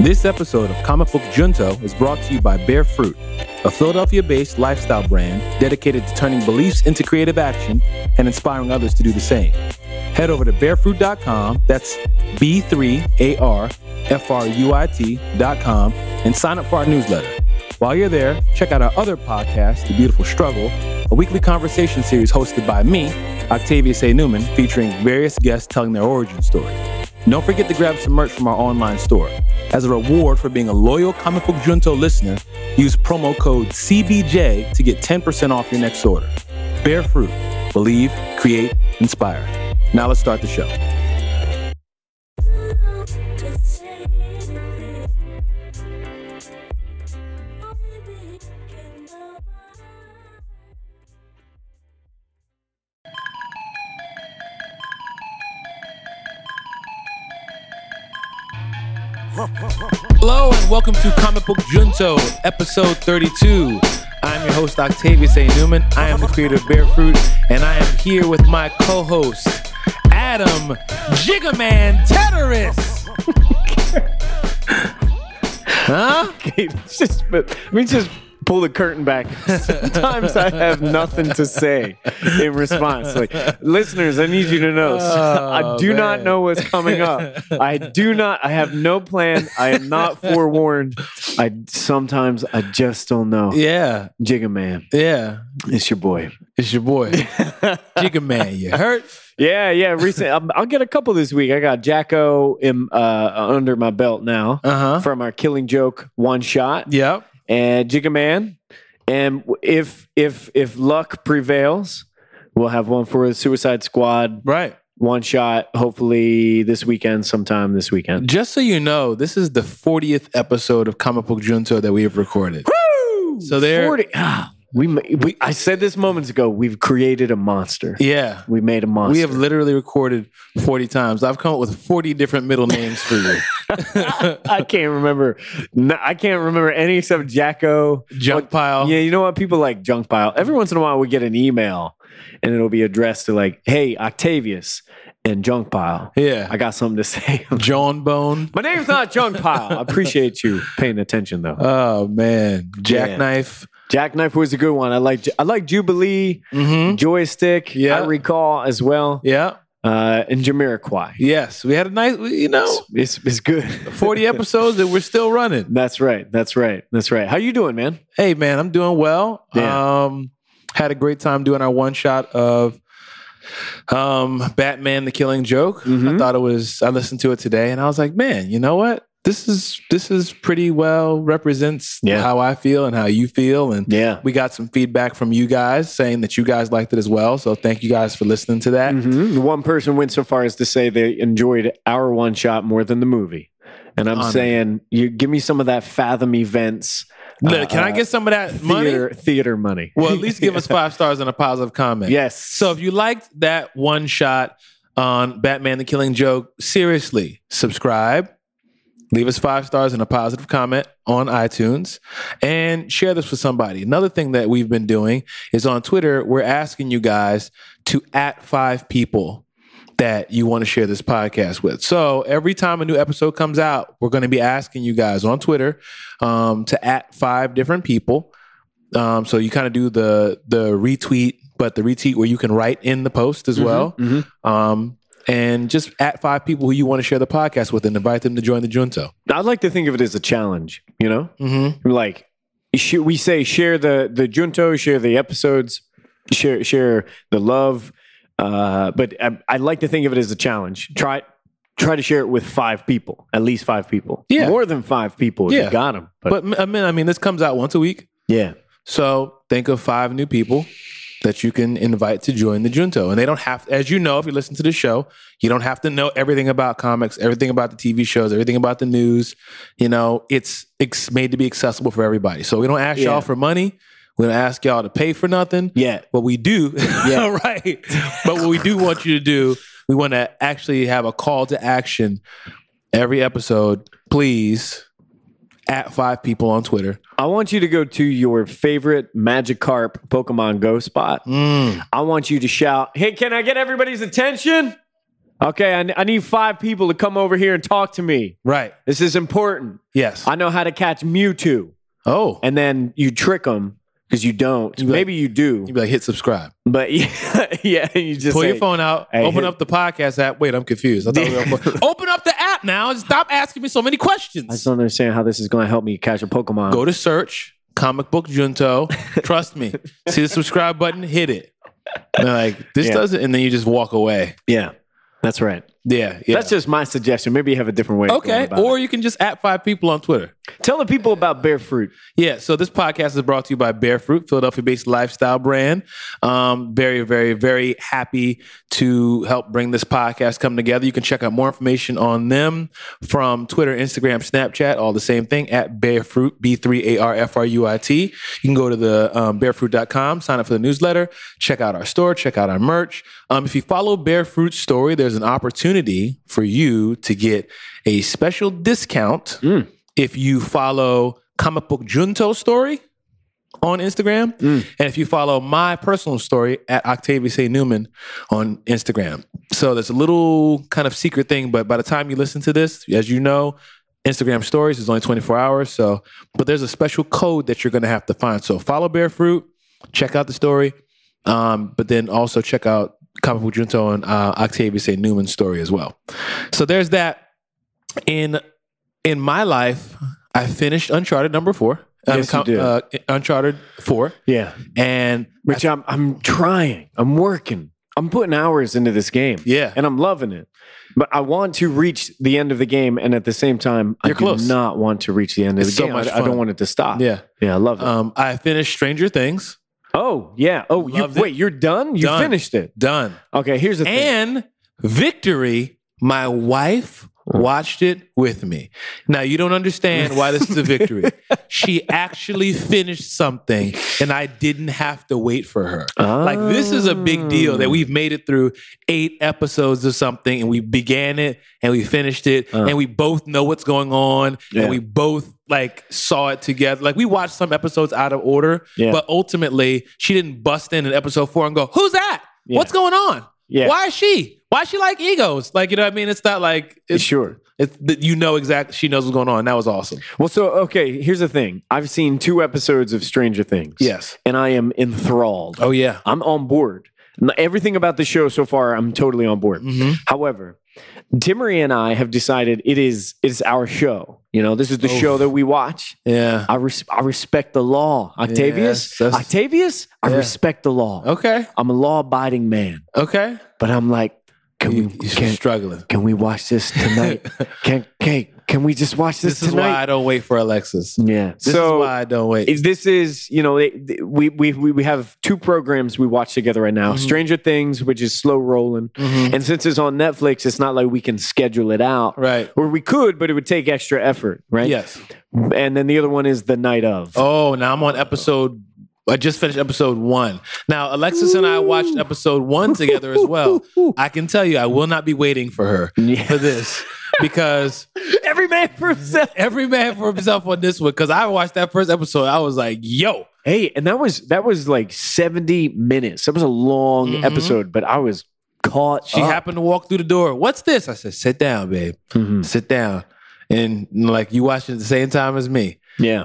This episode of Comic Book Junto is brought to you by Bear Fruit, a Philadelphia based lifestyle brand dedicated to turning beliefs into creative action and inspiring others to do the same. Head over to bearfruit.com, that's B3ARFRUIT.com, and sign up for our newsletter. While you're there, check out our other podcast, The Beautiful Struggle, a weekly conversation series hosted by me, Octavius A. Newman, featuring various guests telling their origin story. Don't forget to grab some merch from our online store. As a reward for being a loyal Comic Book Junto listener, use promo code CBJ to get 10% off your next order. Bear fruit. Believe, create, inspire. Now let's start the show. Hello and welcome to Comic Book Junto, episode 32. I'm your host, Octavius A. Newman. I am the creator of Bear Fruit, and I am here with my co host, Adam Jiggaman Teteris. huh? Okay, just, but let me just pull the curtain back. Sometimes I have nothing to say in response. Like, listeners, I need you to know, I do not know what's coming up. I do not. I have no plan. I am not forewarned. I sometimes I just don't know. Yeah, Jigga man, yeah. it's your boy. It's your boy, Jiggaman. You hurt? Yeah, yeah. Recent. I'll, get a couple this week. I got Jacko in, uh, under my belt now Uh huh. from our Killing Joke one shot. Yep. And Jigga Man. And if if if luck prevails, we'll have one for the Suicide Squad Right. one shot. Hopefully this weekend, sometime this weekend. Just so you know, this is the 40th episode of Comic Book Junto that we have recorded. Woo! So there- 40 ah, we, we I said this moments ago. We've created a monster. Yeah. We made a monster. We have literally recorded 40 times. I've come up with 40 different middle names for you. I can't remember. No, I can't remember any except Jacko. Junk pile. Yeah, you know what? People like junk pile. Every once in a while, we get an email, and it'll be addressed to like, "Hey, Octavius and junk pile." Yeah. I got something to say. John Bone. My name's not Junk Pile. I appreciate you paying attention though. Oh man. Jackknife. Jackknife was a good one. I like I like Jubilee, Mm-hmm. Joystick. Yeah. I recall as well. Yeah. Uh, and Jamiroquai. Yes. We had a nice, you know, It's, it's good. 40 episodes that we're still running. That's right. That's right. That's right. How you doing, man? Hey man, I'm doing well. Yeah. Um had a great time doing our one shot of um Batman the Killing Joke. I Mhm. thought it was I listened to it today and I was like, man, you know what? This is this is pretty well represents Yeah. how I feel and how you feel and Yeah. we got some feedback from you guys saying that you guys liked it as well. So thank you guys for listening to that. Mhm. One person went so far as to say they enjoyed our one shot more than the movie. And I'm Honored. saying, you give me some of that Fathom events. Look, Can I uh, get some of that money? theater theater money? Well, at least give us five stars and a positive comment. yes. So if you liked that one shot on Batman the Killing Joke, seriously, subscribe, leave us five stars and a positive comment on iTunes, and share this with somebody. Another thing that we've been doing is on Twitter, we're asking you guys to at five people that you want to share this podcast with. So every time a new episode comes out, we're going to be asking you guys on Twitter um, to at five different people. Um, so you kind of do the the retweet, but the retweet where you can write in the post as well. Mhm. Um, and just at five people who you want to share the podcast with and invite them to join the junto. I'd like to think of it as a challenge, you know? Mm-hmm. Like we say share the the junto, share the episodes, share share the love. Uh, but I, I like to think of it as a challenge. Try try to share it with five people, at least five people. Yeah. More than five people if Yeah. you got them. But, But I mean, I mean, this comes out once a week. yeah. So think of five new people that you can invite to join the junto. And they don't have, as you know, if you listen to the show, you don't have to know everything about comics, everything about the TV shows, everything about the news. You know, it's, it's made to be accessible for everybody. So we don't ask Yeah. y'all for money. We don't ask y'all to pay for nothing. Yeah. What we do, Yeah. right? But what we do want you to do, we want to actually have a call to action every episode. Please at five people on Twitter. I want you to go to your favorite Magikarp Pokemon Go spot. Mm. I want you to shout, "Hey, can I get everybody's attention?" Okay, I, I need five people to come over here and talk to me. Right. This is important. Yes. I know how to catch Mewtwo. oh. And then you trick them because you don't. You be like- Maybe you do. You'd be like, hit subscribe. But yeah, yeah you just Pull say, your phone out. Hey, open hit- up the podcast app. Wait, I'm confused. I thought we were open up the app now and stop asking me so many questions. I just don't understand how this is going to help me catch a Pokemon. Go to search comic book junto. Trust me. See the subscribe button. Hit it. And they're like this Yeah. doesn't, and then you just walk away. yeah, that's right. Yeah, yeah. That's just my suggestion. Maybe you have a different way. okay. Or it. you can just at five people on Twitter. Tell the people about Bear Fruit. Yeah, so this podcast is brought to you by Bear Fruit, Philadelphia-based lifestyle brand. Um, very, very, very happy to help bring this podcast come together. You can check out more information on them from Twitter, Instagram, Snapchat, all the same thing at Bear Fruit, B3ARFRUIT. You can go to the um, bearfruit.com, sign up for the newsletter, check out our store, check out our merch. Um, if you follow Bear Fruit's story, there's an opportunity for you to get a special discount if you follow Comic Book Junto Story on Instagram, and if you follow my personal story at Octavius A. Newman on Instagram. So there's a little kind of secret thing, but by the time you listen to this, as you know, Instagram stories is only 24 hours. So, but there's a special code that you're going to have to find. So follow Bear Fruit, check out the story, um, but then also check out Comic Book Junto and uh, Octavius A. Newman's story as well. So there's that. In in my life, I finished Uncharted number four. Um, Yes, did. Uh, Uncharted four, Yeah, and which I'm I'm trying. I'm working. I'm putting hours into this game. yeah, and I'm loving it. But I want to reach the end of the game, and at the same time, You're I do not want to reach the end of It's the so game. much I, I don't want it to stop. yeah. yeah, I love it. Um, I finished Stranger Things. oh yeah. Oh, you wait. You're done. You Done. finished it. Done. Okay. Here's the thing. And Victory, my wife watched it with me. Now, you don't understand why this is a victory. she actually finished something and I didn't have to wait for her. Like, this is a big deal that we've made it through eight episodes of something and we began it and we finished it Uh. and we both know what's going on Yeah. and we both like saw it together. Like, we watched some episodes out of order, Yeah. but ultimately, she didn't bust in in episode four and go, Who's that? Yeah. What's going on? Yeah. Why is she? Why is she like egos? Like, you know what I mean? It's not like it's, sure. it's that you know exactly she knows what's going on. That was awesome. Well, so okay. Here's the thing. I've seen two episodes of Stranger Things. Yes. and I am enthralled. Oh yeah. I'm on board. Everything about the show so far, I'm totally on board. Mhm. However, Timmery and I have decided it is it's our show. You know, this is the Oof. show that we watch. Yeah. I, res- I respect the law, Octavius. Yes, Octavius, I respect the law. Okay. I'm a law-abiding man, Okay. but I'm like, can You, we you're can, struggling. can we watch this tonight? can can can we just watch this, This is why? I don't wait for Alexis. yeah. This so is why I don't wait. this is you know it- th- we, we we we have two programs we watch together right now Mhm. stranger things which is slow rolling Mhm. and since it's on netflix it's not like we can schedule it out Right. or we could but it would take extra effort right Yes. and then the other one is the night of Oh, now I'm on episode. I just finished episode one. Now Alexis and I watched episode one together as well. I can tell you, I will not be waiting for her Yeah. for this because every man for himself every man for himself on this one. Because I watched that first episode, I was like, "Yo, hey and that was that was like 70 minutes that was a long Mhm. episode but i was caught She up. happened to walk through the door. What's this? I said, sit down, babe. Mhm. Sit down. And like you watched it at the same time as me. yeah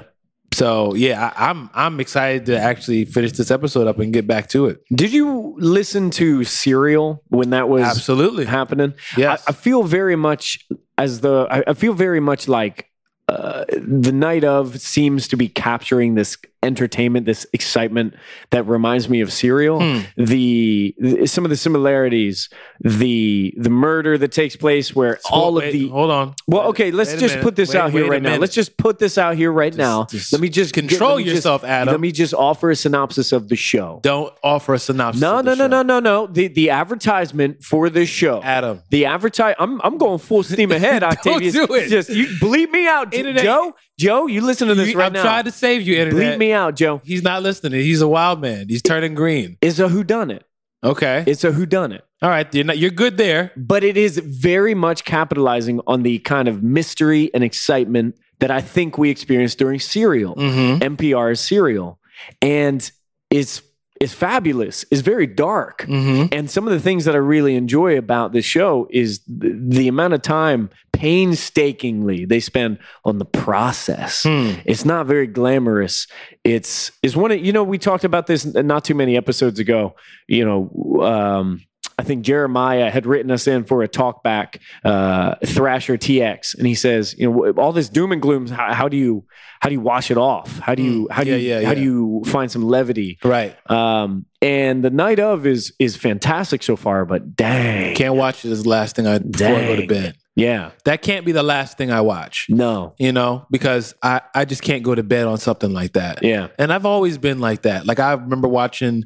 So yeah, I, I'm I'm excited to actually finish this episode up and get back to it. did you listen to serial when that was Absolutely. happening Yes. I, I feel very much as the I, I feel very much like uh, the night of seems to be capturing this entertainment, this excitement that reminds me of Serial. Hmm. The, the- some of the similarities, the the murder that takes place, where all Wait, of the hold on. well, okay, let's just minute. put this Wait- out here wait right now. Let's just put this out here right Just- now. just let me just control let me just- yourself, Adam. Let me just offer a synopsis of the show. Don't offer a synopsis. No, no, no, show. no, no, no. The the advertisement for this show. Adam. The advertise. I'm I'm going full steam ahead, Octavius. do it. Just you bleep me out, Internet- Joe. Joe, you listen to this You- right I'm now. trying to save you, internet. bleep me out, Joe. He's not listening. He's a wild man. He's turning green. It's a whodunit. Okay. It's a whodunit. All right. You're not, you're good there. But it is very much capitalizing on the kind of mystery and excitement that I think we experienced during Serial, Mm-hmm. NPR's Serial, and it's is fabulous, is very dark. Mm-hmm. And some of the things that I really enjoy about this show is the, the amount of time painstakingly they spend on the process. Hmm. It's not very glamorous. It's is one of you know we talked about this not too many episodes ago. You know, um, I think Jeremiah had written us in for a talk back, uh, Thrasher TX, and he says, you know, all this doom and gloom. How, how do you how do you wash it off? How do you how do Yeah, you yeah, how yeah. do you find some levity? Right. Um, and the night of is is fantastic so far, but dang, Can't watch it as the last thing I before I go to bed. yeah, That can't be the last thing I watch. no, You know, because I I just can't go to bed on something like that. yeah, And I've always been like that. Like I remember watching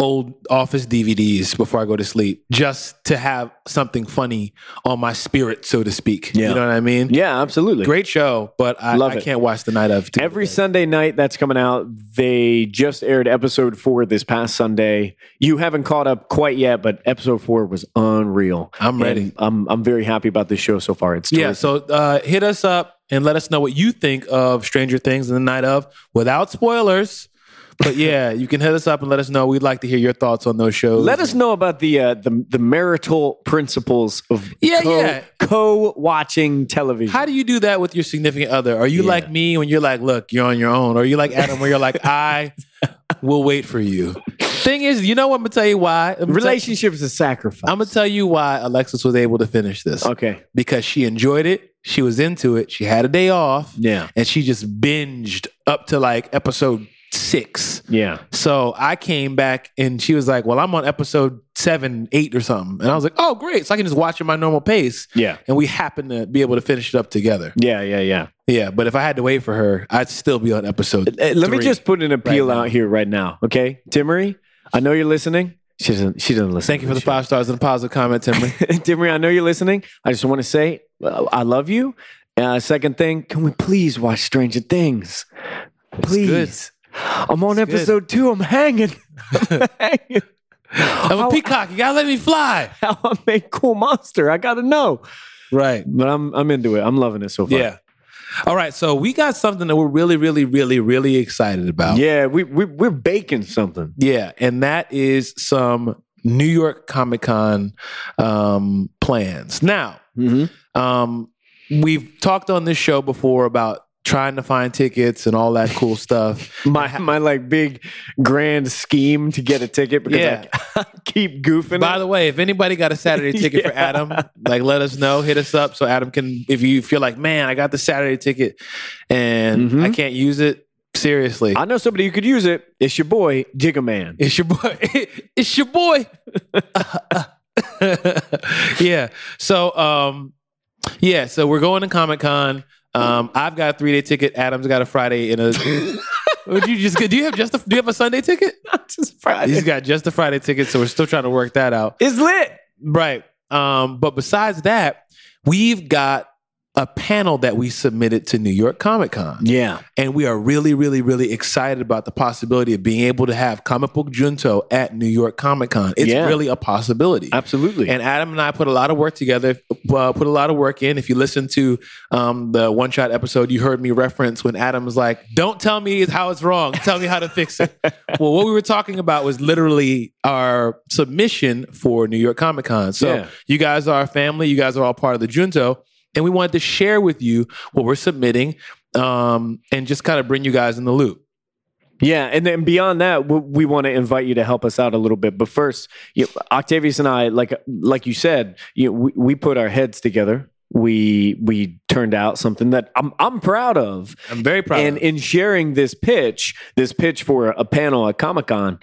old office DVDs before I go to sleep just to have something funny on my spirit, so to speak. Yeah. You know what I mean? yeah, absolutely. Great show, but I, Love I it. can't watch the night of. Every Sunday night that's coming out, they just aired episode four this past Sunday. You haven't caught up quite yet, but episode four was unreal. I'm ready. And I'm I'm very happy about this show so far. It's Yeah, so uh, hit us up and let us know what you think of Stranger Things in the night of without spoilers. But yeah, you can hit us up and let us know. We'd like to hear your thoughts on those shows. Let us know about the uh, the the marital principles of Yeah, co, yeah. co watching television. How do you do that with your significant other? Are you Yeah. like me when you're like, look, you're on your own? Or are you like Adam where you're like, I will wait for you? Thing is, you know what? I'm gonna tell you why. I'm Relationship is a sacrifice. I'm gonna tell you why Alexis was able to finish this okay. because she enjoyed it. She was into it. She had a day off, Yeah. and she just binged up to like episode six. Yeah. So I came back and she was like, Well, I'm on episode seven, eight or something. And I was like, Oh, great. So I can just watch at my normal pace. Yeah. And we happened to be able to finish it up together. Yeah. Yeah. Yeah. Yeah. But if I had to wait for her, I'd still be on episode. Uh, Let me just put an appeal right now. out here right now. Okay. Timmery, I know you're listening. She doesn't. She doesn't listen. Thank you for the five stars and a positive comment, Timmy. Timmery, I know you're listening. I just want to say uh, I love you. Uh, second thing, can we please watch Stranger Things? Please. I'm on good. episode two. I'm hanging. I'm hanging. I'm a peacock. You gotta let me fly. How I make cool monster. I gotta know. Right. But I'm I'm into it. I'm loving it so far. Yeah. All right. So we got something that we're really, really, really, really excited about. Yeah, we, we we're baking something. Yeah, and that is some New York Comic Con um, plans. Now, Mm-hmm. um, we've talked on this show before about trying to find tickets and all that cool stuff. My my like big grand scheme to get a ticket because Yeah. I, keep goofing. By it. the way, if anybody got a Saturday ticket for Adam, like let us know, hit us up so Adam can. If you feel like, man, I got the Saturday ticket and Mhm. I can't use it, seriously, I know somebody who could use it. It's your boy Jigga Man. It's your boy. It's your boy. yeah. So um yeah, so we're going to Comic Con. Um I've got a three day ticket. Adam's got a Friday and a Would you just do you have just a do you have a Sunday ticket? Just Friday. He's got just a Friday ticket, so we're still trying to work that out. It's lit. Right. Um, but besides that, we've got a panel that we submitted to New York Comic Con. Yeah. And we are really, really, really excited about the possibility of being able to have comic book junto at New York Comic Con. It's Yeah. really a possibility. Absolutely. And Adam and I put a lot of work together, uh, put a lot of work in. If you listen to um, the one shot episode, you heard me reference when Adam was like, Don't tell me how it's wrong, tell me how to fix it. well, what we were talking about was literally our submission for New York Comic Con. So Yeah. you guys are our family, you guys are all part of the junto. And we wanted to share with you what we're submitting um, and just kind of bring you guys in the loop. Yeah, and then beyond that, we, we want to invite you to help us out a little bit. But first, you Octavius and I, like like you said, you we, we put our heads together. We we turned out something that I'm I'm proud of. I'm very proud. and of in sharing this pitch, this pitch for a panel at Comic Con,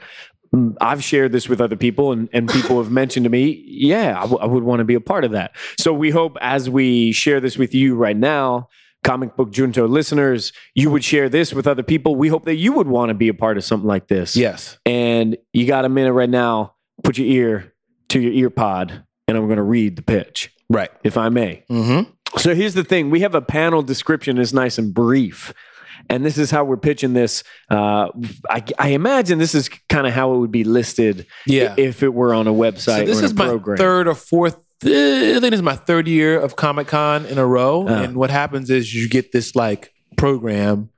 I've shared this with other people, and, and people have mentioned to me, yeah, I, w- I would want to be a part of that. So we hope as we share this with you right now, comic book junto listeners, you would share this with other people. We hope that you would want to be a part of something like this. yes. And you got a minute right now, put your ear to your ear pod, and I'm going to read the pitch, Right. if I may. Mm-hmm. So here's the thing: we have a panel description is nice and brief, and this is how we're pitching this. Uh, I, I imagine this is kind of how it would be listed Yeah. if it were on a website So this is my program. third or fourth. eh, I think this is my third year of Comic Con in a row. Uh. And what happens is you get this like program,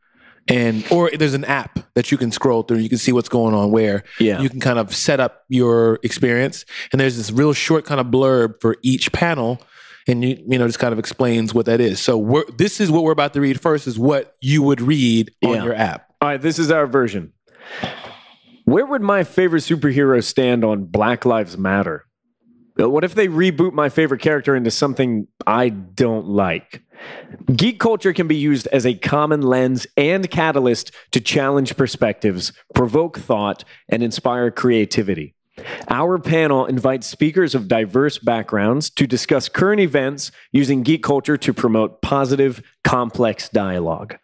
and or there's an app that you can scroll through. You can see what's going on where. Yeah. You can kind of set up your experience, and there's this real short kind of blurb for each panel. And you, you know, just kind of explains what that is. So we're, this is what we're about to read first. Is what you would read on Yeah. your app. All right, this is our version. Where would my favorite superhero stand on Black Lives Matter? Uh, What if they reboot my favorite character into something I don't like? Geek culture can be used as a common lens and catalyst to challenge perspectives, provoke thought, and inspire creativity. Our panel invites speakers of diverse backgrounds to discuss current events using geek culture to promote positive, complex dialogue.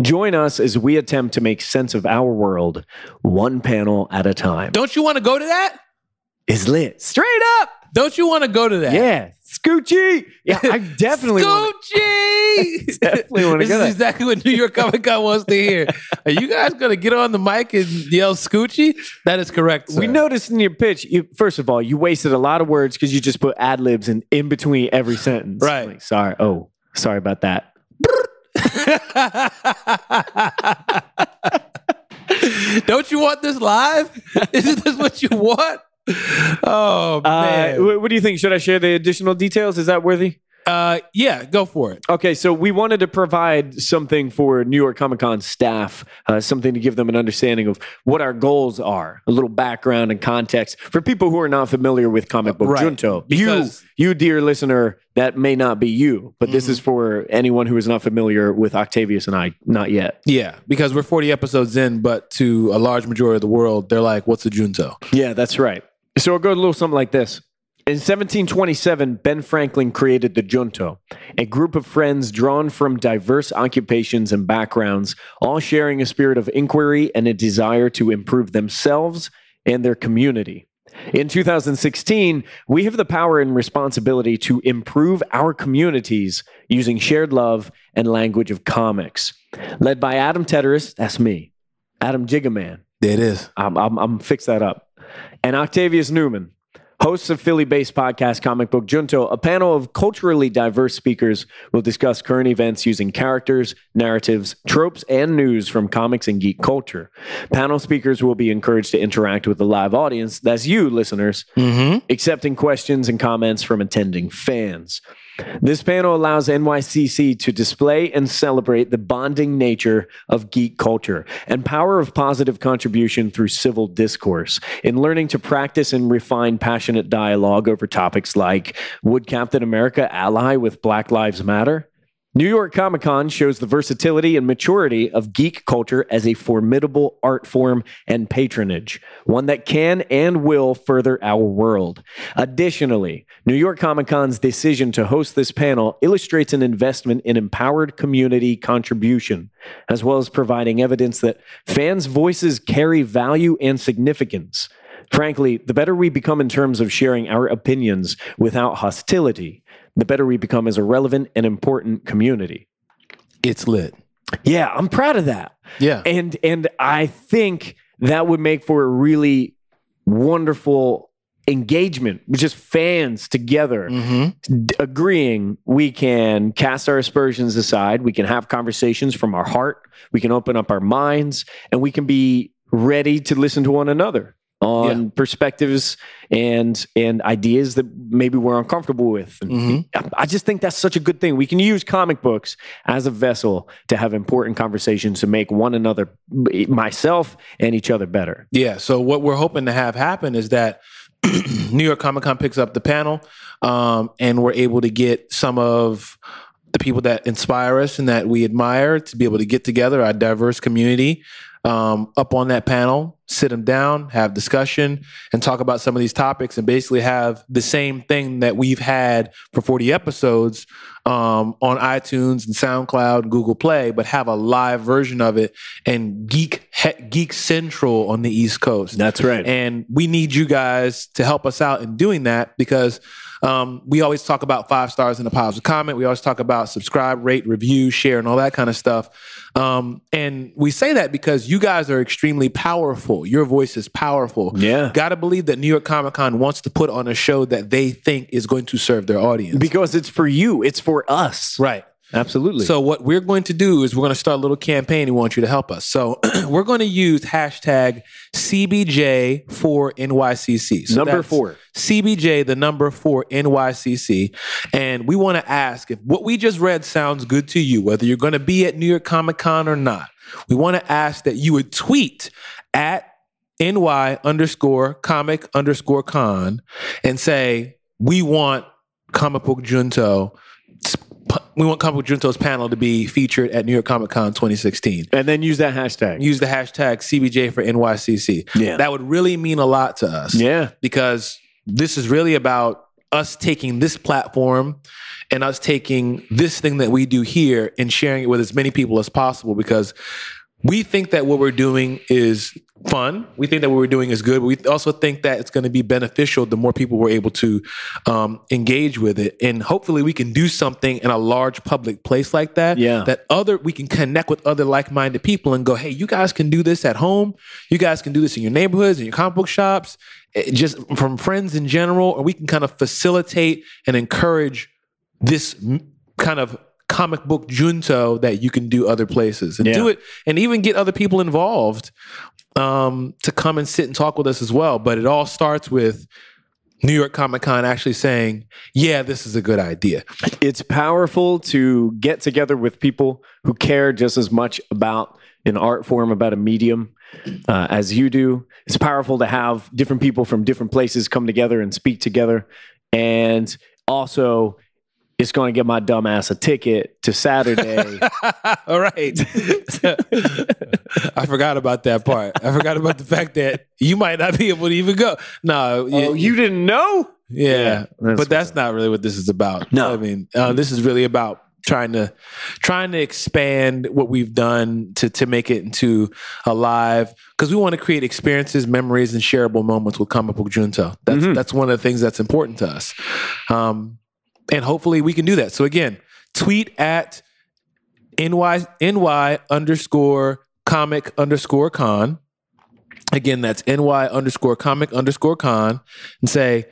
Join us as we attempt to make sense of our world, one panel at a time. Don't you want to go to that? Is lit. Straight up. Don't you want to go to that? Yeah. Scoochie. Yeah, I definitely want Scoochie. definitely wanna this go is there. exactly what New York Comic Con wants to hear. Are you guys gonna get on the mic and yell Scoochie? That is correct. We noticed in your pitch, you, first of all, you wasted a lot of words because you just put ad libs in, in between every sentence. Right. Like, sorry. Oh, sorry about that. Don't you want this live? Isn't this what you want? Oh Uh, man. wh- what do you think? Should I share the additional details? Is that worthy? Uh, yeah, go for it. Okay, so we wanted to provide something for New York Comic Con staff, uh, something to give them an understanding of what our goals are, a little background and context for people who are not familiar with comic book Right, junto. because- you, you, dear listener, that may not be you, but Mm-hmm. this is for anyone who is not familiar with Octavius and I, not yet. Yeah, because we're 40 episodes in, but to a large majority of the world, they're like, "What's a junto?" Yeah, that's right. So it'll go a little something like this. In 1727, Ben Franklin created the Junto, a group of friends drawn from diverse occupations and backgrounds, all sharing a spirit of inquiry and a desire to improve themselves and their community. In 2016, we have the power and responsibility to improve our communities using shared love and language of comics. Led by Adam Teteris, that's me, Adam Jigaman, There it is. I'm, I'm, I'm fix that up. And Octavius Newman, hosts of Philly-based podcast Comic Book Junto, a panel of culturally diverse speakers will discuss current events using characters, narratives, tropes, and news from comics and geek culture. Panel speakers will be encouraged to interact with the live audience, that's you, listeners, Mm-hmm. accepting questions and comments from attending fans. This panel allows NYCC to display and celebrate the bonding nature of geek culture and power of positive contribution through civil discourse in learning to practice and refine passionate dialogue over topics like Would Captain America ally with Black Lives Matter? New York Comic Con shows the versatility and maturity of geek culture as a formidable art form and patronage, one that can and will further our world. Additionally, New York Comic Con's decision to host this panel illustrates an investment in empowered community contribution, as well as providing evidence that fans' voices carry value and significance. Frankly, the better we become in terms of sharing our opinions without hostility, the better we become as a relevant and important community. It's lit. Yeah, I'm proud of that. Yeah. And and I think that would make for a really wonderful engagement, just fans together Mm-hmm. d- agreeing we can cast our aspersions aside, we can have conversations from our heart, we can open up our minds, and we can be ready to listen to one another on perspectives and and ideas that maybe we're uncomfortable with. Mhm. I- I just think that's such a good thing. We can use comic books as a vessel to have important conversations to make one another, myself and each other better. Yeah. So what we're hoping to have happen is that New York Comic Con picks up the panel, um, and we're able to get some of the people that inspire us and that we admire to be able to get together, our diverse community, um, up on that panel, sit them down, have discussion, and talk about some of these topics, and basically have the same thing that we've had for 40 episodes um, on iTunes and SoundCloud, and Google Play, but have a live version of it and geek he- geek central on the East Coast. That's right. And we need you guys to help us out in doing that because um, we always talk about five stars in a positive comment. We always talk about subscribe, rate, review, share, and all that kind of stuff. Um, and we say that because you guys are extremely powerful. Your voice is powerful. Yeah. Got to believe that New York Comic Con wants to put on a show that they think is going to serve their audience. because it's for you, it's for us. Right. Absolutely. So what we're going to do is we're going to start a little campaign. We want you to help us. So we're going to use hashtag CBJ for NYCC. So number that's four. CBJ, the number four NYCC. And we want to ask if what we just read sounds good to you, whether you're going to be at New York Comic Con or not. We want to ask that you would tweet at NY underscore comic underscore con and say, we want comic book junto. We want comic junto's panel to be featured at New York Comic Con 2016 And then use that hashtag. use the hashtag CBJ for NYCC. Yeah. That would really mean a lot to us. Yeah. Because this is really about us taking this platform and us taking this thing that we do here and sharing it with as many people as possible because we think that what we're doing is fun. We think that what we're doing is good. But we also think that it's going to be beneficial the more people we're able to um, engage with it. And hopefully we can do something in a large public place like that. Yeah. That other we can connect with other like-minded people and go, hey, you guys can do this at home. You guys can do this in your neighborhoods, in your comic book shops, eh, just from friends in general, and we can kind of facilitate and encourage this m- kind of comic book junto that you can do other places and Yeah. do it and even get other people involved um, to come and sit and talk with us as well. But it all starts with New York Comic Con actually saying, yeah, this is a good idea. it's powerful to get together with people who care just as much about an art form, about a medium uh, as you do. It's powerful to have different people from different places come together and speak together. And also, it's going to get my dumb ass a ticket to Saturday. All right. I forgot about that part. I forgot about the fact that you might not be able to even go. No, oh, you didn't know? Yeah, Yeah, that's but that's not really what this is about. No. I mean, uh, this is really about trying to trying to expand what we've done to to make it into a live because we want to create experiences, memories, and shareable moments with comic book junto. That's Mhm. that's one of the things that's important to us, um, and hopefully we can do that. So again, tweet at ny ny underscore comic underscore con. Again, that's ny underscore comic underscore con, and say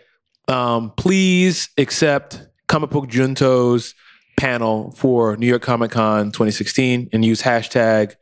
um, please accept Comic Book Junto's panel for New York Comic Con 2016 and use hashtag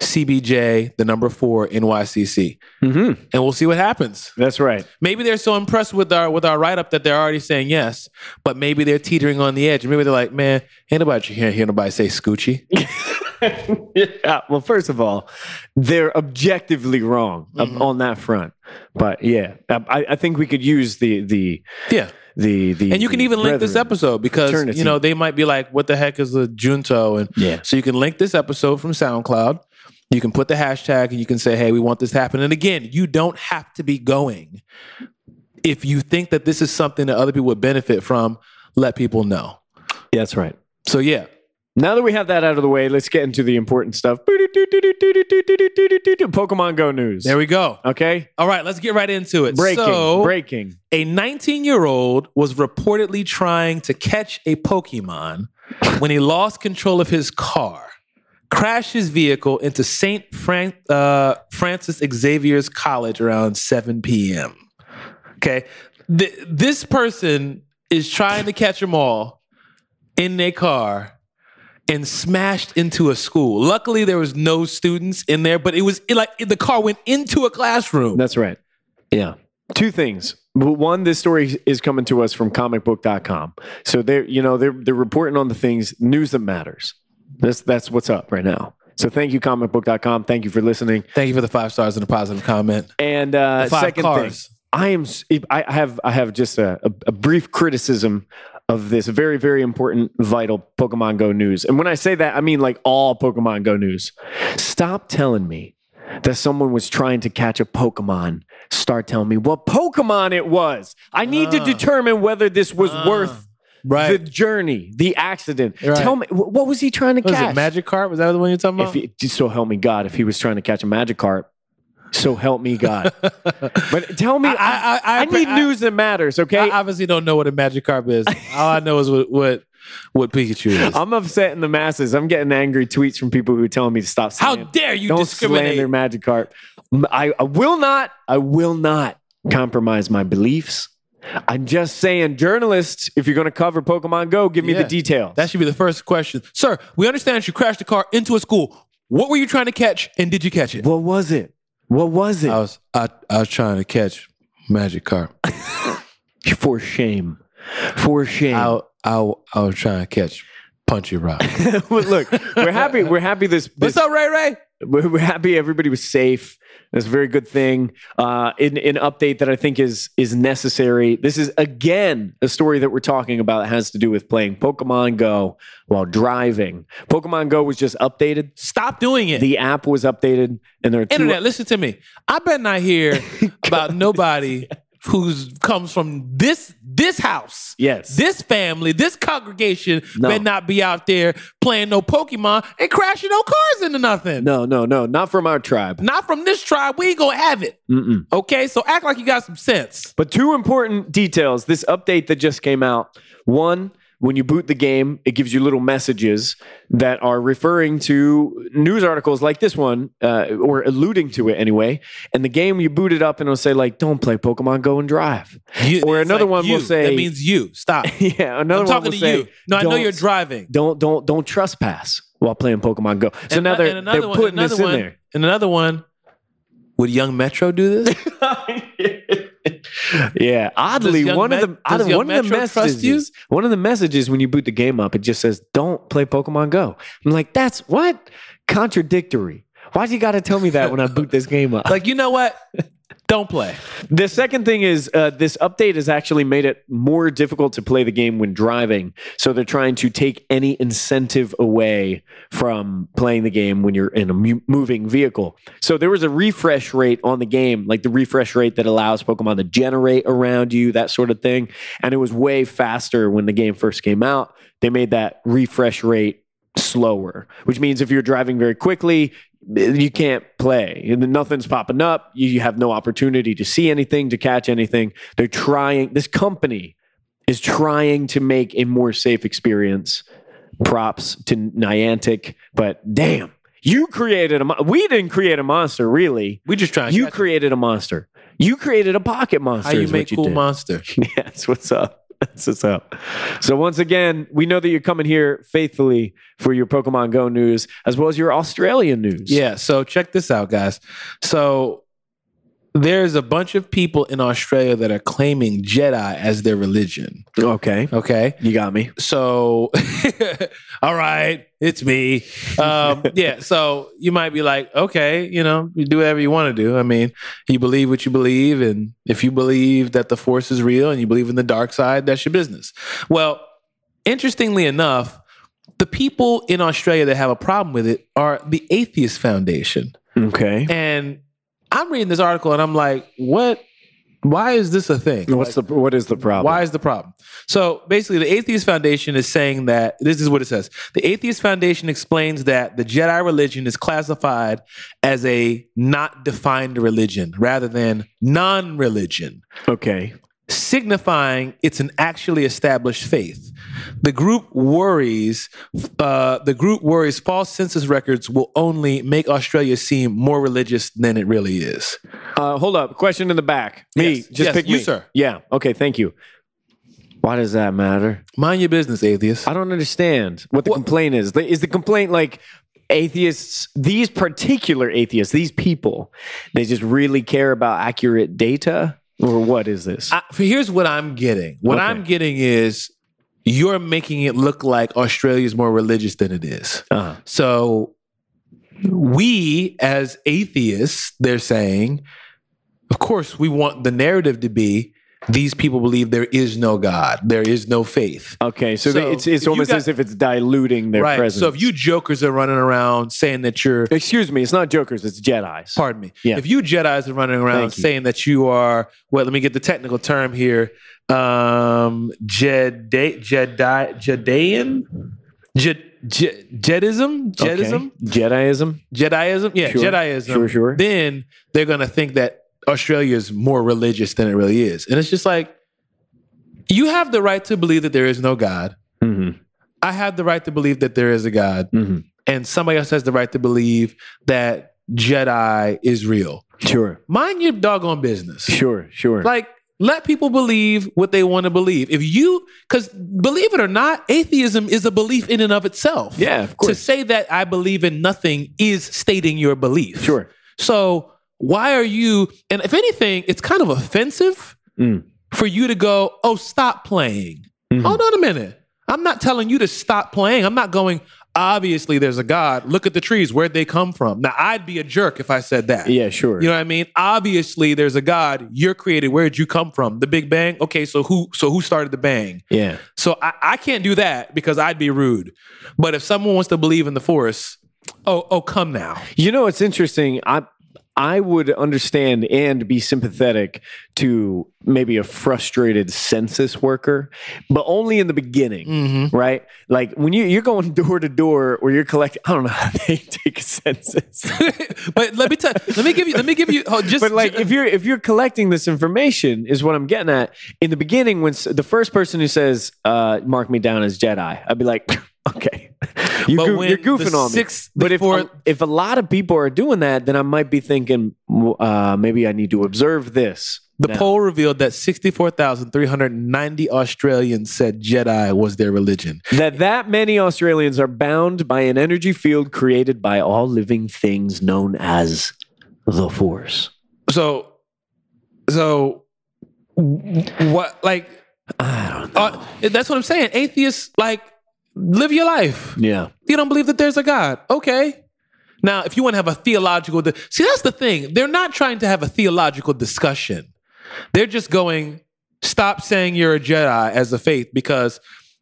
CBJ, the number four NYCC. Mm-hmm. And we'll see what happens. That's right. Maybe they're so impressed with our with our write up that they're already saying yes, but maybe they're teetering on the edge. Maybe they're like, man, ain't nobody hear, hear nobody say Scoochie. yeah. Well, first of all, they're objectively wrong Mhm. on that front. But yeah, I, I think we could use the the Yeah. the the And you can even link this episode because fraternity. you know they might be like, "What the heck is a junto?" And Yeah. so you can link this episode from SoundCloud. You can put the hashtag and you can say, "Hey, we want this to happen." And again, you don't have to be going. If you think that this is something that other people would benefit from, let people know. Yeah, that's right. So yeah, Now that we have that out of the way, let's get into the important stuff. Pokemon Go news. there we go. okay. All right, let's get right into it. Breaking. So, breaking. a 19 year old was reportedly trying to catch a Pokemon when he lost control of his car, crashed his vehicle into St. Fran- uh, Francis Xavier's College around 7 p.m. Okay. Th- this person is trying to catch them all in their car and smashed into a school. Luckily, there was no students in there, but it was it like the car went into a classroom. That's right. Yeah. Two things. One, this story is coming to us from comicbook.com. So they're, you know, they're they're reporting on the things, news that matters. That's that's what's up right now. So thank you, comicbook.com. Thank you for listening. Thank you for the five stars and a positive comment. And uh, The five second cars. thing, I am I have I have just a, a, brief criticism of this very very important vital Pokemon Go news. And when I say that, I mean like all Pokemon Go news. Stop telling me that someone was trying to catch a Pokemon. Start telling me what Pokemon it was. I need to Ah. determine whether this was Ah. worth Right. the journey, the accident. Right. Tell me what was he trying to What was catch? it Magikarp? Was that the one you're talking if about? he, so help me God, if he was trying to catch a magic Magikarp, so help me God. But tell me, I- I, I- I- need news that matters, okay? I obviously don't know what a Magikarp is. All I know is what what, what Pikachu is. I'm upsetting the masses. I'm getting angry tweets from people who are telling me to stop. How dare you don't discriminate? slander Magikarp. I, I will not. I will not compromise my beliefs. I'm just saying, journalists, if you're going to cover Pokemon Go, give me Yeah. the details. That should be the first question. Sir, we understand you crashed a car into a school. What were you trying to catch and did you catch it? what was it? What was it? I was I, I was trying to catch Magic Carp. For shame. For shame. I, I, I was trying to catch Punchy Rock. Look, we're happy. We're happy this, What's this up, Ray Ray? we're we're happy everybody was safe. That's a very good thing. Uh, in an update that I think is is necessary. This is again a story that we're talking about that has to do with playing Pokemon Go while driving. Pokemon Go was just updated. Stop doing it. The app was updated, and there are two. Internet, listen to me. I bet not hear about nobody who's comes from this this house. Yes. This family, this congregation No. better not be out there playing no Pokemon and crashing no cars into nothing. No, no, no, not from our tribe. Not from this tribe. We ain't gonna have it. Mm-mm. Okay, so act like you got some sense. But two important details. This update that just came out. One, when you boot the game, it gives you little messages that are referring to news articles like this one, uh, or alluding to it anyway. And the game you boot it up and it'll say like, "Don't play Pokemon Go and drive." You- Or it's another one will say- that means you. Stop. yeah, another I'm one talking will to say, you. No, I know you're driving. Don't don't don't trespass while playing Pokemon Go. So And now they're, and another they're one- putting another this in one, there. And another one. Would Young Metro do this? yeah, oddly, one of the does odd- Young one of the Metro trust you? messages, one of the messages when you boot the game up, it just says, "Don't play Pokemon Go." I'm like, that's what contradictory. Why'd you got to tell me that when I boot this game up? like, you know what? Don't play. The second thing is uh, this update has actually made it more difficult to play the game when driving. So they're trying to take any incentive away from playing the game when you're in a mu- moving vehicle. So there was a refresh rate on the game, like the refresh rate that allows Pokemon to generate around you, that sort of thing. And it was way faster when the game first came out. They made that refresh rate slower, which means if you're driving very quickly, you can't play. Nothing's popping up. You you have no opportunity to see anything, to catch anything. They're trying, this company is trying to make a more safe experience. Props to Niantic, but damn, you created a, mo- we didn't create a monster, really. We just trying. You created a monster. You created a pocket monster. How you make what cool did. monster? That's what's up. That's. So once again, we know that you're coming here faithfully for your Pokemon Go news as well as your Australian news. Yeah. So check this out, guys. So there's a bunch of people in Australia that are claiming Jedi as their religion. Okay. Okay. You got me. So, all right, it's me. Um, yeah. So you might be like, okay, you know, you do whatever you want to do. I mean, you believe what you believe. And if you believe that the force is real and you believe in the dark side, that's your business. Well, interestingly enough, the people in Australia that have a problem with it are the Atheist Foundation. Okay. And I'm reading this article and I'm like, what? Why is this a thing? What's the what is the problem? Why is the problem? So basically, the Atheist Foundation is saying that this is what it says. The Atheist Foundation explains that the Jedi religion is classified as a not defined religion rather than non religion, Okay. Signifying it's an actually established faith. The group worries. Uh, the group worries false census records will only make Australia seem more religious than it really is. Uh, hold up. Question in the back. Me. Yes. Just Yes, pick you, me. sir. Yeah. Okay. Thank you. Why does that matter? Mind your business, atheist. I don't understand what the What- complaint is. Is the complaint like atheists, these particular atheists, these people, they just really care about accurate data? Or what is this? I, here's what I'm getting. What Okay. I'm getting is you're making it look like Australia's more religious than it is. Uh-huh. So we as atheists, they're saying, of course, we want the narrative to be these people believe there is no God, there is no faith. Okay, so, So, they, it's it's almost got- as if it's diluting their right. presence. So if you jokers are running around saying that you're excuse me, it's not jokers, it's Jedi's. pardon me. Yeah. If you Jedi's are running around saying that you are, well, let me get the technical term here. Um, Jedi, Jedi, Judean, Jed, Jed, Jedism, Jedism, Okay. Jediism. Jediism. Yeah, Sure. Jediism. Sure, sure. Then they're gonna think that Australia is more religious than it really is, and it's just like you have the right to believe that there is no God. Mm-hmm. I have the right to believe that there is a God, Mm-hmm. and somebody else has the right to believe that Jedi is real. Sure, Mind your doggone business. sure, sure. Like, let people believe what they want to believe. If you, because believe it or not, atheism is a belief in and of itself. Yeah, of course. To say that I believe in nothing is stating your belief. Sure. So why are you? And if anything, it's kind of offensive Mm. for you to go, "Oh, stop playing." Mhm. Hold on a minute. I'm not telling you to stop playing. I'm not going. Obviously, there's a God. Look at the trees. Where'd they come from? Now, I'd be a jerk if I said that. Yeah, sure. You know what I mean? Obviously, there's a God. You're created. Where'd you come from? The Big Bang. Okay, so who? So who started the bang? yeah. So I, I can't do that because I'd be rude. But if someone wants to believe in the force, oh, oh, come now. You know, it's interesting. I I would understand and be sympathetic to maybe a frustrated census worker, but only in the beginning, Mm-hmm. right? Like when you you're going door to door or you're collecting. I don't know how they take a census, but let me tell. Let me give you. Let me give you. Oh, just but like if you're if you're collecting this information, is what I'm getting at. In the beginning, when the first person who says, uh, "Mark me down as Jedi," I'd be like, "Okay." You But goof- when you're goofing on me. But if if a lot of people are doing that, then I might be thinking, uh, maybe I need to observe this. The now. poll revealed that 64,390 Australians said Jedi was their religion. that that many Australians are bound by an energy field created by all living things known as the Force. So, so what? Like, I don't know. uh, that's what I'm saying. Atheists, like, live your life. yeah, You don't believe that there's a God. Okay. Now, if you want to have a theological, di- see, that's the thing. They're not trying to have a theological discussion. They're just going, stop saying you're a Jedi as a faith because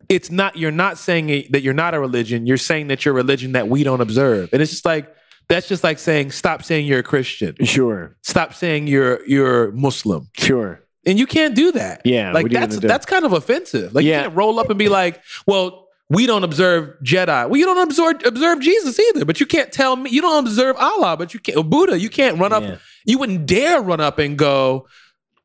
it's not, you're not saying it, that you're not a religion. You're saying that you're a religion that we don't observe. And it's just like, that's just like saying, stop saying you're a Christian. sure, Stop saying you're, you're Muslim. sure. And you can't do that. Yeah, Like what are you that's that's kind of offensive. Like Yeah. you can't roll up and be like, well, we don't observe Jedi. Well, you don't observe observe Jesus either, but you can't tell me you don't observe Allah, but you can't Buddha. You can't run up. You wouldn't dare run up and go,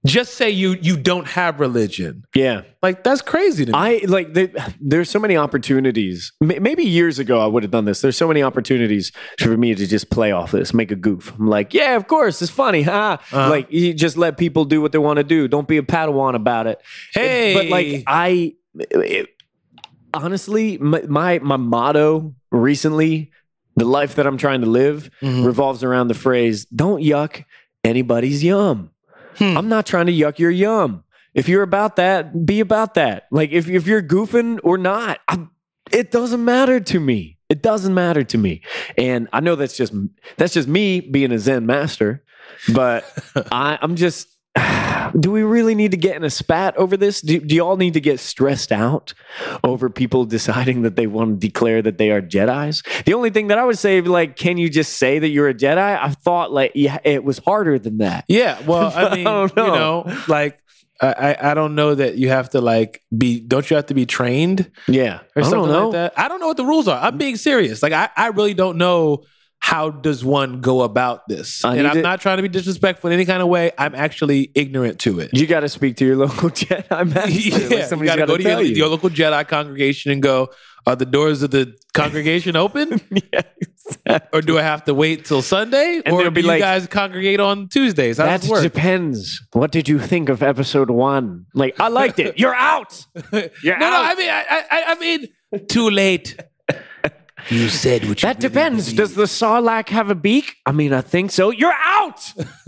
just say you you don't have religion. Yeah, Like that's crazy to me. I like the, there's so many opportunities. M- Maybe years ago I would have done this. There's so many opportunities for me to just play off this, make a goof. I'm like, yeah, of course, it's funny, huh? Uh-huh. Like you just let people do what they want to do. Don't be a Padawan about it. hey, but like I, it- honestly, my, my my motto recently, the life that I'm trying to live, Mhm. revolves around the phrase "Don't yuck anybody's yum." Hmm. I'm not trying to yuck your yum. If you're about that, be about that. Like if if you're goofing or not, I, it doesn't matter to me. It doesn't matter to me. And I know that's just that's just me being a Zen master, but I, I'm just. Do we really need to get in a spat over this? Do, do y'all need to get stressed out over people deciding that they want to declare that they are Jedi's? The only thing that I would say, like, can you just say that you're a Jedi? I thought like yeah, it was harder than that. Yeah, well, I mean, don't you know. like I, I I don't know that you have to like be. Don't you have to be trained? Yeah, or I something don't know. like that. I don't know what the rules are. I'm being serious. Like I, I really don't know how does one go about this. I and I'm to- not trying to be disrespectful in any kind of way. I'm actually ignorant to it. You got to speak to your local Jedi master. yeah, Like, you got go to to tell your, you. your local Jedi congregation and go. Are the doors of the congregation open, yeah, exactly. or do I have to wait till Sunday, And or they'll do be you like- guys congregate on Tuesdays? How That depends. What did you think of episode one? Like, I liked it. You're out. You're no, no. I mean, I, I, I mean, too late. You said what you that depends. Does the Sarlacc have a beak? I mean, I think so. You're out.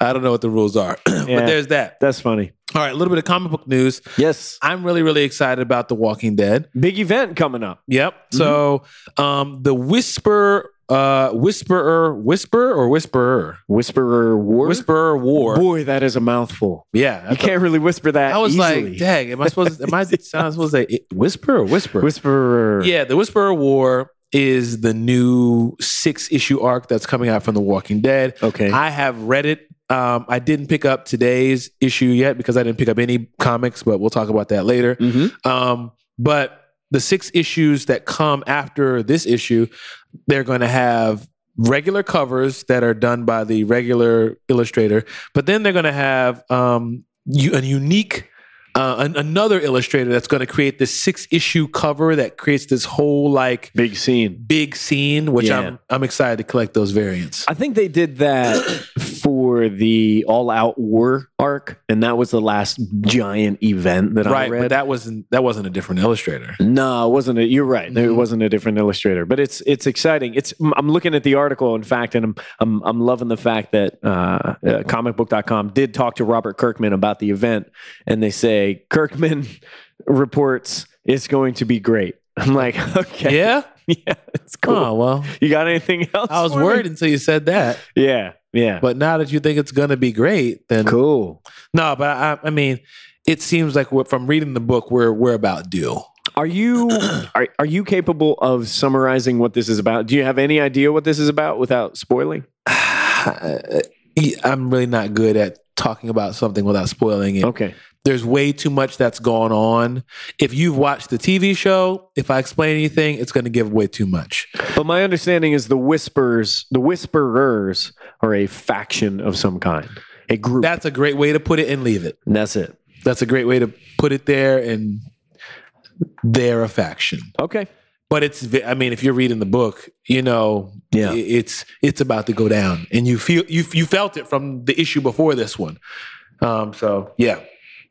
I don't know what the rules are, Yeah. but there's that. That's funny. All right, a little bit of comic book news. Yes. I'm really, really excited about The Walking Dead. Big event coming up. Yep. So, um, the Whisper, uh, Whisperer, Whisper or Whisperer, Whisperer War. Whisperer War. Boy, that is a mouthful. Yeah, I, You can't really whisper that. I was easily. like, dang, am I supposed? To, am I sound supposed to say it- Whisper or Whisper? Whisperer. Yeah, the Whisperer War is the new six issue arc that's coming out from The Walking Dead. Okay. I have read it. Um, I didn't pick up today's issue yet because I didn't pick up any comics, but we'll talk about that later. Mhm. Um, but the six issues that come after this issue, they're going to have regular covers that are done by the regular illustrator, but then they're going to have um, unique. Uh, an- another illustrator that's going to create this six issue cover that creates this whole like Big scene. big scene, which Yeah. I'm I'm excited to collect those variants. I think they did that for the All Out War arc, and that was the last giant event that I read. but that wasn't that wasn't a different illustrator. No, it wasn't. A, you're right. It Mhm. wasn't a different illustrator, but it's it's exciting. It's I'm looking at the article, in fact, and I'm I'm I'm loving the fact that uh, uh, comicbook.com did talk to Robert Kirkman about the event, and they say Kirkman reports it's going to be great. I'm like, okay, Yeah. yeah, it's cool. Oh well, You got anything else? I was for me? worried until you said that. Yeah, yeah. But now that you think it's gonna be great, then cool. no. But I, I mean, it seems like from reading the book, we're we're about due. Are you are, are you capable of summarizing what this is about? Do you have any idea what this is about without spoiling? I'm really not good at talking about something without spoiling it. Okay. There's way too much that's going on. If you've watched the TV show, if I explain anything, it's going to give away too much. But my understanding is the whispers, the whisperers are a faction of some kind, a group. That's a great way to put it and leave it. and that's it. That's a great way to put it there and they're a faction. Okay. But it's I mean if you're reading the book, you know, Yeah. it's it's about to go down and you feel you you felt it from the issue before this one. Um so yeah.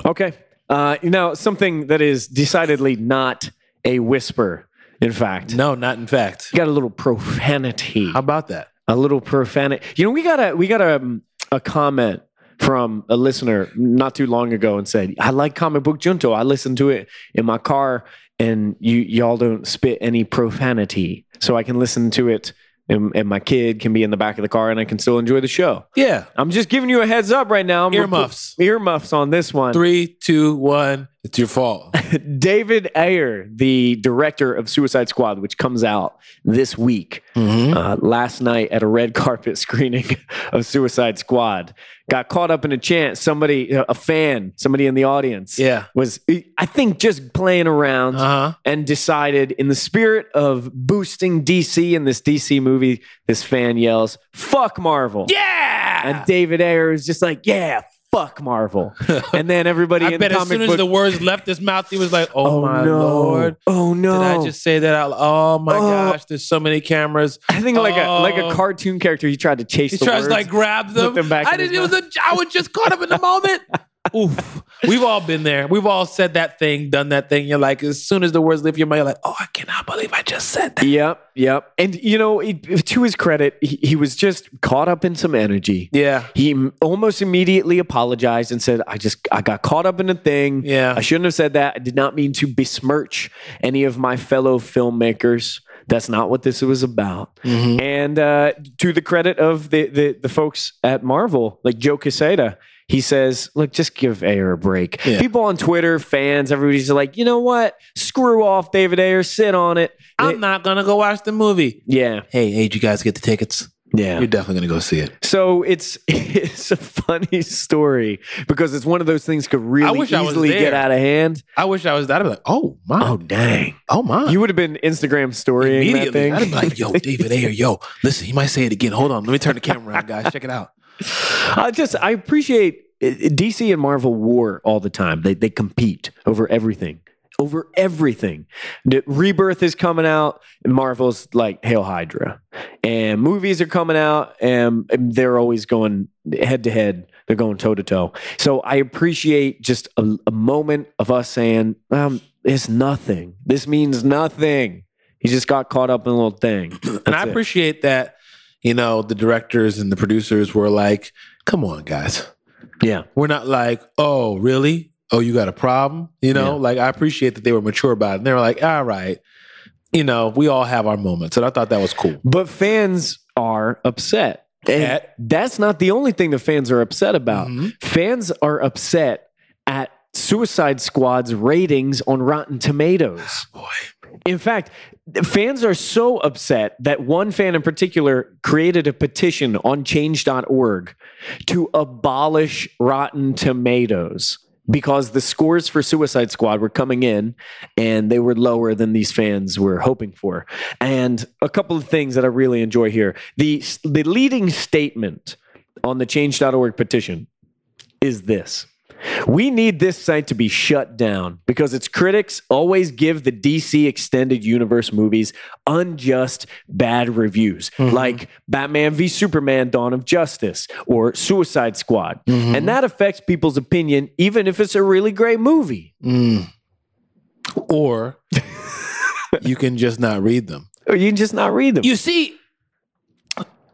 Okay. Uh, now, something that is decidedly not a whisper, in fact, No, not in fact. got a little profanity. How about that? a little profanity. You know, we got a we got a um, a comment from a listener not too long ago and said, "I like comic book junto. I listen to it in my car, and you y'all don't spit any profanity, so I can listen to it." And, and my kid can be in the back of the car and I can still enjoy the show. Yeah. I'm just giving you a heads up right now. I'm Earmuffs. Earmuffs on this one. Three, two, one. It's your fault. David Ayer, the director of Suicide Squad, which comes out this week, Mhm. uh, last night at a red carpet screening of Suicide Squad, got caught up in a chant. Somebody, a fan, somebody in the audience, Yeah. was I think just playing around Uh-huh. and decided, in the spirit of boosting DC in this DC movie, this fan yells, "Fuck Marvel!" Yeah. And David Ayer is just like, "Yeah." Fuck Marvel, and then everybody I in bet as soon as book the words left his mouth, he was like, "Oh, oh my no. lord." Oh no! Did I just say that out? Oh my Oh. gosh! There's so many cameras. I think like a like a Oh. cartoon character. He tried to chase. He the tries words. to like grab them. them back I didn't. It was a. I was just caught up in the moment. Oof. We've all been there. We've all said that thing, done that thing. You're like, as soon as the words leave your mouth, you're like, oh, I cannot believe I just said that. Yep, yep. And you know, it, to his credit, he, he was just caught up in some energy. Yeah. He almost immediately apologized and said, "I just I got caught up in a thing. Yeah. I shouldn't have said that. I did not mean to besmirch any of my fellow filmmakers. That's not what this was about." Mhm. And uh, to the credit of the, the the folks at Marvel, like Joe Quesada, he says, "Look, just give Ayer a break." Yeah. People on Twitter, fans, everybody's like, "You know what? Screw off, David Ayer. Sit on it." I'm not gonna go watch the movie. yeah, Hey, hey, did you guys get the tickets? yeah. You're definitely gonna go see it. So it's it's a funny story because it's one of those things could really easily get out of hand. I wish I was. That. I'd be like, oh my, Oh dang. oh, my. You would have been Instagram storying that thing. I'd be like, yo, David Ayer, yo, listen, he might say it again. Hold on, let me turn the camera around, guys. Check it out. I just I appreciate DC and Marvel war all the time. They they compete over everything. Over everything. Rebirth is coming out, and Marvel's like Hail Hydra. And movies are coming out, and they're always going head to head. They're going toe to toe. So I appreciate just a, a moment of us saying, um, it's nothing. This means nothing. He just got caught up in a little thing. And That's I it. appreciate that, you know, the directors and the producers were like, come on, guys. Yeah. We're not like, oh, really? Oh, you got a problem? You know, Yeah. like I appreciate that they were mature about it. And they were like, all right, you know, we all have our moments. And I thought that was cool. But fans are upset. And At- that's not the only thing the fans are upset about. Mhm. Fans are upset at Suicide Squad's ratings on Rotten Tomatoes. Boy. In fact, fans are so upset that one fan in particular created a petition on change.org to abolish Rotten Tomatoes because the scores for Suicide Squad were coming in and they were lower than these fans were hoping for. And a couple of things that I really enjoy here. The the leading statement on the change.org petition is this. We need this site to be shut down because its critics always give the DC extended universe movies unjust bad reviews, mm-hmm. like Batman v Superman Dawn of Justice or Suicide Squad. Mm-hmm. And that affects people's opinion, even if it's a really great movie. Mm. Or you can just not read them. Or you can just not read them. You see,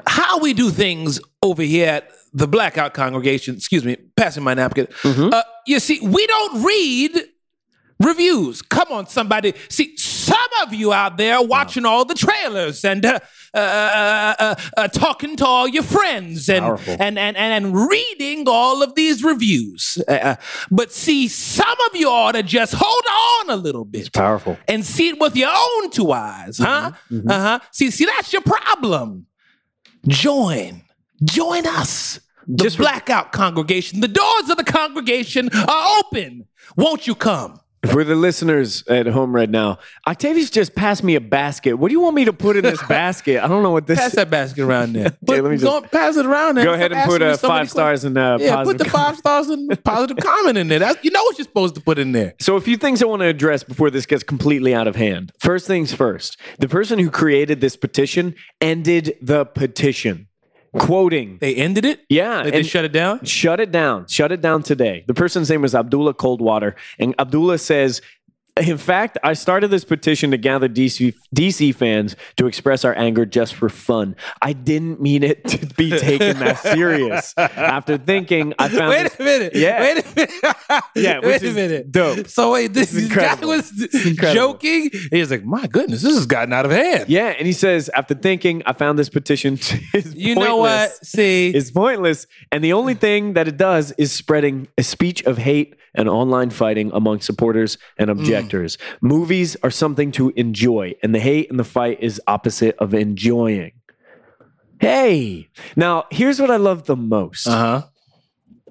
how we do things over here at the Blackout Congregation, excuse me, passing my napkin. Uh, you see, we don't read reviews. Come on, somebody. See, some of you out there watching all the trailers and uh, uh, uh, uh, uh, talking to all your friends and, and, and, and, and reading all of these reviews. Uh, but see, some of you ought to just hold on a little bit Powerful. and see it with your own two eyes, huh? Uh huh. See, see, that's your problem. Join, join us, the Just blackout congregation. The doors of the congregation are open. Won't you come? For the listeners at home right now, Octavius just passed me a basket. What do you want me to put in this basket? I don't know what this Pass that basket around there. Put- let me just- don't pass it around there. Go ahead and put uh, five stars and uh. Yeah, positive put the five stars and positive comment in there. That's, you know what you're supposed to put in there. So, a few things I want to address before this gets completely out of hand. First things first, the person who created this petition ended the petition, quoting, They ended it. Yeah, Did they shut it down? shut it down, shut it down today. The person's name was Abdullah Coldwater, and Abdullah says, in fact, I started this petition to gather DC, DC fans to express our anger just for fun. I didn't mean it to be taken that serious. After thinking, I found Wait this- a minute. Yeah. Wait a minute. Yeah, Wait a is minute. dope. So wait, this, this guy was joking. He's like, my goodness, this has gotten out of hand. Yeah, and he says, after thinking, I found this petition is You know what? See, It's pointless, and the only thing that it does is spreading a speech of hate and online fighting among supporters and mm. objectors. Movies are something to enjoy, and the hate and the fight is opposite of enjoying. Hey, now here's what I love the most uh huh.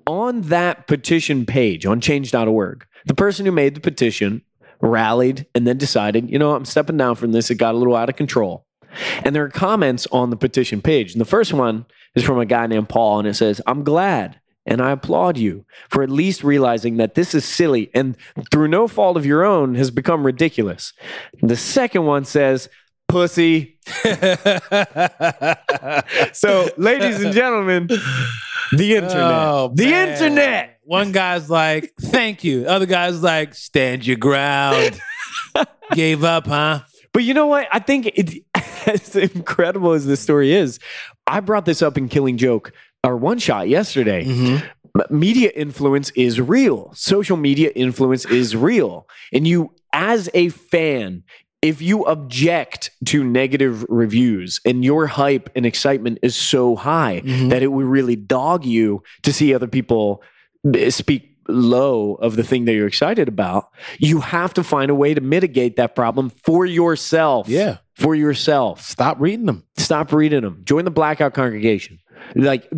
on that petition page on change.org, the person who made the petition rallied and then decided, you know, I'm stepping down from this. It got a little out of control. And there are comments on the petition page. And the first one is from a guy named Paul, and it says, I'm glad and I applaud you for at least realizing that this is silly and through no fault of your own has become ridiculous. The second one says, pussy. so, ladies and gentlemen, the oh, internet. Oh, the man. internet. One guy's like, thank you. Other guy's like, stand your ground. Gave up, huh? But you know what? I think it, as incredible as this story is, I brought this up in Killing Joke, our one shot yesterday. Mm-hmm. Media influence is real. Social media influence is real. And you, as a fan, if you object to negative reviews and your hype and excitement is so high Mhm. that it would really dog you to see other people speak low of the thing that you're excited about, you have to find a way to mitigate that problem for yourself. Yeah. For yourself. Stop reading them. Stop reading them. Join the blackout congregation. Like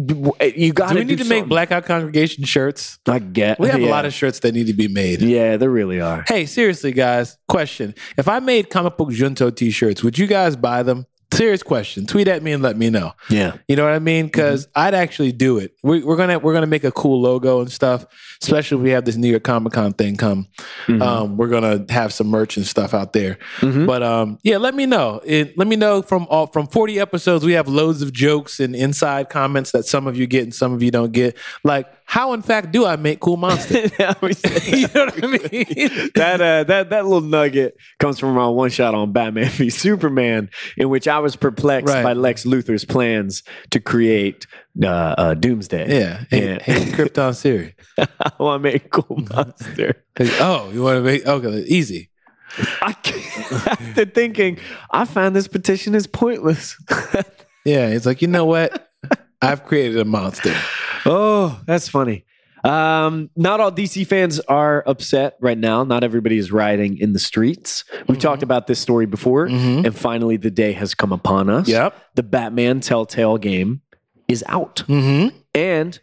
eh, you got Do we need to make blackout congregation shirts? I get. We have yeah. a lot of shirts that need to be made. Yeah, there really are. Hey, seriously, guys, question. If I made comic book Junto t shirts, would you guys buy them? Serious question. Tweet at me and let me know. Yeah. You know what I mean? Because I'd actually do it. We, we're gonna we're gonna make a cool logo and stuff. Especially if we have this New York Comic Con thing come. Um, we're gonna have some merch and stuff out there. Mhm. But um, yeah, let me know. It, let me know from all from forty episodes. We have loads of jokes and inside comments that some of you get and some of you don't get. Like, how in fact do I make cool monsters? you know what I mean? that uh, that that little nugget comes from my one shot on Batman v Superman, in which I was perplexed Right. by Lex Luthor's plans to create uh, uh, Doomsday. Yeah. Yeah. hey Krypton Siri. I want to make cool monster. Oh, you want to make okay? Easy. I can't- after thinking, I find this petition is pointless. Yeah, it's like you know what? I've created a monster. Oh, that's funny. Um, not all DC fans are upset right now. Not everybody is rioting in the streets. We've talked about this story before, Mhm. and finally the day has come upon us. Yep. The Batman Telltale game is out, Mm-hmm. and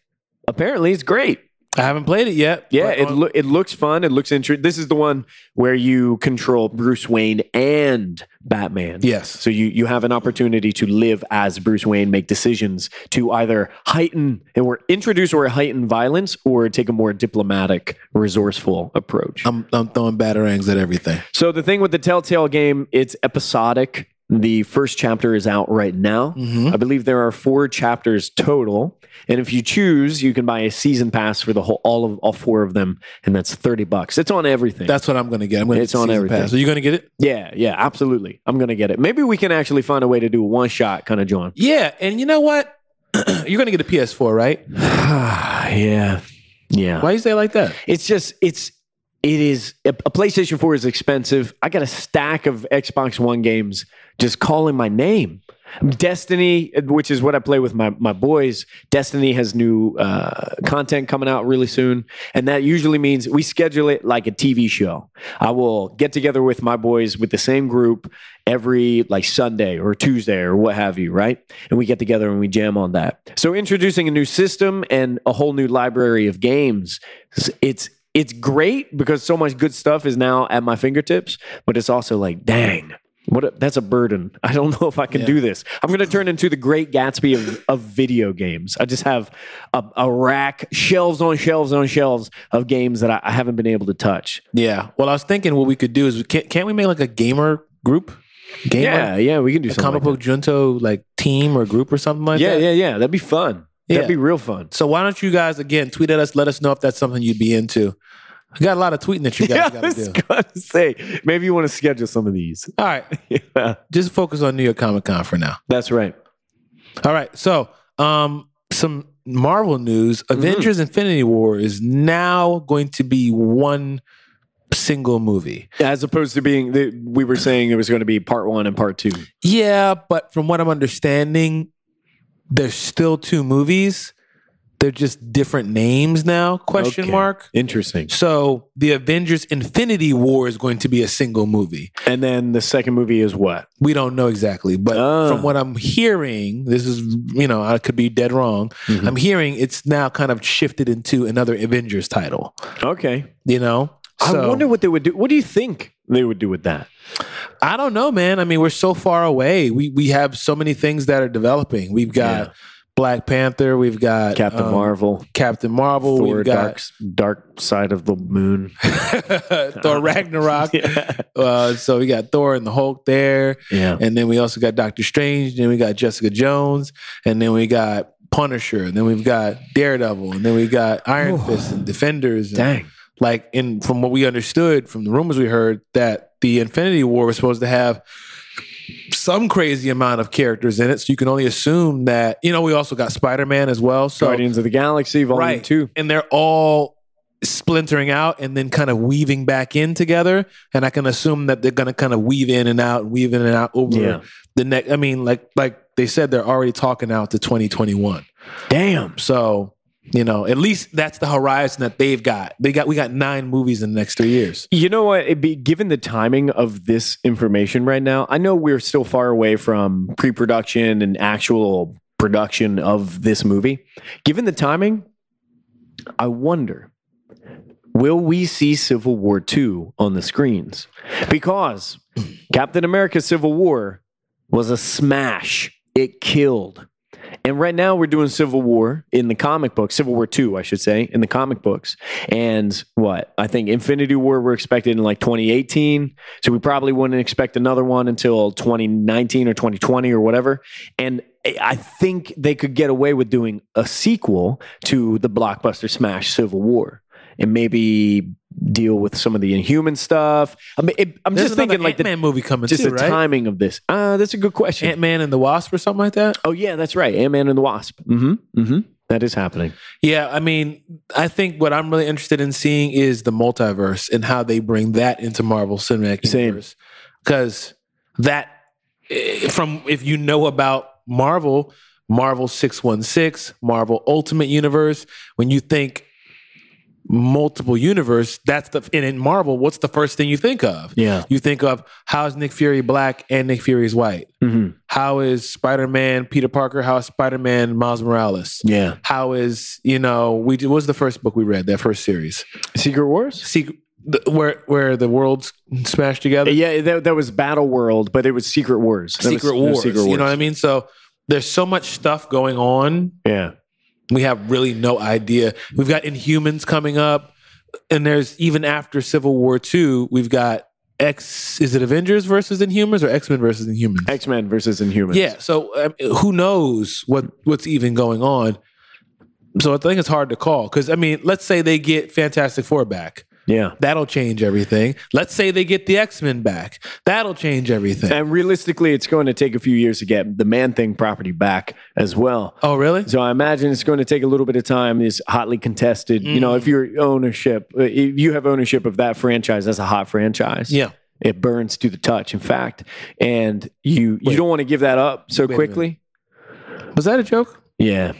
apparently it's great. I haven't played it yet. Yeah, it lo- it looks fun. It looks interesting. This is the one where you control Bruce Wayne and Batman. yes. So you you have an opportunity to live as Bruce Wayne, make decisions to either heighten or introduce or heighten violence, or take a more diplomatic, resourceful approach. I'm I'm throwing batarangs at everything. so the thing with the Telltale game, it's episodic. The first chapter is out right now. Mhm. I believe there are four chapters total, and if you choose, you can buy a season pass for the whole all of all four of them, and that's thirty bucks. It's on everything. That's what I'm going to get. I'm going to It's on everything. So you going to get it? yeah, yeah, absolutely. I'm gonna get it. Maybe we can actually find a way to do a one shot kind of John. Yeah. And you know what? You're going to get a PS4, right? yeah, yeah. Why you say it like that? It's just it's it is a a PlayStation 4 is expensive. I got a stack of Xbox One games just calling my name. Destiny, which is what I play with my my boys. Destiny has new uh, content coming out really soon, and that usually means we schedule it like a TV show. I will get together with my boys with the same group every like Sunday or Tuesday or what have you, right? And we get together and we jam on that. So introducing a new system and a whole new library of games, it's it's great because so much good stuff is now at my fingertips, but it's also like, dang, what a, that's a burden. I don't know if I can Yeah. do this. I'm going to turn into the great Gatsby of, of video games. I just have a, a rack, shelves on shelves on shelves of games that I, I haven't been able to touch. Yeah. Well, I was thinking what we could do is we can't, can't we make like a gamer group? Gamer? Yeah, yeah, we can do A something. comic like book junto like team or group or something like yeah, that. Yeah, yeah, yeah. That'd be fun. Yeah. That'd be real fun. So why don't you guys again tweet at us? Let us know if that's something you'd be into. I got a lot of tweeting that you guys Yeah, I got to was do. going to say, maybe you want to schedule some of these. All right, yeah, just focus on New York Comic Con for now. that's right. All right, so um, some Marvel news: Mm-hmm. Avengers: Infinity War is now going to be one single movie. As opposed to being, the, we were saying it was going to be part one and part two. Yeah, but from what I'm understanding, there's still two movies. They're just different names now? Question Okay. mark. Interesting. So the Avengers: Infinity War is going to be a single movie. And then the second movie is what? We don't know exactly, but Ah. from what I'm hearing, this is you know I could be dead wrong. Mhm. I'm hearing it's now kind of shifted into another Avengers title. Okay. You know, I wonder what they would do. What do you think they would do with that? I don't know, man. I mean, we're so far away. We we have so many things that are developing. We've got Yeah. Black Panther. We've got Captain um, Marvel, Captain Marvel. Thor, we've got Dark, Dark Side of the Moon. Thor Ragnarok. yeah. Uh, so we got Thor and the Hulk there. yeah. And then we also got Doctor Strange. Then we got Jessica Jones. And then we got Punisher. And then we've got Daredevil. And then we got Iron Ooh. Fist and Defenders. And Dang. like, in from what we understood from the rumors we heard, that the Infinity War was supposed to have some crazy amount of characters in it. So you can only assume that, you know, we also got Spider Man as well. So Guardians of the Galaxy Volume Right. 2. and they're all splintering out and then kind of weaving back in together. And I can assume that they're going to kind of weave in and out, weave in and out over Yeah. the next. I mean, like like they said, they're already talking out to 2021. Damn. So you know, at least that's the horizon that they've got. They got we got nine movies in the next three years. You know what? Be given the timing of this information right now. I know we're still far away from pre-production and actual production of this movie. Given the timing, I wonder will we see Civil War 2 on the screens? Because Captain America Civil War was a smash. It killed. And right now we're doing Civil War in the comic books, Civil War 2, I should say, in the comic books. And what? I think Infinity War we're expected in like 2018. So we probably wouldn't expect another one until 2019 or 2020 or whatever. And I think they could get away with doing a sequel to the blockbuster smash Civil War and maybe deal with some of the inhuman stuff. I mean, it, I'm There's just thinking like the, Man movie coming just too, the right? timing of this. Uh, that's a good question. Ant Man and the Wasp or something like that. Oh yeah, that's right. Ant Man and the Wasp. Mm-hmm. Mm-hmm. That is happening. Yeah, I mean, I think what I'm really interested in seeing is the multiverse and how they bring that into Marvel Cinematic Same. Universe. Because that, eh, from if you know about Marvel, Marvel 616, Marvel Ultimate Universe, when you think multiple universe, that's the and in Marvel, what's the first thing you think of? Yeah. You think of how is Nick Fury black and Nick Fury is white? Mhm. How is Spider Man Peter Parker? How is Spider Man Miles Morales? Yeah. How is you know we what was the first book we read that first series Secret Wars? Secret the, where where the worlds smashed together Yeah, that, that was Battle World, but it was Secret Wars. That was- Secret was Wars Secret you know what I mean so there's so much stuff going on Yeah. We have really no idea we've got Inhumans coming up and there's even after Civil War two we've got X is it Avengers versus Inhumans or X Men versus Inhumans X Men versus Inhumans. Yeah. So um, who knows what what's even going on? So I think it's hard to call because I mean, let's say they get Fantastic Four back, Yeah. that'll change everything. Let's say they get the X Men back, that'll change everything. And realistically, it's going to take a few years to get the Man Thing property back as well. oh, really? So I imagine it's going to take a little bit of time. It's hotly contested. You know, if you're ownership, uh, if you have ownership of that franchise, that's a hot franchise. Yeah. It burns to the touch, in fact. And you you don't want to give that up so Wait quickly. Was that a joke? Yeah.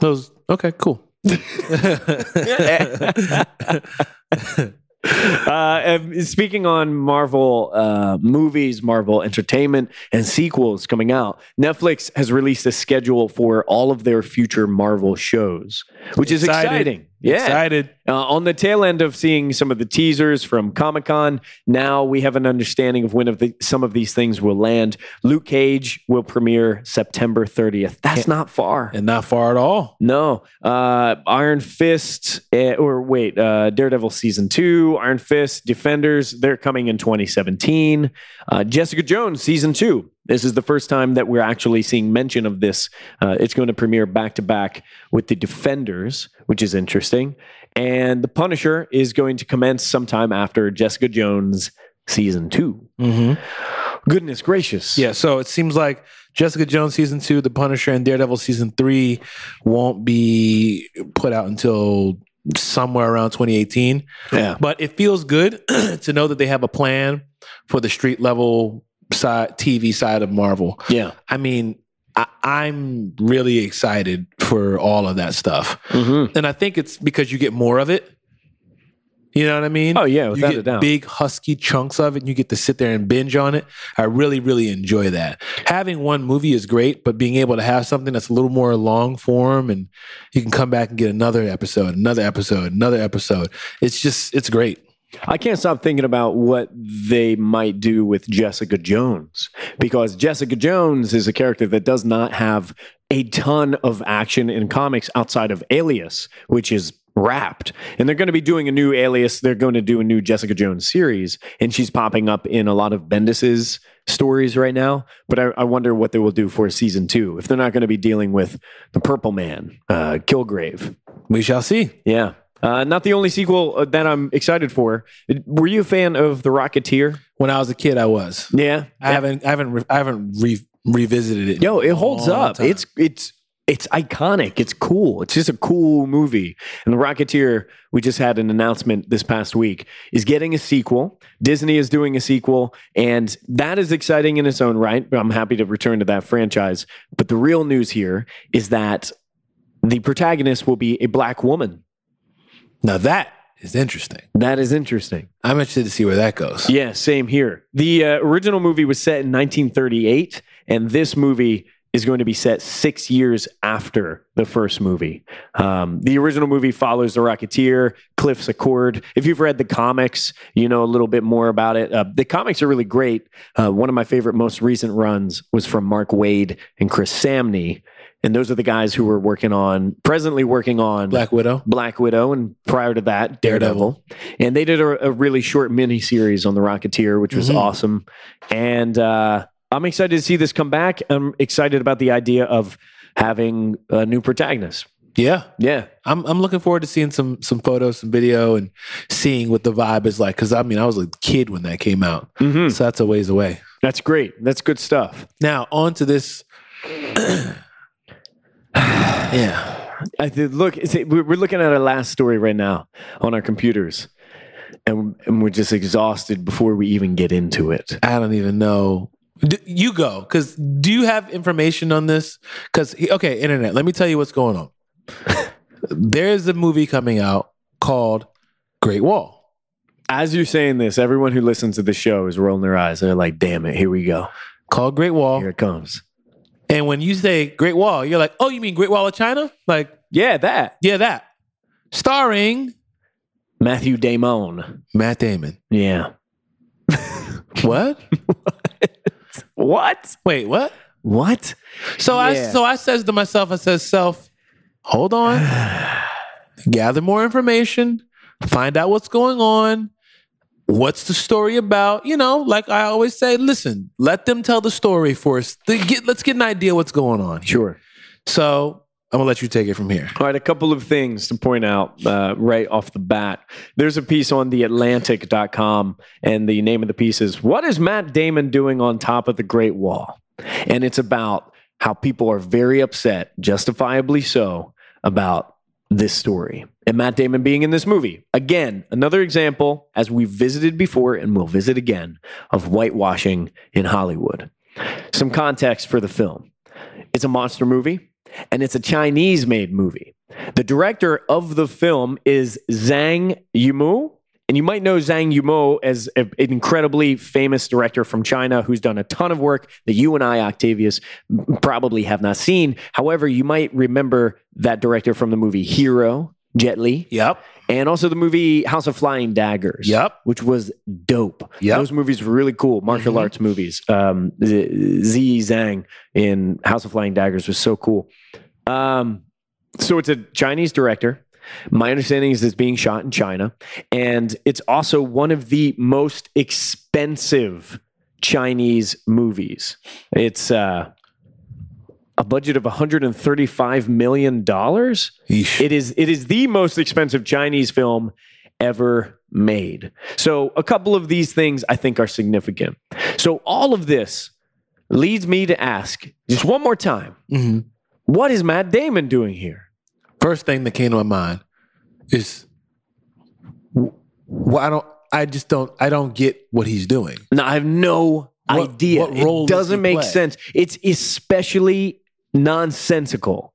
Those okay, cool. Uh, speaking on Marvel uh, movies, Marvel entertainment, and sequels coming out, Netflix has released a schedule for all of their future Marvel shows, which is exciting. Yeah. Excited. Uh, on the tail end of seeing some of the teasers from Comic Con, now we have an understanding of when of the, some of these things will land. Luke Cage will premiere September 30th. That's not far. And not far at all. No, uh, Iron Fist, eh, or wait, uh, Daredevil season two, Iron Fist, Defenders, they're coming in 2017. Uh, Jessica Jones season two. This is the first time that we're actually seeing mention of this. Uh, it's going to premiere back to back with the Defenders, which is interesting. And The Punisher is going to commence sometime after Jessica Jones season two. Mm-hmm. Goodness gracious. Yeah, so it seems like Jessica Jones season two, The Punisher, and Daredevil season three won't be put out until somewhere around 2018. Yeah. But it feels good to know that they have a plan for the street level side TV side of Marvel. Yeah. I mean, I, I'm really excited for all of that stuff, Mm-hmm. and I think it's because you get more of it. You know what I mean? Oh, yeah, you get a doubt. big husky chunks of it, and you get to sit there and binge on it. I really, really enjoy that. Having one movie is great, but being able to have something that's a little more long form, and you can come back and get another episode, another episode, another episode. It's just, it's great. I can't stop thinking about what they might do with Jessica Jones because Jessica Jones is a character that does not have a ton of action in comics outside of Alias, which is wrapped. And they're going to be doing a new Alias. They're going to do a new Jessica Jones series, and she's popping up in a lot of Bendis's stories right now. But I, I wonder what they will do for season two if they're not going to be dealing with the Purple Man, uh, Kilgrave. We shall see. Yeah. Uh, not the only sequel uh, that I'm excited for. Were you a fan of The Rocketeer? When I was a kid, I was. Yeah. I haven't, I haven't, re- I haven't re- revisited it. Yo, it holds up. time. It's it's it's iconic. It's cool. It's just a cool movie. And The Rocketeer, we just had an announcement this past week, is getting a sequel. Disney is doing a sequel, and that is exciting in its own right. I'm happy to return to that franchise. But the real news here is that the protagonist will be a black woman. Now that is interesting. That is interesting. I'm interested to see where that goes. Yeah, same here. The uh, original movie was set in 1938, and this movie is going to be set six years after the first movie. Um, the original movie follows the Rocketeer, Cliff Secord. If you've read the comics, you know a little bit more about it. Uh, the comics are really great. Uh, one of my favorite, most recent runs was from Mark Waid and Chris Samnee. And those are the guys who were working on, presently working on Black Widow. Black Widow, and prior to that, Daredevil. And they did a, a really short mini series on the Rocketeer, which was Mhm. awesome. And uh, I'm excited to see this come back. I'm excited about the idea of having a new protagonist. Yeah. Yeah. I'm I'm looking forward to seeing some some photos, some video, and seeing what the vibe is like. Because I mean, I was a kid when that came out, hmm so that's a ways away. That's great. That's good stuff. Now on to this. yeah, I did look, see, we're looking at our last story right now on our computers, and, and we're just exhausted before we even get into it. I don't even know. You go, because do you have information on this? Because okay, internet. Let me tell you what's going on. There's a movie coming out called Great Wall. As you're saying this, everyone who listens to the show is rolling their eyes. They're like, "Damn it, here we go. Called Great Wall. Here it comes." And when you say Great Wall, you're like, oh, you mean Great Wall of China? Like, Yeah, that yeah, that. Starring Matthew Damon. Matt Damon. Yeah. What? What? Wait, what? What? So I Yeah. so I says to myself, I says, self, hold on, gather more information, find out what's going on. What's the story about? You know, like I always say, listen, let them tell the story for us. Get, let's get an idea what's going on. Sure. So I'm gonna let you take it from here. All right, a couple of things to point out uh, right off the bat. There's a piece on theatlantic.com, and the name of the piece is What is Matt Damon doing on top of the Great Wall? And it's about how people are very upset, justifiably so, about this story and Matt Damon being in this movie. Again, another example, as we've visited before and will visit again, of whitewashing in Hollywood. Some context for the film it's a monster movie and it's a Chinese made movie. The director of the film is Zhang Yimou. And you might know Zhang Yimou as an incredibly famous director from China who's done a ton of work that you and I, Octavius, probably have not seen. However, you might remember that director from the movie Hero, Jet Li, Yep. and also the movie House of Flying Daggers. Yep. Which was dope. Yep. Those movies were really cool. Martial Mhm. arts movies. Um, Z Z Zhang in House of Flying Daggers was so cool. Um, so it's a Chinese director. My understanding is it's being shot in China. And it's also one of the most expensive Chinese movies. It's uh, a budget of 135 million dollars. It is it is the most expensive Chinese film ever made. So a couple of these things I think are significant. So all of this leads me to ask just one more time, Mhm. what is Matt Damon doing here? First thing that came to my mind is, wh- I don't, I just don't, I don't get what he's doing. Now I have no What- idea. what role it does doesn't make play? sense. It's especially nonsensical.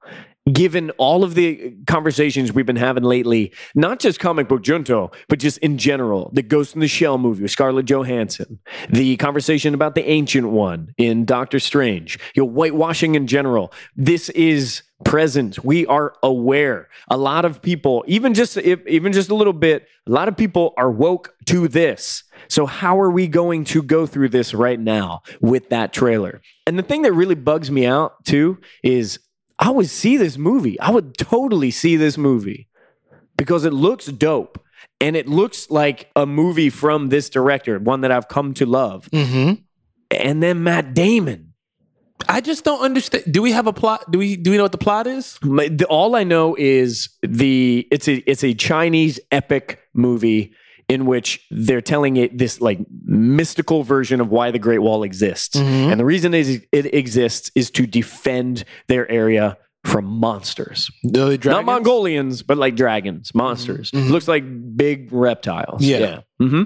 Given all of the conversations we've been having lately, not just comic book junto, but just in general, the Ghost in the Shell movie with Scarlett Johansson, the conversation about the Ancient One in Doctor Strange, you know, whitewashing in general. This is present. We are aware. A lot of people, even just if, even just a little bit, a lot of people are woke to this. So how are we going to go through this right now with that trailer? And the thing that really bugs me out too is I would see this movie. I would totally see this movie because it looks dope. And it looks like a movie from this director, one that I've come to love. Mm-hmm. And then Matt Damon. I just don't understand. Do we have a plot? Do we do we know what the plot is? All I know is the it's a it's a Chinese epic movie in which they're telling it this like mystical version of why the Great Wall exists, Mhm. and the reason it, it exists is to defend their area from monsters, The not? Mongolians, but like dragons, monsters. Mhm. Looks like big reptiles. Yeah. hmm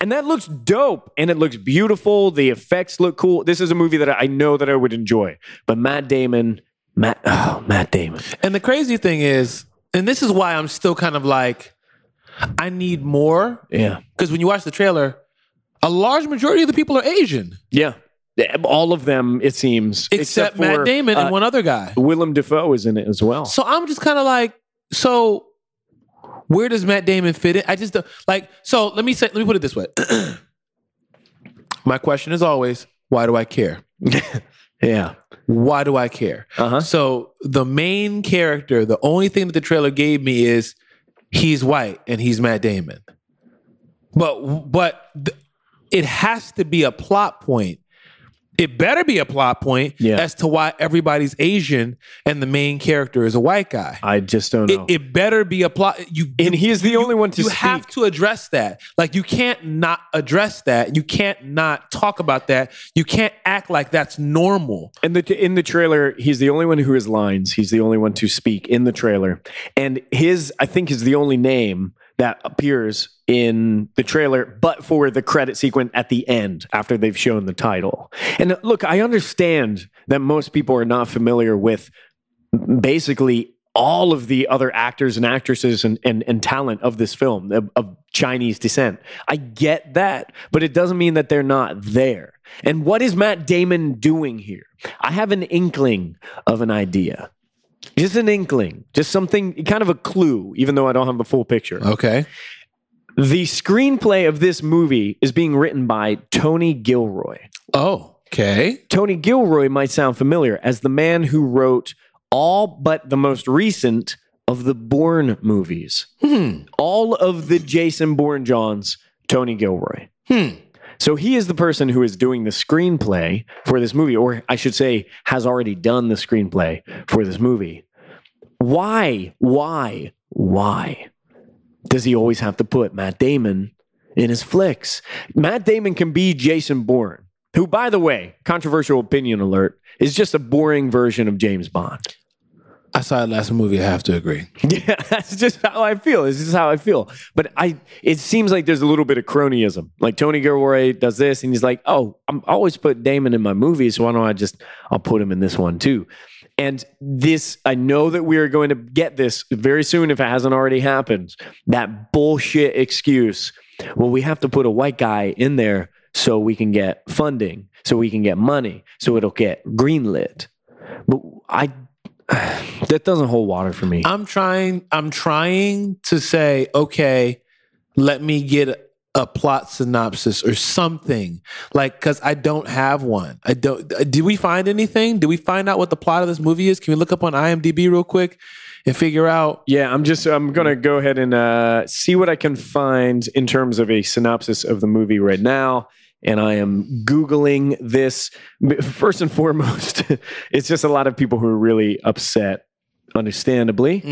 And that looks dope, and it looks beautiful. The effects look cool. This is a movie that I know that I would enjoy. But Matt Damon, Matt, oh, Matt Damon. And the crazy thing is, and this is why I'm still kind of like, I need more Yeah. because when you watch the trailer, a large majority of the people are Asian, Yeah. All of them, it seems. except, Matt for, Damon uh, and one other guy. Willem Dafoe is in it as well. So I'm just kind of like, so where does Matt Damon fit in? I just don't- like. So let me say, let me put it this way. My question is always, why do I care? yeah. Why do I care? Uh huh. So the main character, the only thing that the trailer gave me is he's white and he's Matt Damon. But but th- it has to be a plot point. It better be a plot point Yeah. as to why everybody's Asian and the main character is a white guy. I just don't It, know. it better be a plot. You and he is the only one to you speak. have to address that. Like you can't not address that. You can't not talk about that. You can't act like that's normal. And the in the trailer, he's the only one who has lines. He's the only one to speak in the trailer, and his I think is the only name that appears in the trailer, but for the credit sequence at the end after they've shown the title. And look, I understand that most people are not familiar with basically all of the other actors and actresses and, and, and talent of this film of, of Chinese descent. I get that, but it doesn't mean that they're not there. And what is Matt Damon doing here? I have an inkling of an idea. Just an inkling, just something, kind of a clue, even though I don't have the full picture. Okay. The screenplay of this movie is being written by Tony Gilroy. Oh, okay. Tony Gilroy might sound familiar as the man who wrote all but the most recent of the Bourne movies. Hmm. All of the Jason Bourne Johns, Tony Gilroy. Hmm. So he is the person who is doing the screenplay for this movie, or I should say, has already done the screenplay for this movie. Why, why, why does he always have to put Matt Damon in his flicks? Matt Damon can be Jason Bourne, who, by the way, controversial opinion alert, is just a boring version of James Bond. I saw the last movie. I have to agree. Yeah, that's just how I feel. It's just how I feel. But I, it seems like there's a little bit of cronyism. Like Tony Gilroy does this, and he's like, "Oh, I'm always put Damon in my movies, so why don't I just I'll put him in this one too." And this, I know that we are going to get this very soon if it hasn't already happened. That bullshit excuse. Well, we have to put a white guy in there so we can get funding, so we can get money, so it'll get greenlit. But I, that doesn't hold water for me. I'm trying. I'm trying to say, okay, let me get a plot synopsis or something, like because I don't have one. I don't. Did we find anything? Did we find out what the plot of this movie is? Can we look up on IMDb real quick and figure out? Yeah, I'm just I'm gonna go ahead and uh, see what I can find in terms of a synopsis of the movie right now. And I am googling this. First and foremost, it's just a lot of people who are really upset, understandably.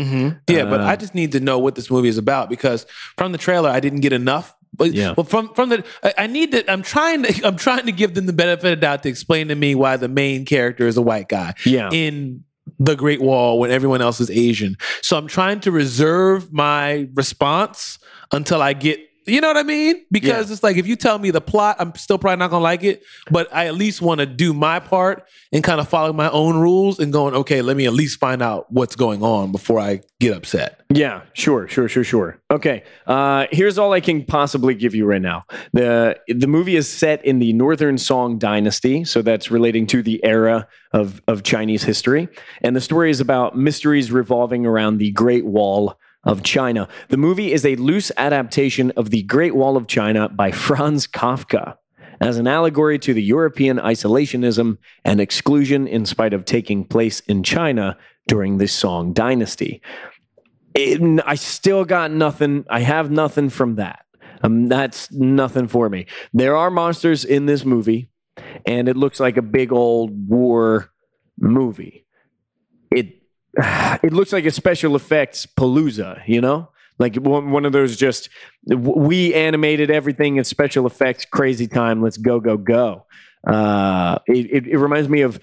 Yeah, but Uh, I just need to know what this movie is about because from the trailer I didn't get enough. But Yeah. well, from from the I, I need to. I'm trying to. I'm trying to give them the benefit of the doubt to explain to me why the main character is a white guy. Yeah. in the Great Wall when everyone else is Asian. So I'm trying to reserve my response until I get. You know what I mean? Because Yeah. it's like if you tell me the plot, I'm still probably not gonna like it. But I at least want to do my part and kind of follow my own rules and going, okay, let me at least find out what's going on before I get upset. Yeah, sure, sure, sure, sure. Okay, uh, here's all I can possibly give you right now. the The movie is set in the Northern Song Dynasty, so that's relating to the era of of Chinese history, and the story is about mysteries revolving around the Great Wall of China. The movie is a loose adaptation of the Great Wall of China by Franz Kafka. As an allegory to the European isolationism and exclusion in spite of taking place in China during the Song Dynasty it, I still got nothing. I have nothing from that. Um, that's nothing for me. There are monsters in this movie, and it looks like a big old war movie. It it looks like a special effects palooza, you know, like one, one of those just we animated everything in special effects, crazy time. Let's go, go, go. Uh, it, it, it reminds me of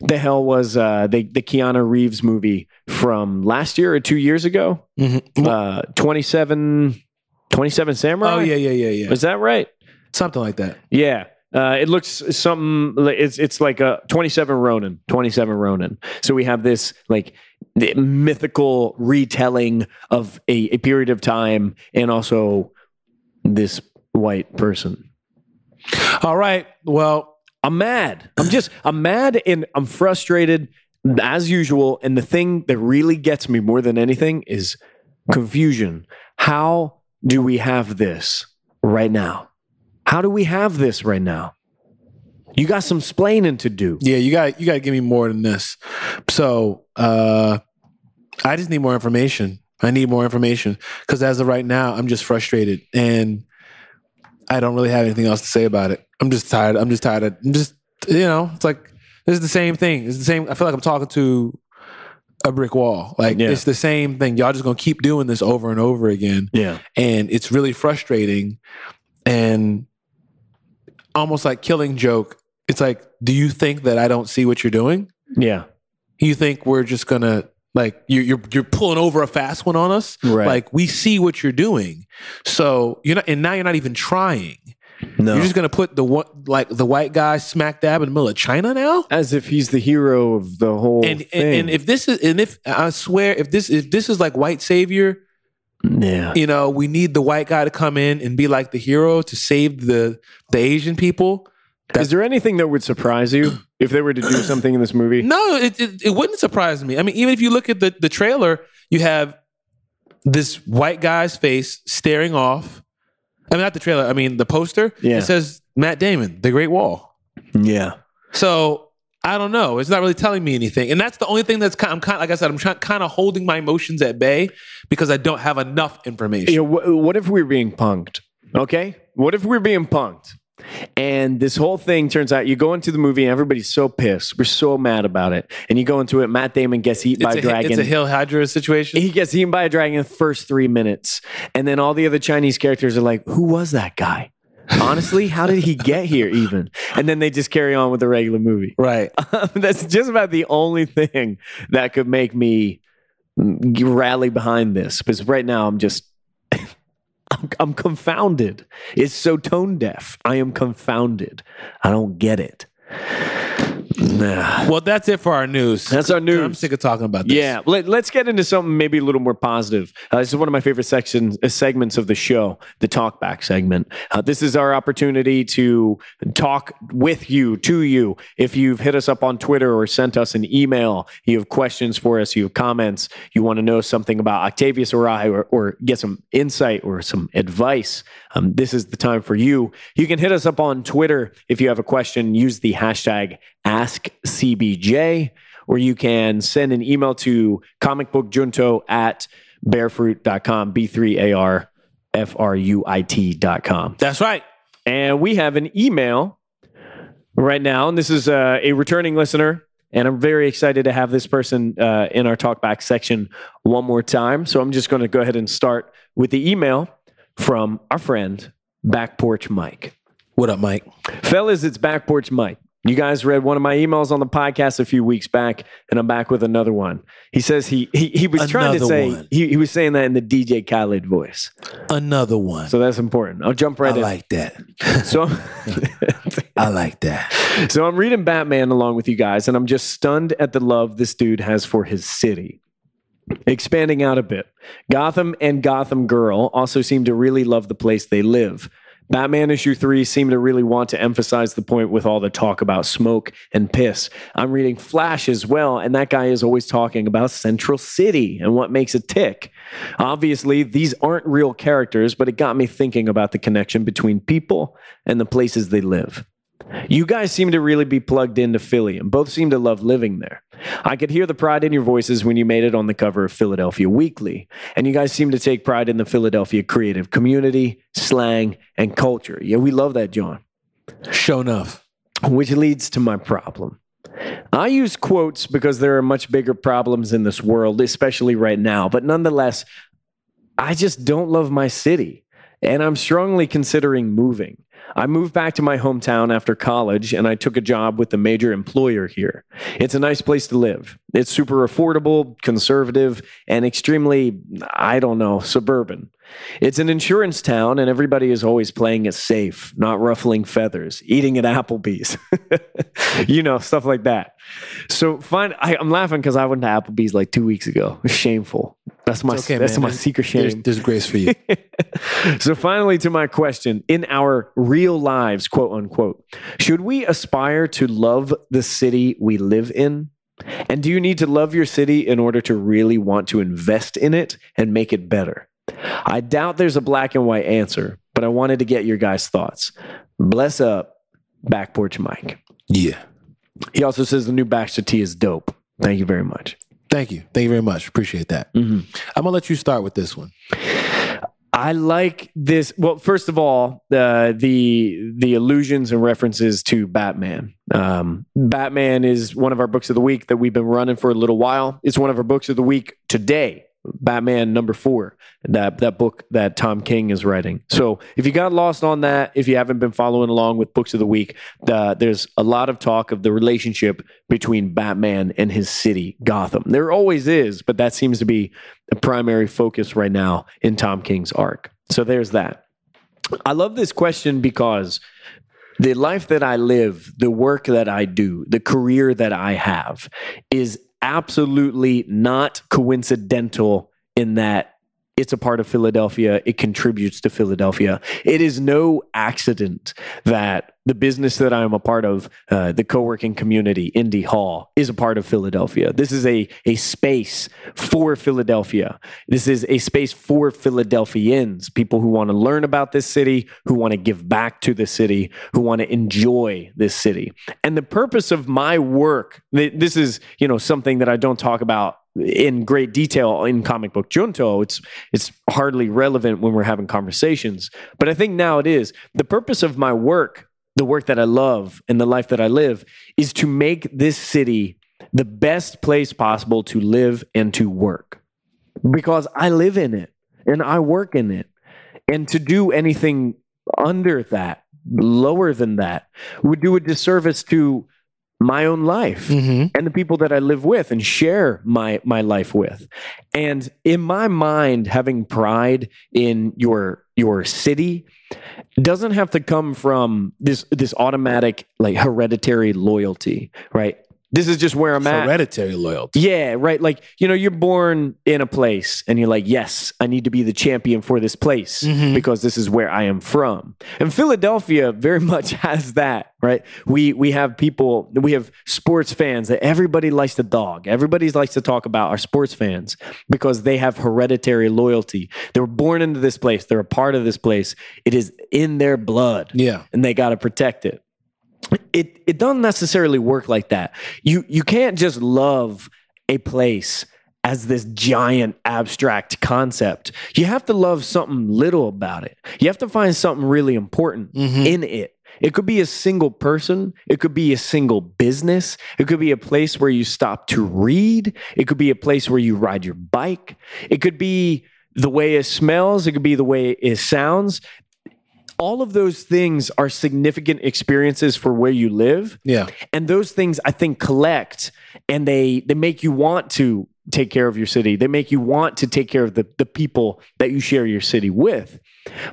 the hell was uh, the the Keanu Reeves movie from last year or two years ago. Uh, 27, 27 Samurai. Oh yeah, yeah, yeah, yeah. is that right? Something like that. Yeah. Uh, it looks something. It's it's like a twenty seven Ronin, twenty seven Ronin. So we have this like mythical retelling of a, a period of time, and also this white person. All right. Well, I'm mad. I'm just I'm mad and I'm frustrated as usual. And the thing that really gets me more than anything is confusion. How do we have this right now? How do we have this right now? You got some splaining to do. yeah, you got you got to give me more than this. So, uh I just need more information. I need more information because as of right now, I'm just frustrated and I don't really have anything else to say about it. I'm just tired. I'm just tired. Of, I'm just you know, it's like this is the same thing. It's the same. I feel like I'm talking to a brick wall. Like Yeah. it's the same thing. Y'all just gonna keep doing this over and over again. Yeah. and it's really frustrating and almost like killing joke it's like do you think that i don't see what you're doing Yeah. you think we're just gonna like you, you're you're pulling over a fast one on us Right. like we see what you're doing so you're not and now you're not even trying No. You're just gonna put the one like the white guy smack dab in the middle of China now? As if he's the hero of the whole And, and and if this is and if I swear if this if this is like white savior, yeah. you know, we need the white guy to come in and be like the hero to save the the Asian people. Is there anything that would surprise you if they were to do something in this movie? No, it, it it wouldn't surprise me. I mean, even if you look at the the trailer, you have this white guy's face staring off. I mean, not the trailer. I mean, the poster. Yeah. It says Matt Damon, The Great Wall. Yeah. So I don't know. It's not really telling me anything, and that's the only thing that's kind. Of, I'm kind like I said, I'm trying, kind of holding my emotions at bay because I don't have enough information. You know, wh- what if we're being punked? Okay. What if we we're being punked? And this whole thing turns out you go into the movie and everybody's so pissed. We're so mad about it. And you go into it, Matt Damon gets eaten by it's, a a, dragon. it's a Hill Hydra situation. he gets eaten by a dragon in the first three minutes. And then all the other Chinese characters are like, who was that guy? Honestly, how did he get here even? And then they just carry on with the regular movie. right. That's just about the only thing that could make me rally behind this. Because right now I'm just, I'm, I'm confounded. It's so tone deaf. I am confounded. I don't get it. Nah. Well, that's it for our news. That's our news. I'm sick of talking about this. Yeah, let, us get into something maybe a little more positive. Uh, this is one of my favorite sections, uh, segments of the show, the talkback segment. Uh, this is our opportunity to talk with you, to you. If you've hit us up on Twitter or sent us an email, you have questions for us, you have comments, you want to know something about Octavius or I, or, or get some insight or some advice, um, this is the time for you. You can hit us up on Twitter if you have a question. Use the hashtag AskCBJ, or you can send an email to comicbookjunto at bearfruit.com, B3ARFRUIT.com. That's right. And we have an email right now, and this is uh, a returning listener. And I'm very excited to have this person uh, in our talkback section one more time. So I'm just going to go ahead and start with the email from our friend, Back Porch Mike. What up, Mike? Fellas, it's Back Porch Mike. You guys read one of my emails on the podcast a few weeks back, and I'm back with another one. He says he he, he was trying to say he, he was saying that in the DJ Khaled voice. Another one. So that's important. I'll jump right I in. like that. so I like that. So I'm reading Batman along with you guys, and I'm just stunned at the love this dude has for his city. Expanding out a bit, Gotham and Gotham Girl also seem to really love the place they live. Batman issue three seemed to really want to emphasize the point with all the talk about smoke and piss. I'm reading Flash as well, and that guy is always talking about Central City and what makes it tick. Obviously, these aren't real characters, but it got me thinking about the connection between people and the places they live. You guys seem to really be plugged into Philly and both seem to love living there. I could hear the pride in your voices when you made it on the cover of Philadelphia Weekly, and you guys seem to take pride in the Philadelphia creative community, slang, and culture. Yeah, we love that, John. Show enough. Which leads to my problem. I use quotes because there are much bigger problems in this world, especially right now, but nonetheless, I just don't love my city, and I'm strongly considering moving. I moved back to my hometown after college and I took a job with a major employer here. It's a nice place to live. It's super affordable, conservative, and extremely, I don't know, suburban. It's an insurance town and everybody is always playing it safe, not ruffling feathers, eating at Applebee's. you know, stuff like that. So fine, I, I'm laughing because I went to Applebee's like two weeks ago. Shameful. That's my okay, that's man. my There's- secret There's, shame. there's grace for you. so finally to my question in our real lives quote unquote should we aspire to love the city we live in and do you need to love your city in order to really want to invest in it and make it better i doubt there's a black and white answer but i wanted to get your guys thoughts bless up back porch mike yeah. he also says the new baxter t is dope thank you very much Thank you. Thank you very much. Appreciate that. Mhm. I'm gonna let you start with this one. I like this. Well, first of all, the the the allusions and references to Batman. Um, Batman is one of our books of the week that we've been running for a little while. It's one of our books of the week today. Batman number four, that that book that Tom King is writing. So if you got lost on that, if you haven't been following along with books of the week, the, there's a lot of talk of the relationship between Batman and his city, Gotham. There always is, but that seems to be a primary focus right now in Tom King's arc. So there's that. I love this question because the life that I live, the work that I do, the career that I have is absolutely not coincidental in that it's a part of Philadelphia. It contributes to Philadelphia. It is no accident that the business that I am a part of, uh, the co working community, Indy Hall, is a part of Philadelphia. This is a, a space for Philadelphia. This is a space for Philadelphians, people who want to learn about this city, who want to give back to the city, who want to enjoy this city. And the purpose of my work, this is, you know, something that I don't talk about in great detail in comic book junto it's it's hardly relevant when we're having conversations but i think now it is the purpose of my work the work that i love and the life that i live is to make this city the best place possible to live and to work because i live in it and i work in it and to do anything under that lower than that would do a disservice to my own life Mm-hmm. and the people that I live with and share my my life with. And in my mind, having pride in your your city doesn't have to come from this this automatic like hereditary loyalty, right? This is just where I'm at. Hereditary loyalty. Yeah, right. Like, you know, you're born in a place and you're like, yes, I need to be the champion for this place Mhm. because this is where I am from. And Philadelphia very much has that, right? We we have people, we have sports fans that everybody likes to dog. Everybody likes to talk about our sports fans because they have hereditary loyalty. They were born into this place. They're a part of this place. It is in their blood Yeah. and they got to protect it. It it doesn't necessarily work like that. You you can't just love a place as this giant abstract concept. You have to love something little about it. You have to find something really important Mhm. in it. It could be a single person. It could be a single business. It could be a place where you stop to read. It could be a place where you ride your bike. It could be the way it smells. It could be the way it sounds. All of those things are significant experiences for where you live. Yeah. And those things I think collect and they they make you want to take care of your city. They make you want to take care of the, the people that you share your city with.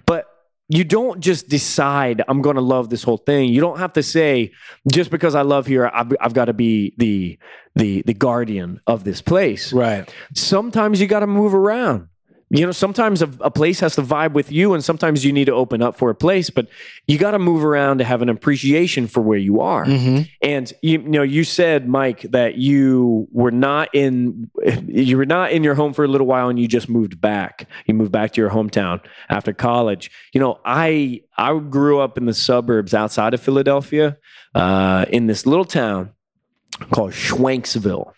But you don't just decide I'm going to love this whole thing. You don't have to say just because I love here, I've, I've got to be the the the guardian of this place. Right. Sometimes you got to move around. You know, sometimes a, a place has to vibe with you, and sometimes you need to open up for a place. But you got to move around to have an appreciation for where you are. Mm-hmm. And you, you know, you said, Mike, that you were not in you were not in your home for a little while, and you just moved back. You moved back to your hometown after college. You know, I I grew up in the suburbs outside of Philadelphia, uh, in this little town called Schwenksville.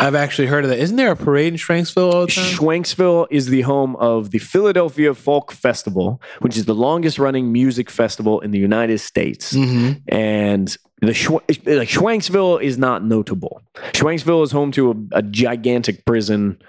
I've actually heard of that. Isn't there a parade in Schwenksville all the time? Schwenksville is the home of the Philadelphia Folk Festival, which is the longest running music festival in the United States. Mm-hmm. and the like Schwenksville is not notable. Schwenksville is home to a, a gigantic prison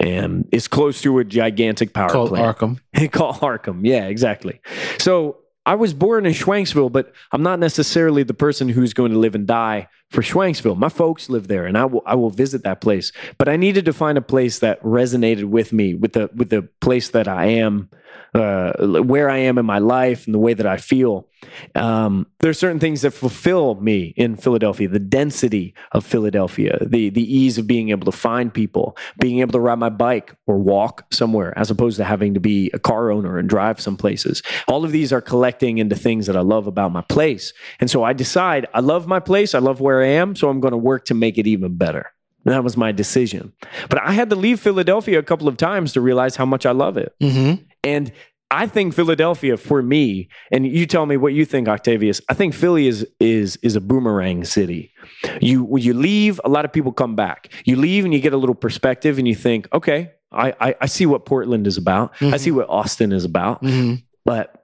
and is close to a gigantic power Called plant. Arkham. Called Arkham. Yeah, exactly. So I was born in Schwenksville, but I'm not necessarily the person who's going to live and die for Schwenksville. My folks live there, and I will I will visit that place. But I needed to find a place that resonated with me, with the with the place that I am, uh, where I am in my life, and the way that I feel. Um, are certain things that fulfill me in Philadelphia. The density of Philadelphia, the the ease of being able to find people, being able to ride my bike or walk somewhere, as opposed to having to be a car owner and drive some places. All of these are collecting into things that I love about my place. And so I decide I love my place, I love where I am, so I'm going to work to make it even better. And that was my decision. But I had to leave Philadelphia a couple of times to realize how much I love it. Mm-hmm. And I think Philadelphia for me, and you tell me what you think, Octavius. I think Philly is is is a boomerang city. You when you leave, a lot of people come back. You leave and you get a little perspective, and you think, okay, I I, I see what Portland is about. I see what Austin is about, Mm-hmm. but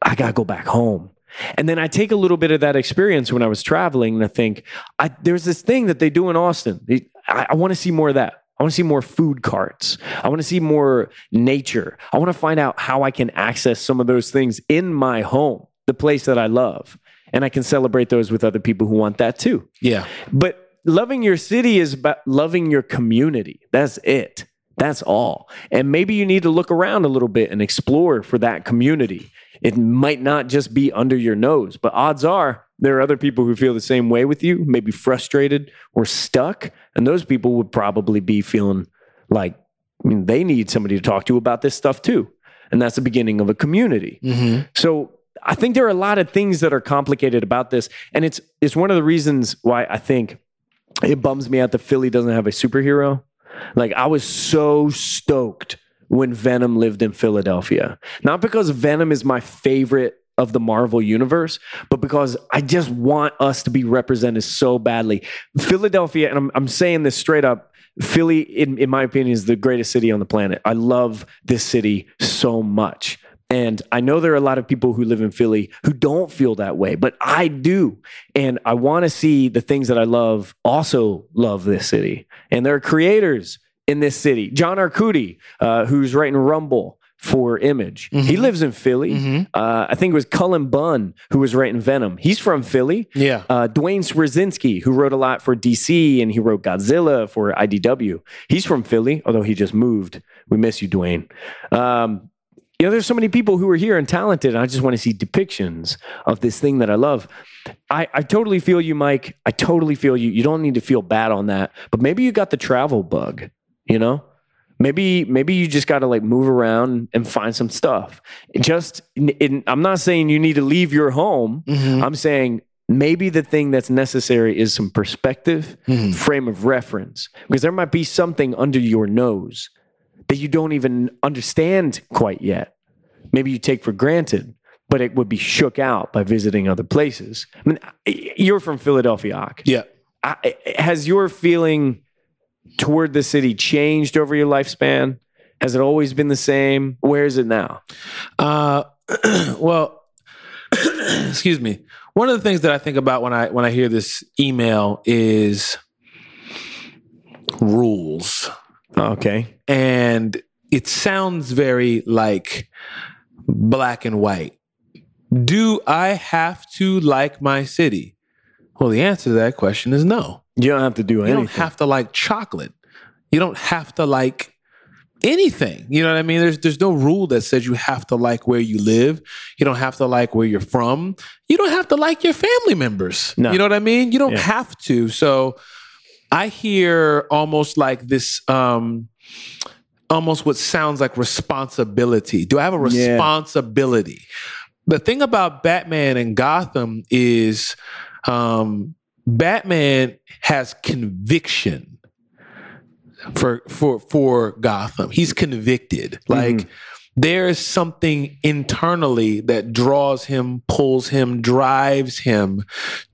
I gotta go back home. And then I take a little bit of that experience when I was traveling, and I think I, there's this thing that they do in Austin. I, I want to see more of that. I want to see more food carts. I want to see more nature. I want to find out how I can access some of those things in my home, the place that I love, and I can celebrate those with other people who want that too. Yeah. But loving your city is about loving your community. That's it. That's all. And maybe you need to look around a little bit and explore for that community. It might not just be under your nose, but odds are there are other people who feel the same way with you, maybe frustrated or stuck. And those people would probably be feeling like I mean, they need somebody to talk to about this stuff too. And that's the beginning of a community. Mm-hmm. So I think there are a lot of things that are complicated about this. And it's it's one of the reasons why I think it bums me out that Philly doesn't have a superhero. Like I was so stoked when Venom lived in Philadelphia. Not because Venom is my favorite of the Marvel universe, but because I just want us to be represented so badly. Philadelphia, and I'm, I'm saying this straight up, Philly, in, in my opinion, is the greatest city on the planet. I love this city so much. And I know there are a lot of people who live in Philly who don't feel that way, but I do. And I want to see the things that I love also love this city. And there are creators in this city. John Arcudi, uh, who's writing Rumble for Image, he lives in Philly. Mhm. Uh, I think it was Cullen Bunn who was writing Venom. He's from Philly. Yeah. Uh, Duane Swierczynski, who wrote a lot for DC and he wrote Godzilla for IDW. He's from Philly, although he just moved. We miss you, Dwayne. Um, you know, there's so many people who are here and talented, and I just want to see depictions of this thing that I love. I, I totally feel you, Mike. I totally feel you. You don't need to feel bad on that, but maybe you got the travel bug, you know? Maybe maybe you just got to like move around and find some stuff. Just in, in- I'm not saying you need to leave your home. Mhm. I'm saying maybe the thing that's necessary is some perspective, Mhm. frame of reference, because there might be something under your nose that you don't even understand quite yet. Maybe you take for granted, but it would be shook out by visiting other places. I mean, you're from Philadelphia, Ak. Yeah. I, has your feeling toward the city changed over your lifespan? Has it always been the same? Where is it now? Uh, well, excuse me. One of the things that I think about when I when I hear this email is rules, Okay. and it sounds very like black and white. Do I have to like my city? Well, the answer to that question is no. You don't have to do anything. You don't have to like chocolate. You don't have to like anything. You know what I mean? There's there's no rule that says you have to like where you live. You don't have to like where you're from. You don't have to like your family members. No. You know what I mean? You don't Yeah. have to. So I hear almost like this um almost what sounds like responsibility. Do I have a Yeah. responsibility? The thing about Batman and Gotham is um Batman has conviction for for for Gotham. He's convicted. Like there is something internally that draws him, pulls him, drives him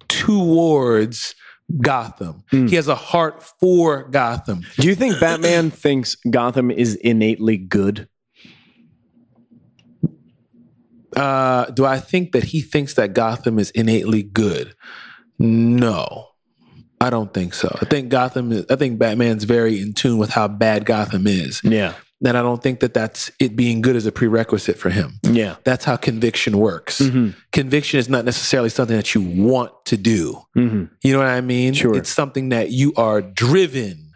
towards Gotham. He has a heart for Gotham. Do you think Batman thinks Gotham is innately good? Uh, do I think that he thinks that Gotham is innately good? No, I don't think so. I think Gotham is, I think Batman's very in tune with how bad Gotham is. Yeah. And I don't think that that's it being good as a prerequisite for him. Yeah. That's how conviction works. Mhm. Conviction is not necessarily something that you want to do. hmm You know what I mean? Sure. It's something that you are driven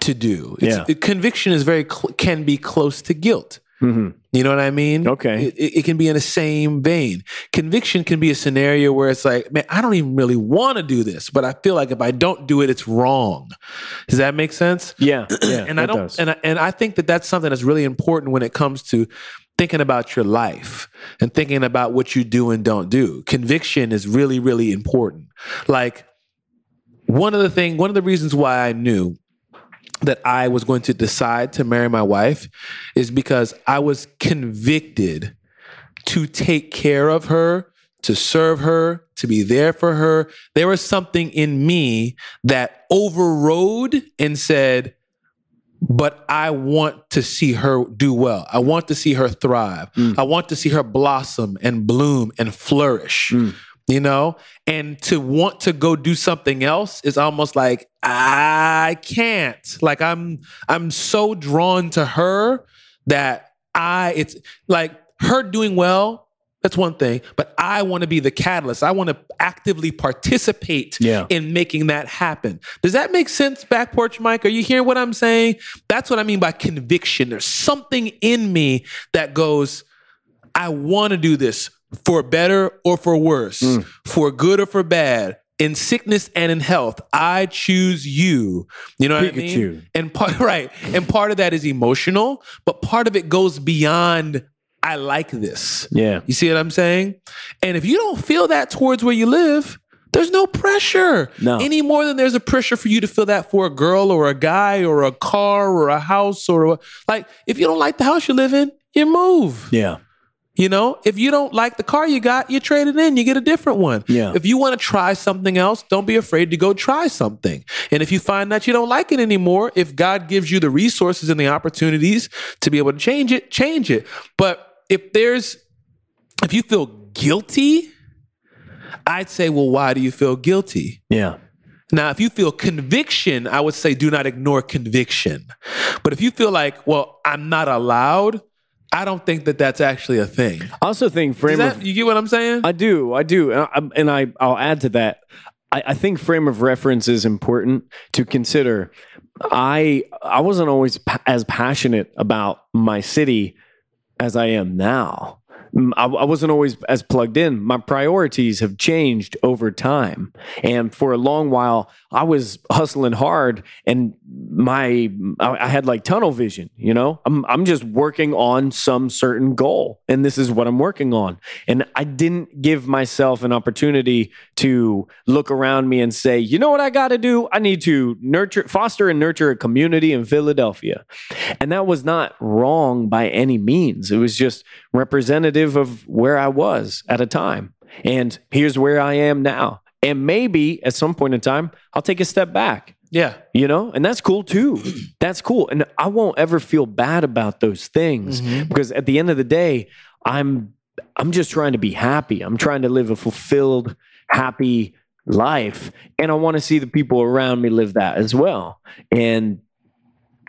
to do. It's, Yeah. it- conviction is very cl- can be close to guilt. Hmm You know what I mean? Okay. It, it, it can be in the same vein. Conviction can be a scenario where it's like, man, I don't even really want to do this, but I feel like if I don't do it, it's wrong. Does that make sense? Yeah. Yeah. and I don't, does. and I, and I think that that's something that's really important when it comes to thinking about your life and thinking about what you do and don't do. Conviction is really, really important. Like one of the thing, one of the reasons why I knew that I was going to decide to marry my wife is because I was convicted to take care of her, to serve her, to be there for her. There was something in me that overrode and said, but I want to see her do well. I want to see her thrive. Mm. I want to see her blossom and bloom and flourish. Mm. You know, and to want to go do something else is almost like I can't. Like I'm I'm so drawn to her that I it's like her doing well, that's one thing, but I want to be the catalyst. I want to actively participate Yeah. in making that happen. Does that make sense, Back Porch Mike? Are you hearing what I'm saying? That's what I mean by conviction. There's something in me that goes, I want to do this for better or for worse, Mm. for good or for bad, in sickness and in health. I choose you. You know what I mean? And part right, and part of that is emotional, but part of it goes beyond. I like this. Yeah. You see what I'm saying? And if you don't feel that towards where you live, there's no pressure. No. Any more than there's a pressure for you to feel that for a girl or a guy or a car or a house or a, like if you don't like the house you live in, you move. Yeah. You know, if you don't like the car you got, you trade it in, you get a different one. Yeah. If you want to try something else, don't be afraid to go try something. And if you find that you don't like it anymore, if God gives you the resources and the opportunities to be able to change it, change it. But if there's, if you feel guilty, I'd say, well, why do you feel guilty? Yeah. Now, if you feel conviction, I would say do not ignore conviction. But if you feel like, well, I'm not allowed, I don't think that that's actually a thing. I also think frame that, of you get what I'm saying? I do, I do, and, I, and I I'll add to that. I, I think frame of reference is important to consider. I I wasn't always pa- as passionate about my city as I am now. Mm, I, I wasn't always as plugged in. My priorities have changed over time, and for a long while, I was hustling hard, and my I, I had like tunnel vision. You know, I'm I'm just working on some certain goal, and this is what I'm working on. And I didn't give myself an opportunity to look around me and say, you know what I got to do? I need to nurture, foster, and nurture a community in Philadelphia. And that was not wrong by any means. It was just representative of where I was at a time. And here's where I am now. And maybe at some point in time, I'll take a step back yeah. you know and that's cool too that's cool and i won't ever feel bad about those things Mhm. because at the end of the day i'm i'm just trying to be happy i'm trying to live a fulfilled happy life and i want to see the people around me live that as well and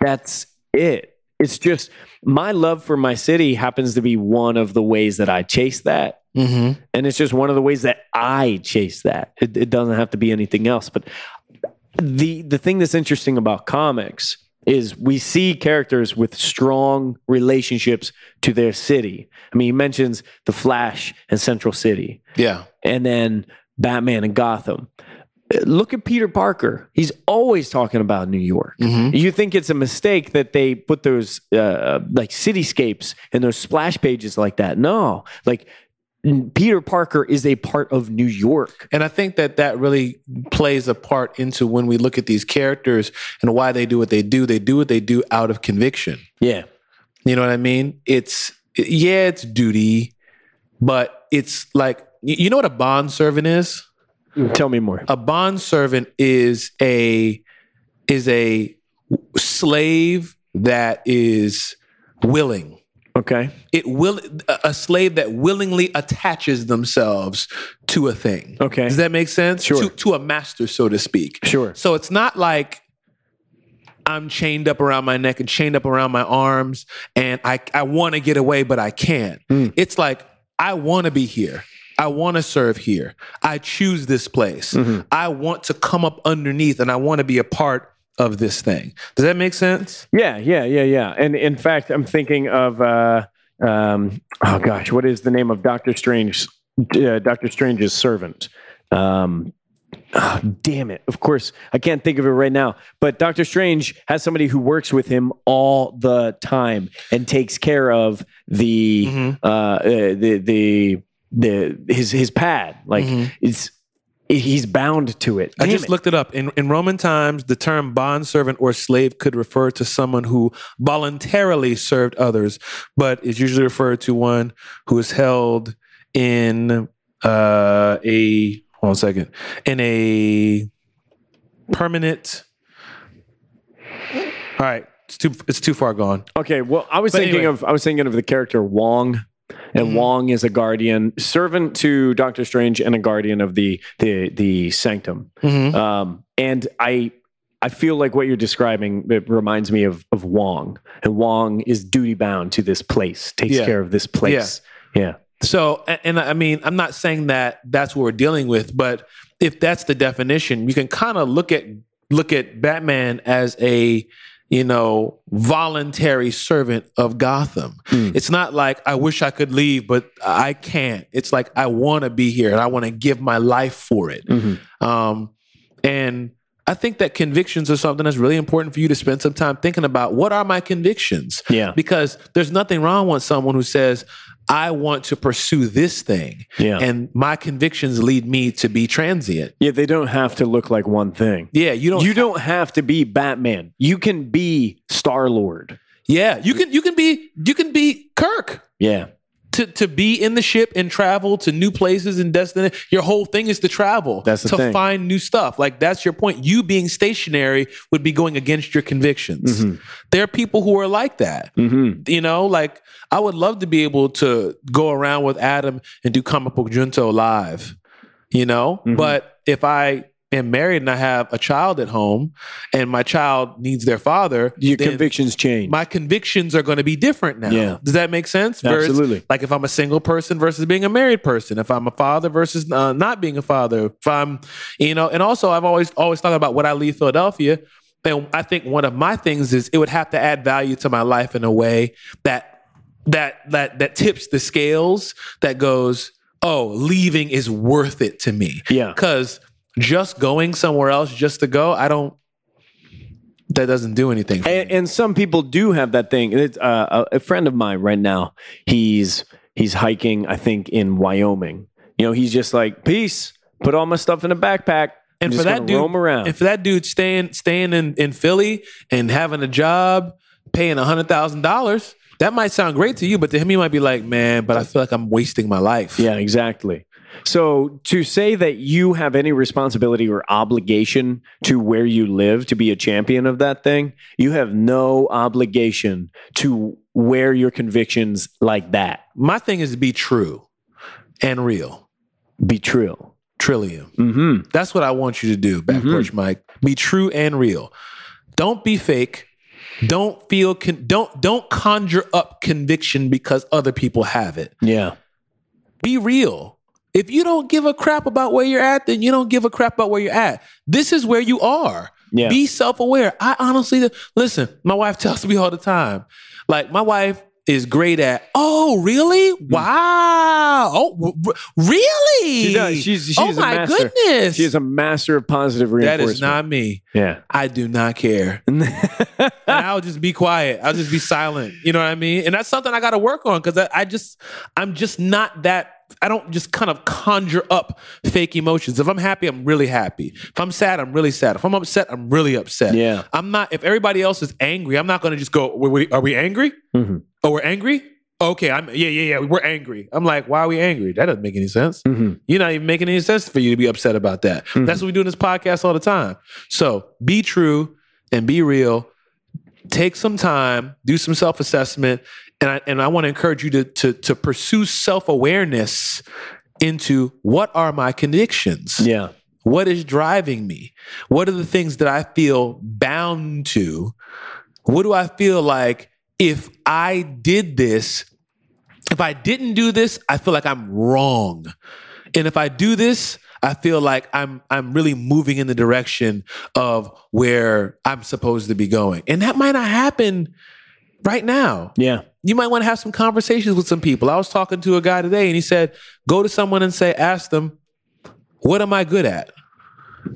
that's it it's just my love for my city happens to be one of the ways that i chase that Mm-hmm. and it's just one of the ways that I chase that. It, it doesn't have to be anything else. But the the thing that's interesting about comics is we see characters with strong relationships to their city. I mean, he mentions the Flash and Central City, Yeah. and then Batman and Gotham. Look at Peter Parker. He's always talking about New York. Mm-hmm. You think it's a mistake that they put those uh, like cityscapes and those splash pages like that? No, like Peter Parker is a part of New York. And I think that that really plays a part into when we look at these characters and why they do what they do. They do what they do out of conviction. Yeah, You know what I mean? It's yeah, it's duty, but it's like you you know what a bond servant is? Tell me more. A bond servant is a is a slave that is willing. Okay, It will a- a slave that willingly attaches themselves to a thing. Okay. Does that make sense? Sure. To, to a master, so to speak. sure. So it's not like I'm chained up around my neck and chained up around my arms and I, I want to get away, but I can't. Mm. It's like, I want to be here. I want to serve here. I choose this place. Mhm. I want to come up underneath and I want to be a part of this thing. Does that make sense? Yeah, yeah, yeah, yeah. And in fact, I'm thinking of uh, um, oh gosh, what is the name of Doctor Strange? Uh, Doctor Strange's servant. Um, ah, damn it! Of course, I can't think of it right now. But Doctor Strange has somebody who works with him all the time and takes care of the Mhm. uh, uh, the the the his his pad. Like Mhm. it's he's bound to it. I just it. looked it up. In, in Roman times, the term bondservant or slave could refer to someone who voluntarily served others, but is usually referred to one who is held in uh, a hold on a second in a permanent. All right, it's too it's too far gone. Okay, well, I was But thinking anyway. of I was thinking of the character Wong, and Mhm. Wong is a guardian, servant to Doctor Strange, and a guardian of the the the Sanctum. Mm-hmm. Um, and I I feel like what you're describing it reminds me of of Wong, and Wong is duty bound to this place, takes Yeah. care of this place. Yeah, So, a- and I mean, I'm not saying that that's what we're dealing with, but if that's the definition, you can kind of look at look at Batman as a you know, voluntary servant of Gotham. Mm. It's not like I wish I could leave, but I can't. It's like I want to be here and I want to give my life for it. Mhm. Um, and I think that convictions are something that's really important for you to spend some time thinking about. What are my convictions? Yeah. Because there's nothing wrong with someone who says, I want to pursue this thing. Yeah. And my convictions lead me to be transient. Yeah, they don't have to look like one thing. Yeah, you don't You don't have to be Batman. You can be Star Lord. Yeah, you can you can be you can be Kirk. Yeah. To, to be in the ship and travel to new places and destiny. Your whole thing is to travel. That's the to thing. find new stuff. Like that's your point. You being stationary would be going against your convictions. Mhm. There are people who are like that. Mm-hmm. You know, like I would love to be able to go around with Adam and do comic book junto live. You know, Mhm. but if I am married and I have a child at home and my child needs their father, Your convictions change. my convictions are going to be different now. Yeah. Does that make sense? Versus- Absolutely. like if I'm a single person versus being a married person, if I'm a father versus uh, not being a father, if I'm, you know, and also I've always always thought about what I leave Philadelphia, and I think one of my things is it would have to add value to my life in a way that that that that tips the scales. That goes, oh, leaving is worth it to me. Yeah. because just going somewhere else just to go, I don't. That doesn't do anything. And, and some people do have that thing. It's, uh, a, a friend of mine right now, he's he's hiking, I think, in Wyoming. You know, he's just like, peace. Put all my stuff in a backpack. And for that dude, roam around. and for that dude staying staying in, in Philly and having a job, paying hundred thousand dollars, that might sound great to you, but to him he might be like, man, but I feel like I'm wasting my life. Yeah, exactly. So to say that you have any responsibility or obligation to where you live to be a champion of that thing, you have no obligation to wear your convictions like that. My thing is to be true and real. Be true. Trillium. Mm-hmm. That's what I want you to do, back Mhm. porch Mike. Be true and real. Don't be fake. Don't feel con- don't don't conjure up conviction because other people have it. Yeah. be real. If you don't give a crap about where you're at, then you don't give a crap about where you're at. This is where you are. Yeah. Be self aware. I honestly, listen, my wife tells me all the time, like, my wife is great at, oh, really? Hmm. Wow. Oh, really? She does. She's- she's oh, a my master. goodness. She is a master of positive that reinforcement. is not me. Yeah. I do not care. and I'll just be quiet. I'll just be silent. You know what I mean? And that's something I got to work on because I, I just, I'm just not that. I don't just kind of conjure up fake emotions. If I'm happy, I'm really happy. If I'm sad, I'm really sad. If I'm upset, I'm really upset. Yeah. I'm not. If everybody else is angry, I'm not going to just go. "Wait, wait, Are we angry? Mhm. Oh, we're angry. Okay, I'm. Yeah, yeah, yeah. We're angry. I'm like, why are we angry? That doesn't make any sense. Mhm. You're not even making any sense for you to be upset about that. Mm-hmm. That's what we do in this podcast all the time. So be true and be real. Take some time, do some self assessment, and I, and I want to encourage you to to to pursue self awareness into what are my convictions. Yeah. What is driving me? What are the things that I feel bound to? What do I feel like if I did this, if I didn't do this, I feel like I'm wrong. And if I do this, I feel like I'm I'm really moving in the direction of where I'm supposed to be going. And that might not happen right now Yeah. you might want to have some conversations with some people. I was talking to a guy today and he said, go to someone and say, ask them, what am I good at?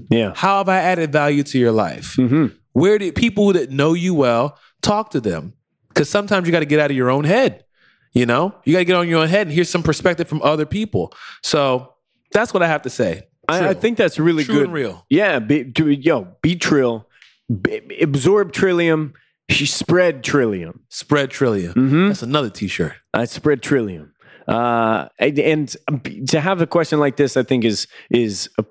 Yeah. How have I added value to your life? hmm Where do people that know you well talk to them? Because sometimes you got to get out of your own head. You know, you got to get on your own head and hear some perspective from other people. So that's what I have to say. I, I think that's really True good. and real. Yeah, be, to, yo, be trill, be, absorb trillium. She spread trillium. Spread trillium. Mm-hmm. That's another T-shirt. I spread trillium. Uh, and, and to have a question like this, I think is is a,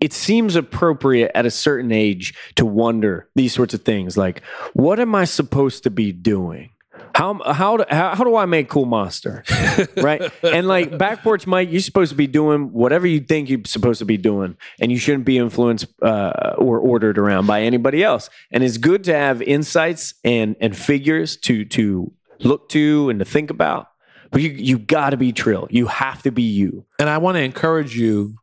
it seems appropriate at a certain age to wonder these sorts of things, like what am I supposed to be doing? How how do, how, how do I make cool monster? right? And like back porch Mike, you're supposed to be doing whatever you think you're supposed to be doing, and you shouldn't be influenced uh, or ordered around by anybody else. And it's good to have insights and and figures to to look to and to think about. But you you got to be Trill. You have to be you. And I want to encourage you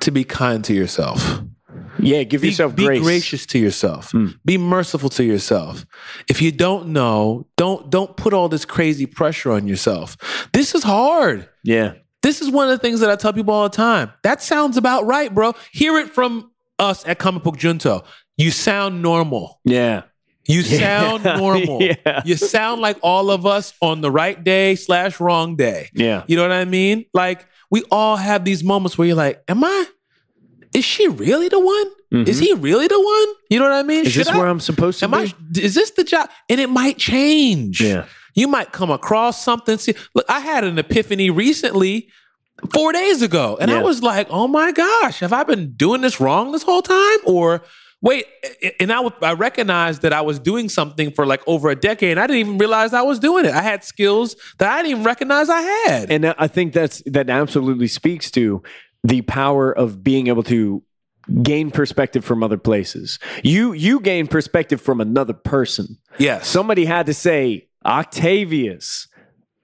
to be kind to yourself. Yeah, give Be, yourself be grace. gracious to yourself. Hmm. Be merciful to yourself. If you don't know, don't don't put all this crazy pressure on yourself. This is hard. Yeah. This is one of the things that I tell people all the time. That sounds about right, bro. Hear it from us at Comic Book Junto. You sound normal. Yeah. You Yeah. sound normal. Yeah. You sound like all of us on the right day slash wrong day. Yeah. You know what I mean? Like we all have these moments where you're like, "Am I? Is she really the one? Is he really the one? You know what I mean? Mm-hmm. Is Should this I- where I'm supposed to Am be? I? Is this the job? And it might change. Yeah. You might come across something. See, look, I had an epiphany recently, four days ago, and I was like, "Oh my gosh, have I been doing this wrong this whole time?" Or wait, and I, I recognized that I was doing something for like over a decade, and I didn't even realize I was doing it. I had skills that I didn't even recognize I had. And I think that's that absolutely speaks to the power of being able to gain perspective from other places. You you gain perspective from another person. yes, Somebody had to say, Octavius,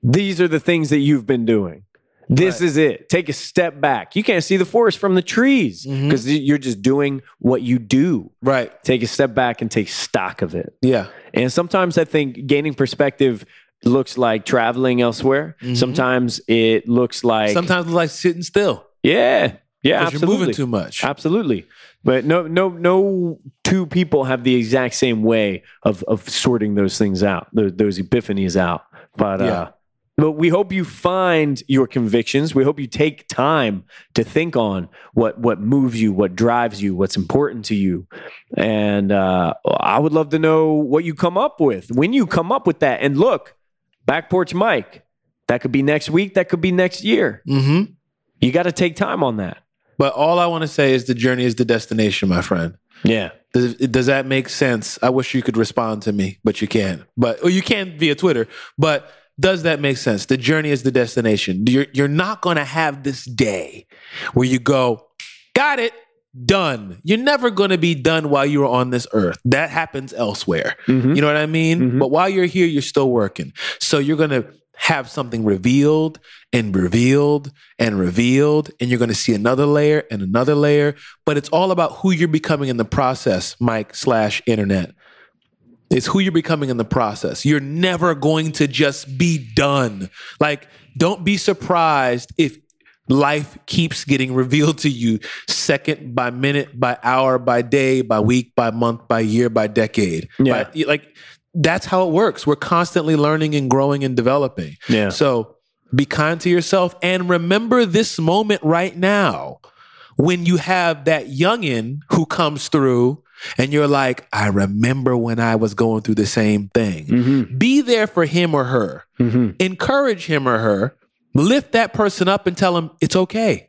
these are the things that you've been doing. This Right. is it. Take a step back. You can't see the forest from the trees because you're just doing what you do. right, Take a step back and take stock of it. yeah, And sometimes I think gaining perspective looks like traveling elsewhere. Mhm. Sometimes it looks like sometimes it's like sitting still yeah, yeah, because you're absolutely, moving too much. absolutely. But no, no, no two people have the exact same way of of sorting those things out, those, those epiphanies out. But Yeah. uh, but we hope you find your convictions. We hope you take time to think on what what moves you, what drives you, what's important to you. And uh, I would love to know what you come up with when you come up with that. And look, back porch Mike, that could be next week, that could be next year. hmm You got to take time on that. But all I want to say is the journey is the destination, my friend. Yeah. Does, does that make sense? I wish you could respond to me, but you can't. But or you can via Twitter. But does that make sense? The journey is the destination. You're you're not going to have this day where you go, got it, done. You're never going to be done while you're on this earth. That happens elsewhere. Mhm. You know what I mean? Mhm. But while you're here, you're still working. So you're going to have something revealed and revealed and revealed, and you're going to see another layer and another layer. But it's all about who you're becoming in the process, Mike slash internet. It's who you're becoming in the process. You're never going to just be done. Like, don't be surprised if life keeps getting revealed to you second by minute, by hour, by day, by week, by month, by year, by decade. Yeah. By- like, that's how it works. We're constantly learning and growing and developing. Yeah. So be kind to yourself and remember this moment right now when you have that youngin who comes through and you're like, I remember when I was going through the same thing. Mm-hmm. Be there for him or her. Mm-hmm. Encourage him or her. Lift that person up and tell him it's okay.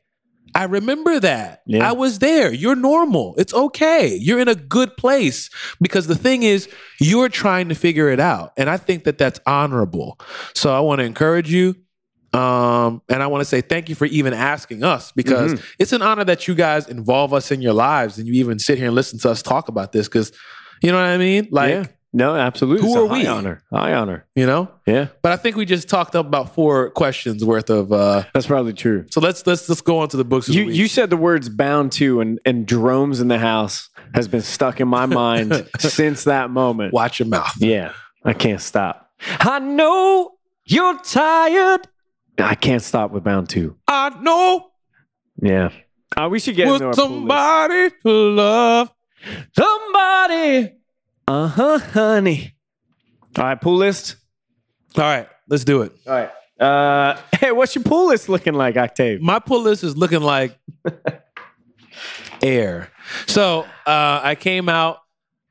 I remember that. Yeah. I was there. You're normal. It's okay. You're in a good place because the thing is, you're trying to figure it out. And I think that that's honorable. So I want to encourage you. Um, and I want to say thank you for even asking us because Mm-hmm. it's an honor that you guys involve us in your lives and you even sit here and listen to us talk about this because you know what I mean? Like, yeah. No, absolutely. who It's a are high we? Honor. High honor. you know? Yeah. But I think we just talked up about four questions worth of uh That's probably true. so let's let's let's go on to the books of You the week. you said the words bound to and, and Jerome's in the house has been stuck in my mind since that moment. Watch your mouth. Yeah. I can't stop. I know you're tired. I can't stop with bound to. I know Yeah. Uh, we should get into our with pull list. somebody to love. Somebody. Uh huh, honey. All right, pull list. All right, let's do it. All right. Uh, hey, what's your pull list looking like, Octave? My pull list is looking like air. So uh, I came out,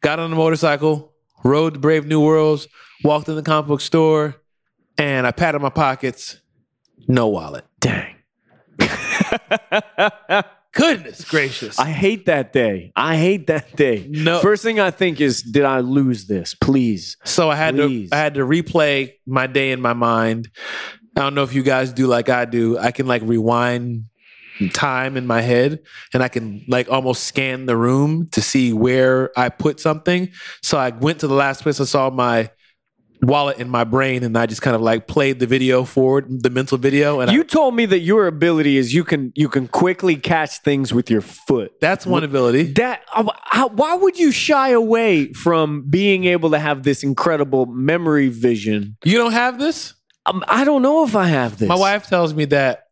got on a motorcycle, rode the Brave New Worlds, walked in the comic book store, and I patted my pockets. No wallet. Dang. Goodness gracious. I hate that day. I hate that day. No. First thing I think is, did I lose this? Please. So I had Please. to I had to replay my day in my mind. I don't know if you guys do like I do. I can like rewind time in my head and I can like almost scan the room to see where I put something. So I went to the last place I saw my wallet in my brain and I just kind of like played the video forward, the mental video. And I- You told me that your ability is you can you can quickly catch things with your foot. that's one ability. That uh, how, why would you shy away from being able to have this incredible memory vision? You don't have this? Um, I don't know if I have this. My wife tells me that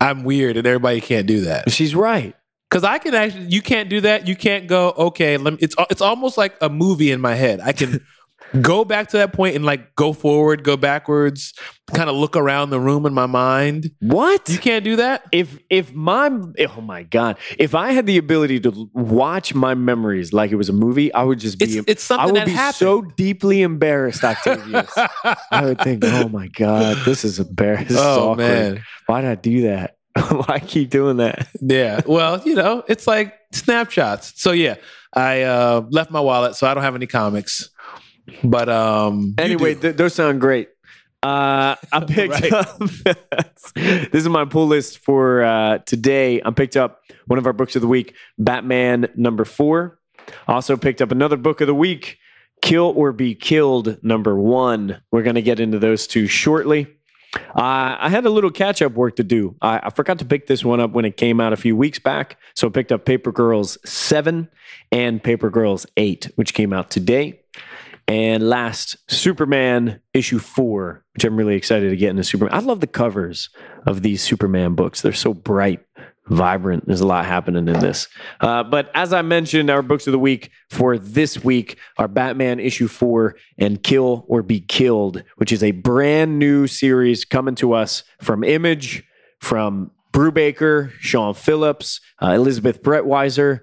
I'm weird and everybody can't do that. she's right. Cause I can actually, you can't do that. You can't go. Okay, let me, it's it's almost like a movie in my head. I can go back to that point and like go forward, go backwards, kind of look around the room in my mind. What? You can't do that. if if my oh my god if i had the ability to watch my memories like it was a movie i would just be It's it's something i would that be happened. so deeply embarrassed octavius i would think oh my god this is embarrassing oh man, why did i do that why keep doing that yeah. Well, you know, it's like snapshots. So yeah, I uh, left my wallet, so I don't have any comics. But um, anyway th- those sound great uh, I picked Right. up. this is my pull list for uh, today. I picked up one of our books of the week, Batman number four. Also picked up another book of the week, Kill or Be Killed number one. We're going to get into those two shortly. Uh, I had a little catch up work to do. I, I forgot to pick this one up when it came out a few weeks back. So I picked up Paper Girls 7 and Paper Girls 8, which came out today. And last, Superman issue 4, which I'm really excited to get into Superman. I love the covers of these Superman books. They're so bright, vibrant. There's a lot happening in this. Uh, but as I mentioned, our books of the week for this week are Batman issue 4 and Kill or Be Killed, which is a brand new series coming to us from Image, from Brubaker, Sean Phillips, uh, Elizabeth Breitweiser,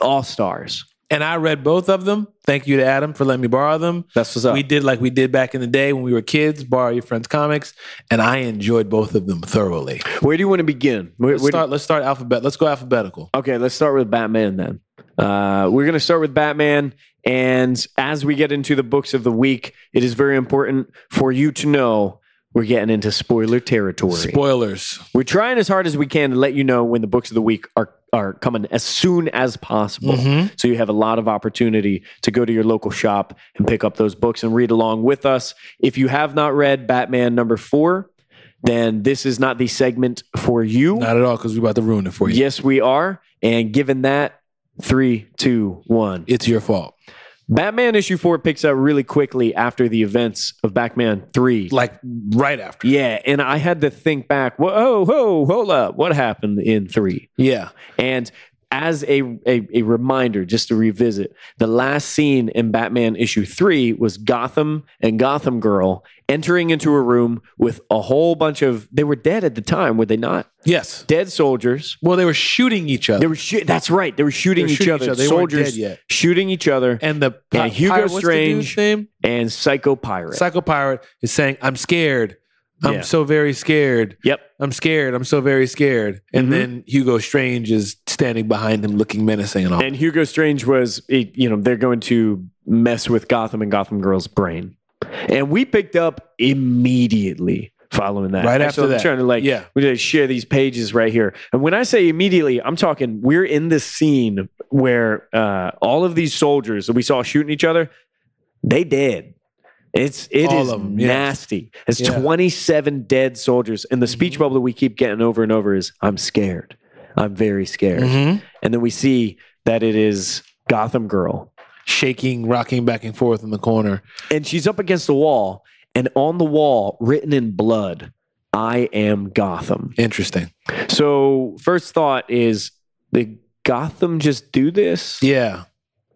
all stars. And I read both of them. Thank you to Adam for letting me borrow them. That's what's up. We did like we did back in the day when we were kids, borrow your friend's comics, and I enjoyed both of them thoroughly. Where do you want to begin? Where- Let's where do- start. Let's start alphabet. Let's go alphabetical. okay, let's start with Batman then. Uh, we're going to start with Batman. And as we get into the books of the week, it is very important for you to know we're getting into spoiler territory. Spoilers. we're trying as hard as we can to let you know when the books of the week are, are coming as soon as possible. Mhm. So you have a lot of opportunity to go to your local shop and pick up those books and read along with us. If you have not read Batman number four, then this is not the segment for you. Not at all, because we're about to ruin it for you. Yes, we are. And given that, three, two, one. It's your fault. Batman issue four picks up really quickly after the events of Batman three. Like right after. yeah, and I had to think back. Whoa, whoa, hold up! What happened in three? Yeah. And as a, a a reminder, just to revisit, the last scene in Batman issue three was Gotham and Gotham Girl entering into a room with a whole bunch of. They were dead at the time, were they not? Yes. Dead soldiers. Well, they were shooting each other. They were shoot. That's right. They were shooting, They were each shooting other. each other. They weren't soldiers dead yet. shooting each other. and the And Hugo pirate- Strange- name? And Psycho Pirate. Psycho Pirate is saying, "I'm scared. I'm Yeah. so very scared. yep. I'm scared. I'm so very scared." And Mhm. then Hugo Strange is standing behind him, looking menacing and all. And Hugo Strange was, you know, they're going to mess with Gotham and Gotham Girl's brain. And we picked up immediately following that. Right after I'm that. trying to like, Yeah. we just share these pages right here. And when I say immediately, I'm talking we're in this scene where uh, all of these soldiers that we saw shooting each other, they dead. It's it All is of 'em, yes. nasty. It's Yeah. 27 dead soldiers, and the speech Mhm. bubble that we keep getting over and over is, "I'm scared. I'm very scared." Mhm. and then we see that it is Gotham Girl, Shaking, rocking back and forth in the corner. and she's up against the wall, and on the wall, written in blood, "I am Gotham." Interesting. So first thought is, did Gotham just do this? Yeah.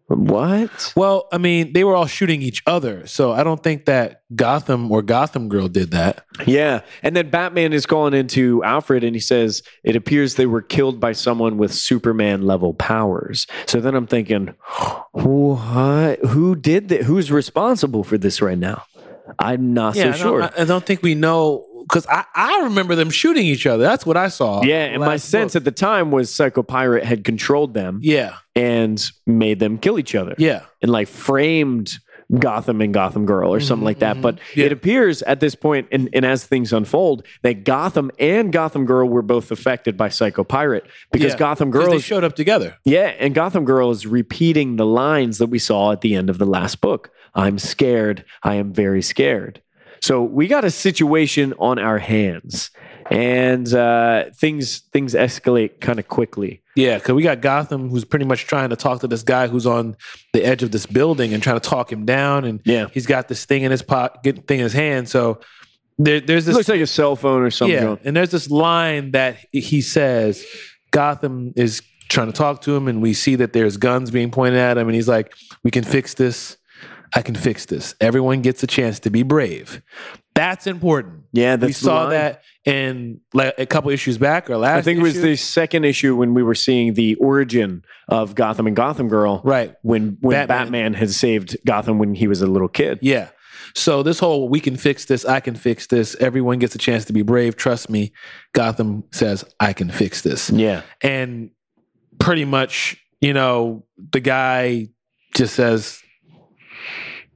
What? Well, I mean, they were all shooting each other, so I don't think that Gotham or Gotham Girl did that. Yeah, and then Batman is calling into Alfred, and he says it appears they were killed by someone with Superman level powers. So then I'm thinking, what? Who did that? Who's responsible for this right now? I'm not Yeah, so I sure. I, I don't think we know because I, I remember them shooting each other. That's what I saw. Yeah, and my sense book. at the time was Psycho Pirate had controlled them yeah, and made them kill each other yeah, and like framed Gotham and Gotham Girl or mm-hmm, something like that. Mm-hmm. But Yeah. it appears at this point, and, and as things unfold, that Gotham and Gotham Girl were both affected by Psycho Pirate because Yeah, Gotham Girl they showed up together. yeah, and Gotham Girl is repeating the lines that we saw at the end of the last book. I'm scared. I am very scared. So we got a situation on our hands, and uh, things things escalate kind of quickly. Yeah, because we got Gotham who's pretty much trying to talk to this guy who's on the edge of this building and trying to talk him down, and Yeah. he's got this thing in his pocket, thing in his hand. So there, there's It this looks like a cell phone or something. yeah, and there's this line that he says Gotham is trying to talk to him, and we see that there's guns being pointed at him, and he's like, "We can fix this. I can fix this. Everyone gets a chance to be brave." That's important. Yeah, that's we saw that in like a couple issues back or last. I think it was the second issue when we were seeing the origin of Gotham and Gotham Girl. right. When when Batman. Batman, had saved Gotham when he was a little kid. Yeah. So this whole we can fix this, I can fix this, everyone gets a chance to be brave. Trust me. Gotham says, I can fix this. Yeah. And pretty much, you know, the guy just says,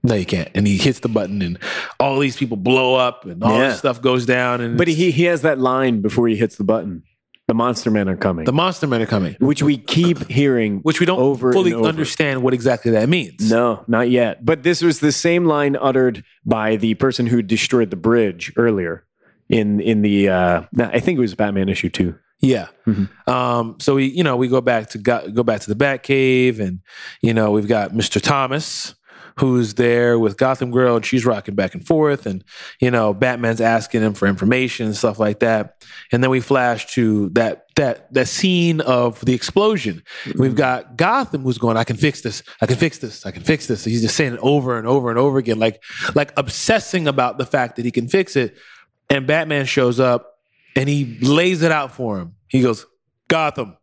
No, you can't. And he hits the button and all these people blow up and all Yeah. this stuff goes down. And But it's- he he has that line before he hits the button. The monster men are coming. the monster men are coming. which we keep hearing. Which we don't Over fully and over. understand what exactly that means. No, not yet. But this was the same line uttered by the person who destroyed the bridge earlier in in the. Uh, no, I think it was Batman issue two. Yeah. Mhm. Um, so we, you know, we go back to go, go back to the Batcave, and you know, we've got Mr. Thomas who's there with Gotham Girl, and she's rocking back and forth, and you know, Batman's asking him for information and stuff like that. And then we flash to that that that scene of the explosion. Mm-hmm. We've got Gotham who's going, "I can fix this. I can fix this. I can fix this." He's just saying it over and over and over again, like like obsessing about the fact that he can fix it. And Batman shows up and he lays it out for him. He goes, Gotham,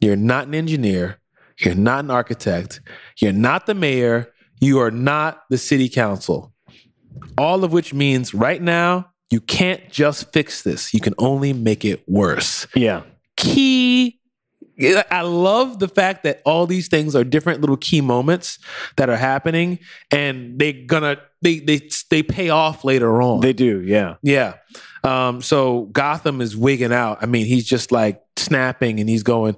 you're not an engineer. You're not an architect. You're not the mayor. You are not the city council. All of which means right now, you can't just fix this. You can only make it worse. Yeah, Key. I love the fact that all these things are different little key moments that are happening and they're gonna they they they pay off later on. they do. Yeah, Yeah. Um, so Gotham is wigging out. I mean, he's just like snapping and he's going,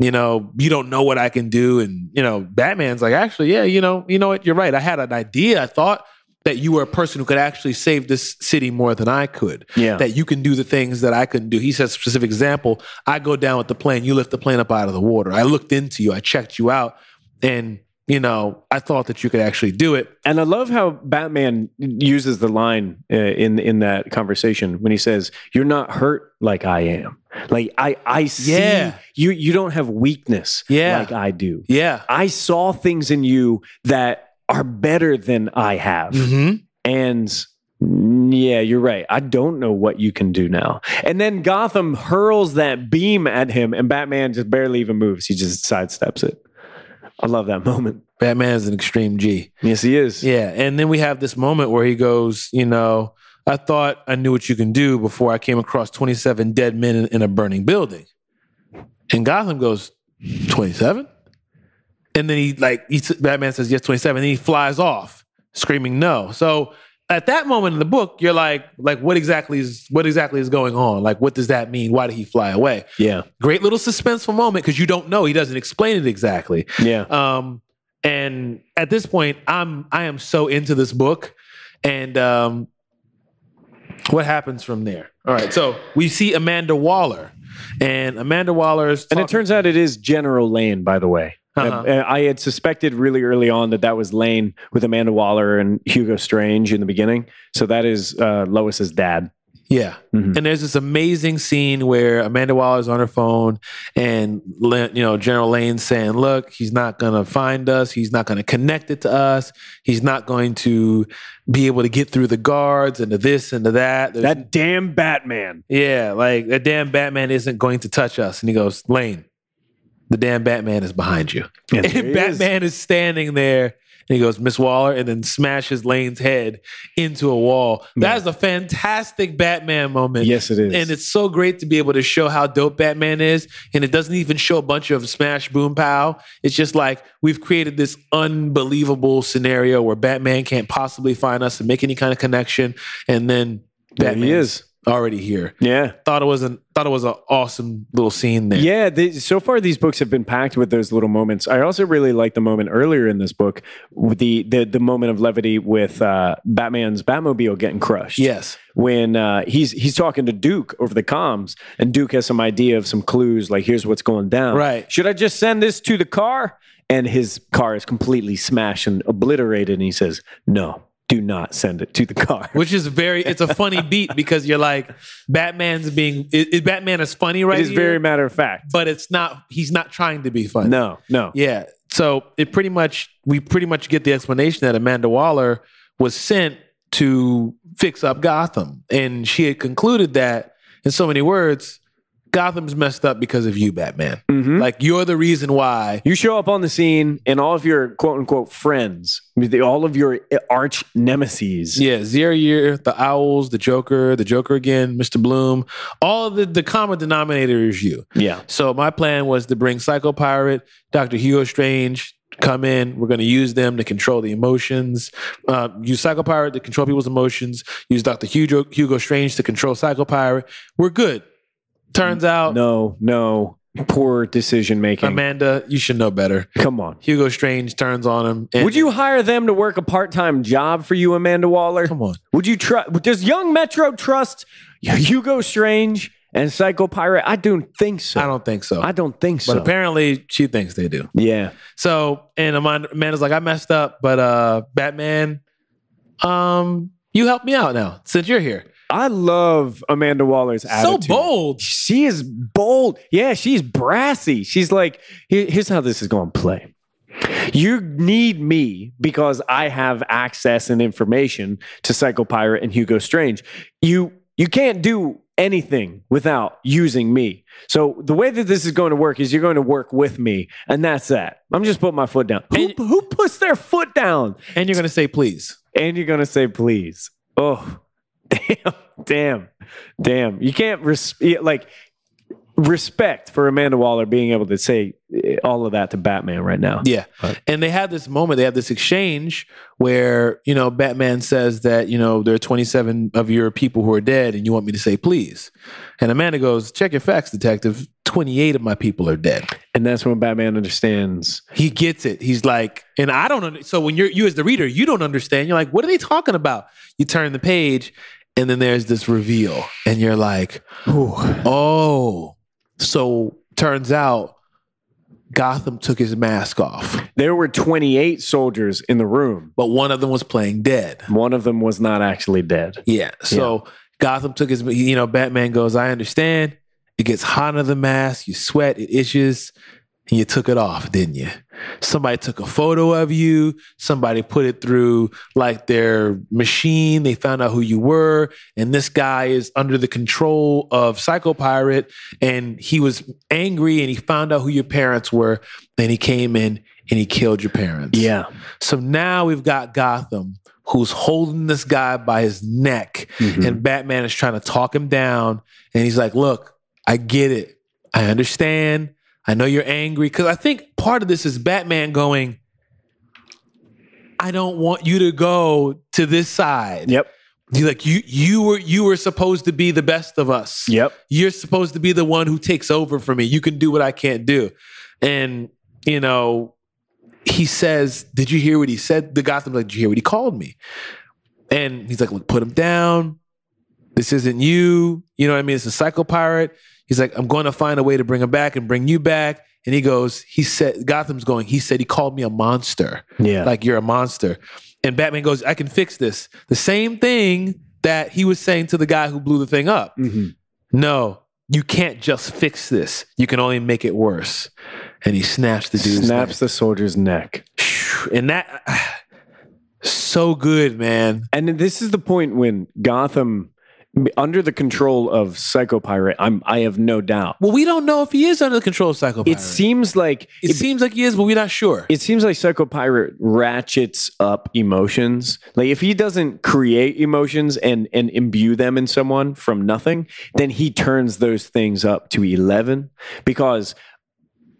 you know, you don't know what I can do. And, you know, Batman's like, actually, yeah, you know, you know what? You're right. I had an idea. I thought that you were a person who could actually save this city more than I could. Yeah. That you can do the things that I couldn't do. He says specific example. I go down with the plane, you lift the plane up out of the water. I looked into you, I checked you out, and you know, I thought that you could actually do it. and I love how Batman uses the line uh, in in that conversation when he says, "You're not hurt like I am. Like I I see Yeah. you. You don't have weakness Yeah. like I do. Yeah. I saw things in you that are better than I have." Mm-hmm. And mm, yeah, you're right. I don't know what you can do now. And then Gotham hurls that beam at him, and Batman just barely even moves. He just sidesteps it. I love that moment. Batman is an extreme G. Yes, he is. Yeah. And then we have this moment where he goes, you know, I thought I knew what you can do before I came across 27 dead men in, in a burning building. And Gotham goes, 27? And then he, like, he, Batman says, yes, 27. And he flies off screaming no. So at that moment in the book, you're like, like, what exactly is, what exactly is going on? Like, what does that mean? Why did he fly away? Yeah. Great little suspenseful moment because you don't know. He doesn't explain it exactly. Yeah. Um, and at this point, I'm I am so into this book, and um, what happens from there? All right, so we see Amanda Waller, and Amanda Waller is And it turns out it is General Lane, by the way. Uh-huh. Uh, I had suspected really early on that that was Lane with Amanda Waller and Hugo Strange in the beginning. So that is uh, Lois's dad. yeah. Mhm. And there's this amazing scene where Amanda Waller's on her phone, and you know General Lane's saying, "Look, he's not gonna find us. He's not gonna connect it to us. He's not going to be able to get through the guards and to this and to that." There's That damn Batman. Yeah, like that damn Batman isn't going to touch us. And he goes, Lane, the damn Batman is behind you. And And, he is. Batman is. standing there and he goes, Miss Waller, and then smashes Lane's head into a wall. That is a fantastic Batman moment. Yes, it is. And it's so great to be able to show how dope Batman is. And it doesn't even show a bunch of smash boom pow. It's just like we've created this unbelievable scenario where Batman can't possibly find us and make any kind of connection. And then Batman is. Already here. yeah. Thought it was an thought it was an awesome little scene there. Yeah, they, so far these books have been packed with those little moments. I also really like the moment earlier in this book, with the the, the moment of levity with uh, Batman's Batmobile getting crushed. Yes. when uh, he's he's talking to Duke over the comms, and Duke has some idea of some clues, like here's what's going down. Right. Should I just send this to the car? And his car is completely smashed and obliterated, and he says, "No, do not send it to the car." Which is very it's a funny beat because you're like Batman's being Batman is funny right It is very matter of fact. but it's not he's not trying to be funny. No, no. Yeah. So it pretty much we pretty much get the explanation that Amanda Waller was sent to fix up Gotham. And she had concluded that in so many words, Gotham's messed up because of you, Batman. Mhm. Like you're the reason why. You show up on the scene, and all of your quote unquote friends, all of your arch nemesis, Yeah, Zero Year, the Owls, the Joker, the Joker again, Mr. Bloom, all the, the common denominator is you. yeah, So my plan was to bring Psycho Pirate, Dr. Hugo Strange, come in. We're going to use them to control the emotions. Uh, use Psycho Pirate to control people's emotions. Use Dr. Hugo, Hugo Strange to control Psycho Pirate. We're good. Turns out, no, no, poor decision making. Amanda, you should know better. Come on. Hugo Strange turns on him. and- Would you hire them to work a part time job for you, Amanda Waller? Come on. Would you trust? Does Young Metro trust Hugo Strange and Psycho Pirate? I don't think so. I don't think so. I don't think so. but apparently, she thinks they do. yeah. So, and Amanda, Amanda's like, I messed up, but uh, Batman, um, you help me out now since you're here. I love Amanda Waller's attitude. So bold. She is bold. Yeah, she's brassy. She's like, "Here- here's how this is going to play. You need me because I have access and information to Psycho Pirate and Hugo Strange. You you can't do anything without using me. So the way that this is going to work is you're going to work with me, and that's that. I'm just putting my foot down. Who, And- who puts their foot down? And you're going to say, please. And you're gonna say please. Oh, damn, damn, damn. You can't res- like respect for Amanda Waller being able to say eh, all of that to Batman right now. Yeah. Right. And they had this moment, they had this exchange where, you know, Batman says that, you know, there are 27 of your people who are dead and you want me to say please. And Amanda goes, check your facts, detective. 28 of my people are dead. And that's when Batman understands. He gets it. He's like, and I don't under- so when you're you as the reader, you don't understand. You're like, what are they talking about? You turn the page and then there's this reveal and you're like, Ooh. oh. So turns out Gotham took his mask off, There were 28 soldiers in the room. but one of them was playing dead. One of them was not actually dead. Yeah. So Gotham took his, you know, Batman goes, I understand. It gets hot under the mask. You sweat, it itches, and you took it off, didn't you? Somebody took a photo of you. Somebody put it through like their machine. They found out who you were. And this guy is under the control of Psycho Pirate. And he was angry and he found out who your parents were. And he came in and he killed your parents. Yeah. So now we've got Gotham who's holding this guy by his neck, Mhm. and Batman is trying to talk him down. And he's like, Look, I get it. I understand. I know you're angry. Because I think part of this is Batman going, I don't want you to go to this side. Yep. He's like, you you were you were supposed to be the best of us. Yep. You're supposed to be the one who takes over for me. You can do what I can't do. And, you know, he says, Did you hear what he said? The Gotham's like, Did you hear what he called me? And he's like, Look, put him down. This isn't you. You know what I mean? It's a psycho pirate. He's like, I'm going to find a way to bring him back and bring you back. And he goes, He said, Gotham's going, He said he called me a monster. Yeah. Like you're a monster. And Batman goes, I can fix this. The same thing that he was saying to the guy who blew the thing up. Mhm. No, you can't just fix this. You can only make it worse. And he snaps the dude's Snaps the soldier's neck. neck. And that so good, man. And this is the point when Gotham under the control of Psycho Pirate. I'm I have no doubt. Well, we don't know if he is under the control of Psycho Pirate. It seems like it, seems like he is, but we're not sure. it seems like Psycho Pirate ratchets up emotions. Like if he doesn't create emotions and and imbue them in someone from nothing, then he turns those things up to eleven. Because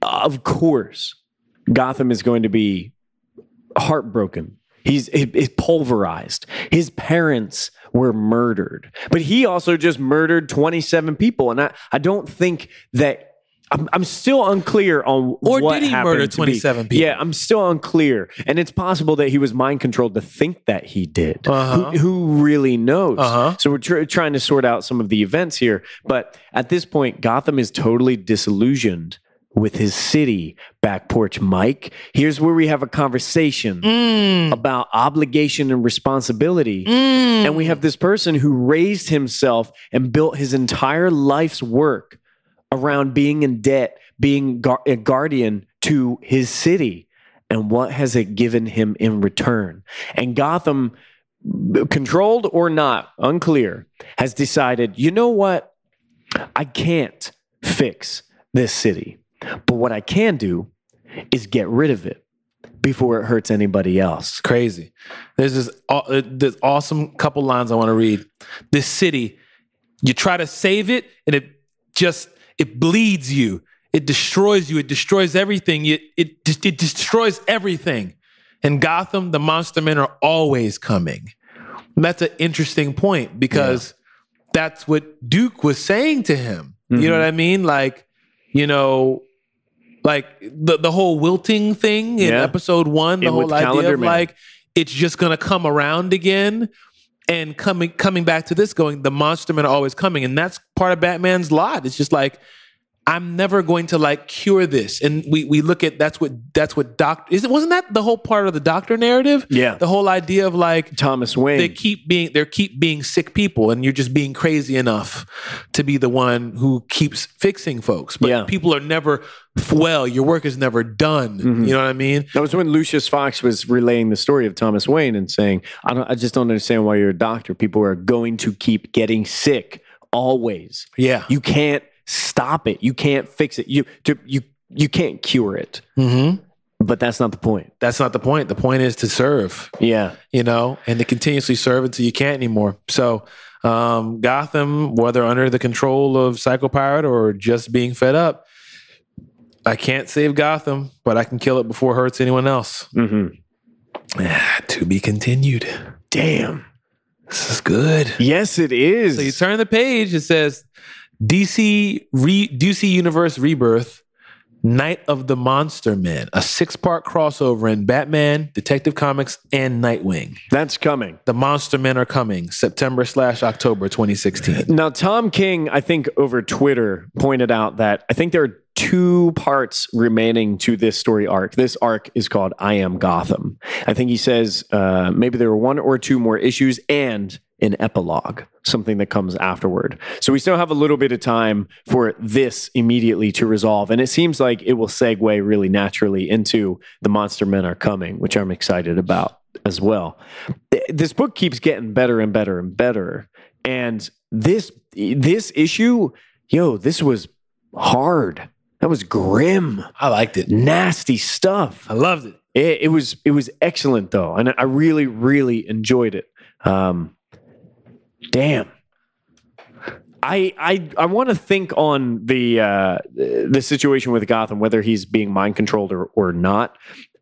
of course, Gotham is going to be heartbroken. He's, he's pulverized. His parents were murdered, but he also just murdered 27 people. And I, I don't think that I'm, I'm still unclear on Or what did he happened murder 27 people? Yeah, I'm still unclear, and it's possible that he was mind controlled to think that he did. Uh-huh. Who, who really knows? Uh-huh. So we're tr- trying to sort out some of the events here, but at this point, Gotham is totally disillusioned with his city. Back porch, Mike. Here's where we have a conversation Mm. about obligation and responsibility. Mm. And we have this person who raised himself and built his entire life's work around being in debt, being gar- a guardian to his city. And what has it given him in return? And Gotham, controlled or not, unclear, has decided, you know what? I can't fix this city. But what I can do is get rid of it before it hurts anybody else. crazy. There's this, uh, this awesome couple lines I want to read. This city, you try to save it, and it just it bleeds you. It destroys you. It destroys everything. It it it destroys everything. And Gotham, the monster men are always coming. That's an interesting point because that's what Duke was saying to him. You know what I mean? Like, you know, like the the whole wilting thing in Yeah. episode one, the In whole idea of Man. like it's just gonna come around again. And coming coming back to this, going the monster men are always coming, and that's part of Batman's lot. It's just like I'm never going to like cure this, and we we look at that's what that's what doctor is it wasn't that the whole part of the doctor narrative? Yeah. the whole idea of like Thomas Wayne. they keep being they keep being sick people and you're just being crazy enough to be the one who keeps fixing folks but Yeah. people are never well your work is never done Mm-hmm. you know what i mean That was when Lucius Fox was relaying the story of Thomas Wayne and saying, "I don't, I just don't understand why you're a doctor. People are going to keep getting sick always. yeah You can't stop it. You can't fix it. You to, you you can't cure it. hmm But that's not the point. that's not the point the point is to serve Yeah, you know and to continuously serve until you can't anymore so um gotham whether under the control of psycho pirate or just being fed up i can't save gotham but i can kill it before it hurts anyone else hmm to be continued Damn. this is good Yes, it is. So you turn the page, it says DC re, DC Universe Rebirth, Night of the Monster Men, a six-part crossover in Batman, Detective Comics, and Nightwing. that's coming. The Monster Men are coming September slash October 2016. Now, Tom King, I think over Twitter, pointed out that I think there are two parts remaining to this story arc. This arc is called I Am Gotham. I think he says uh, maybe there are one or two more issues and an epilogue, something that comes afterward. So we still have a little bit of time for this immediately to resolve. And it seems like it will segue really naturally into The Monster Men Are Coming, which I'm excited about as well. This book keeps getting better and better and better. And this this issue, yo, this was hard. That was grim, I liked it. nasty stuff. I loved it. It, it was it was excellent though, and I really really enjoyed it. Um, damn. I I I want to think on the uh, the situation with Gotham, whether he's being mind controlled or or not.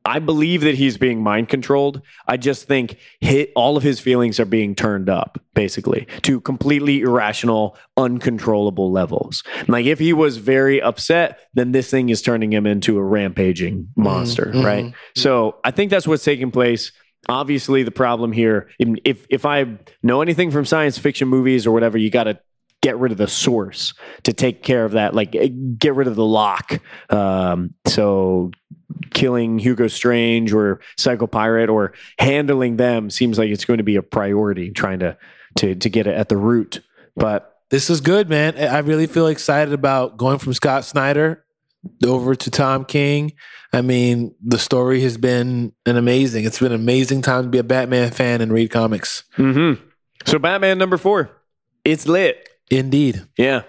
I believe that he's being mind controlled. I just think hit, all of his feelings are being turned up, basically, to completely irrational, uncontrollable levels. Like if he was very upset, then this thing is turning him into a rampaging monster, mhm. right? So I think that's what's taking place. Obviously, the problem here, if if I know anything from science fiction movies or whatever, you got to get rid of the source to take care of that. Like get rid of the lock. Um, so killing Hugo Strange or Psycho Pirate or handling them seems like it's going to be a priority. Trying to to to get it at the root, but. This is good, man. I really feel excited about going from Scott Snyder over to Tom King. I mean, the story has been an amazing. It's been an amazing time to be a Batman fan and read comics. hmm So Batman number four. it's lit. Indeed. Yeah.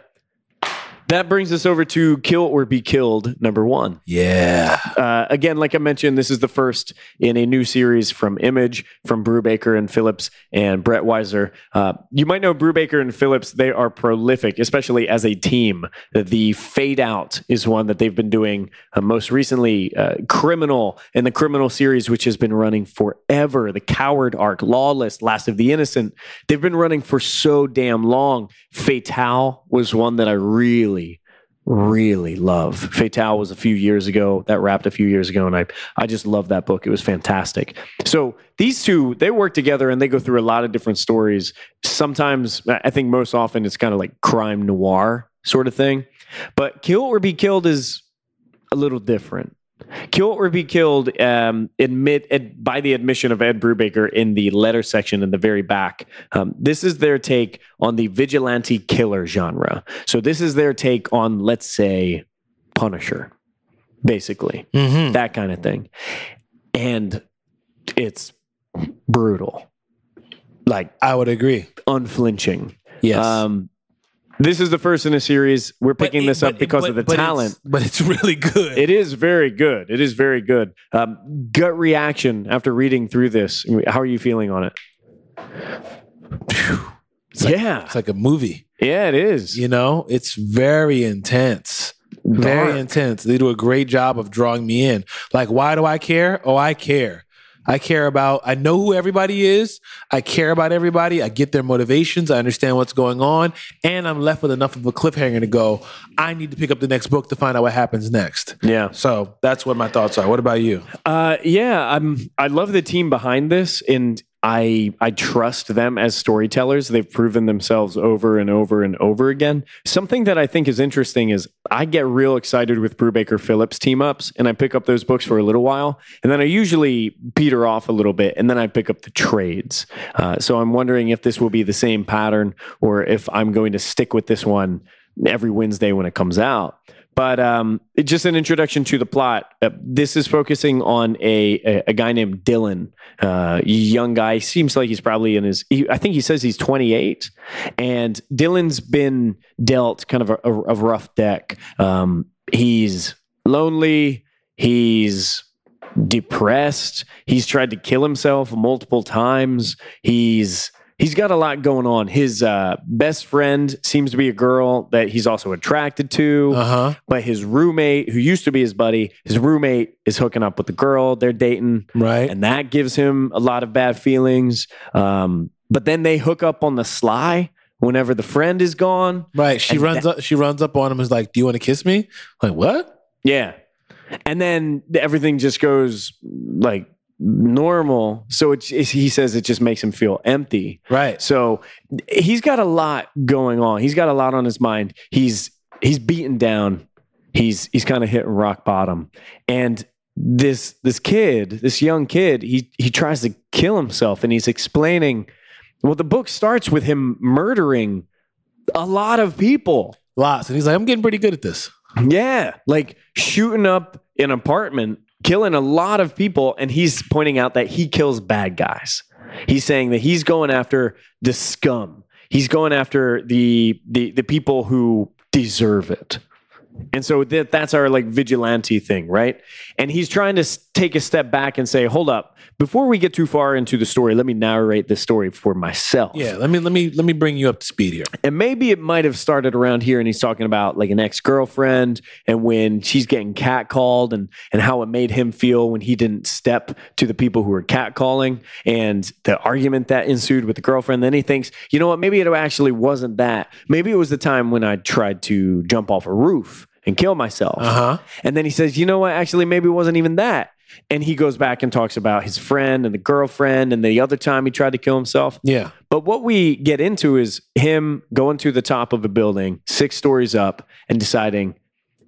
That brings us over to Kill or Be Killed, number one. Yeah. Uh, again, like I mentioned, this is the first in a new series from Image, from Brubaker and Phillips and Breitweiser. Uh, you might know Brubaker and Phillips, they are prolific, especially as a team. The Fade Out is one that they've been doing uh, most recently. Uh, Criminal and the Criminal series, which has been running forever. The Coward arc, Lawless, Last of the Innocent. They've been running for so damn long. Fatale was one that I really really love. Fatale was a few years ago. That wrapped a few years ago, and I I just love that book. It was fantastic. So these two they work together and they go through a lot of different stories. Sometimes I think most often it's kind of like crime noir sort of thing. But Kill or Be Killed is a little different. Kill or Be Killed, um, admit ad, by the admission of Ed Brubaker in the letter section in the very back. Um, this is their take on the vigilante killer genre. So this is their take on, let's say, Punisher, basically Mm-hmm. that kind of thing, and it's brutal, like I would agree. unflinching. Yes. Um, this is the first in a series. We're picking it- this up but- because but- of the but it's- talent. but it's really good. It is very good. It is very good. Um, gut reaction after reading through this. How are you feeling on it? yeah, it's like a movie. yeah, it is. You know, it's very intense. Very intense. They do a great job of drawing me in. Like, why do I care? Oh, I care. I care about, I know who everybody is. I care about everybody. I get their motivations. I understand what's going on. And I'm left with enough of a cliffhanger to go, I need to pick up the next book to find out what happens next. Yeah. So that's what my thoughts are. What about you? Uh, yeah, I'm. I love the team behind this, and I I trust them as storytellers. They've proven themselves over and over and over again. Something that I think is interesting is I get real excited with Brubaker Phillips team ups, and I pick up those books for a little while, and then I usually peter off a little bit, and then I pick up the trades. Uh, so I'm wondering if this will be the same pattern, or if I'm going to stick with this one every Wednesday when it comes out. But um, just an introduction to the plot. Uh, this is focusing on a, a, a guy named Dylan, uh, young guy. Seems like he's probably in his. He, I think he says he's 28, and Dylan's been dealt kind of a, a, a rough deck. Um, he's lonely. He's depressed. He's tried to kill himself multiple times. He's he's got a lot going on. His uh, best friend seems to be a girl that he's also attracted to, Uh huh. but his roommate, who used to be his buddy, his roommate is hooking up with the girl. They're dating, Right. and that gives him a lot of bad feelings. Um, but then they hook up on the sly whenever the friend is gone. Right. She runs up. She runs up on him. and Is like, "Do you want to kiss me?" Like, what? Yeah. And then everything just goes like normal. So it's, it's, he says it just makes him feel empty. Right. So he's got a lot going on. He's got a lot on his mind. He's he's beaten down. He's he's kind of hitting rock bottom. And this this kid, this young kid, he he tries to kill himself and he's explaining well the book starts with him murdering a lot of people. Lots. And he's like, "I'm getting pretty good at this." Yeah, like shooting up an apartment, killing a lot of people, and he's pointing out that he kills bad guys. He's saying that he's going after the scum. He's going after the the the people who deserve it. And so that that's our like vigilante thing, right? And he's trying to take a step back and say, "Hold up, before we get too far into the story, let me narrate the story for myself." Yeah. Let me let me let me bring you up to speed here. And maybe it might have started around here and he's talking about like an ex-girlfriend and when she's getting catcalled and and how it made him feel when he didn't step to the people who were catcalling and the argument that ensued with the girlfriend. Then he thinks, you know what, maybe it actually wasn't that. Maybe it was the time when I tried to jump off a roof and kill myself. Uh huh. And then he says, you know what? Actually, maybe it wasn't even that. And he goes back and talks about his friend and the girlfriend and the other time he tried to kill himself. Yeah. But what we get into is him going to the top of a building, six stories up, and deciding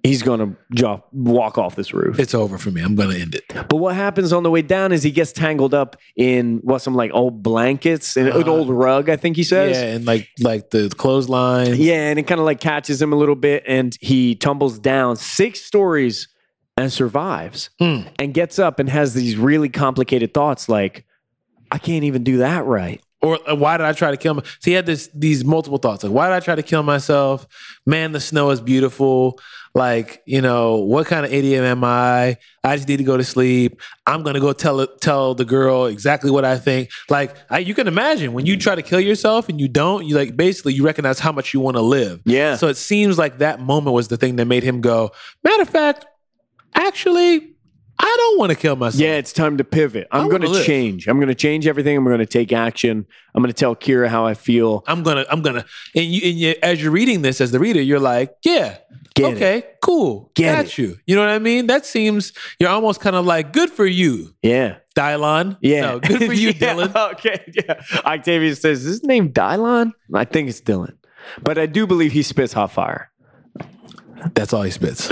he's going to jo- walk off this roof. It's over for me. I'm gonna end it. but what happens on the way down is he gets tangled up in what some like old blankets and an Uh, old rug, I think he says. Yeah, and like like the clothesline. Yeah, and it kind of like catches him a little bit, and he tumbles down six stories and survives, Mm. and gets up and has these really complicated thoughts like, I can't even do that right. or uh, why did I try to kill myself? So he had this these multiple thoughts like, why did I try to kill myself? Man, the snow is beautiful. Like, you know, what kind of idiot am I? I just need to go to sleep. I'm gonna go tell tell the girl exactly what I think. Like, I, you can imagine when you try to kill yourself and you don't, you like basically you recognize how much you want to live. Yeah. So it seems like that moment was the thing that made him go. Matter of fact, actually, I don't want to kill myself. Yeah, it's time to pivot. I'm going to change. I'm going to change everything. I'm going to take action. I'm going to tell Kira how I feel. I'm gonna, I'm gonna, and you, and you, as you're reading this as the reader, you're like, yeah, Get it. okay, cool, Get got it. you. You know what I mean? That seems you're almost kind of like, good for you, Yeah. Dylon. Yeah. no, good for you, Yeah, Dylan. Okay. Yeah. Octavius says, is his name Dylon? I think it's Dylan. But I do believe he spits hot fire. That's all he spits.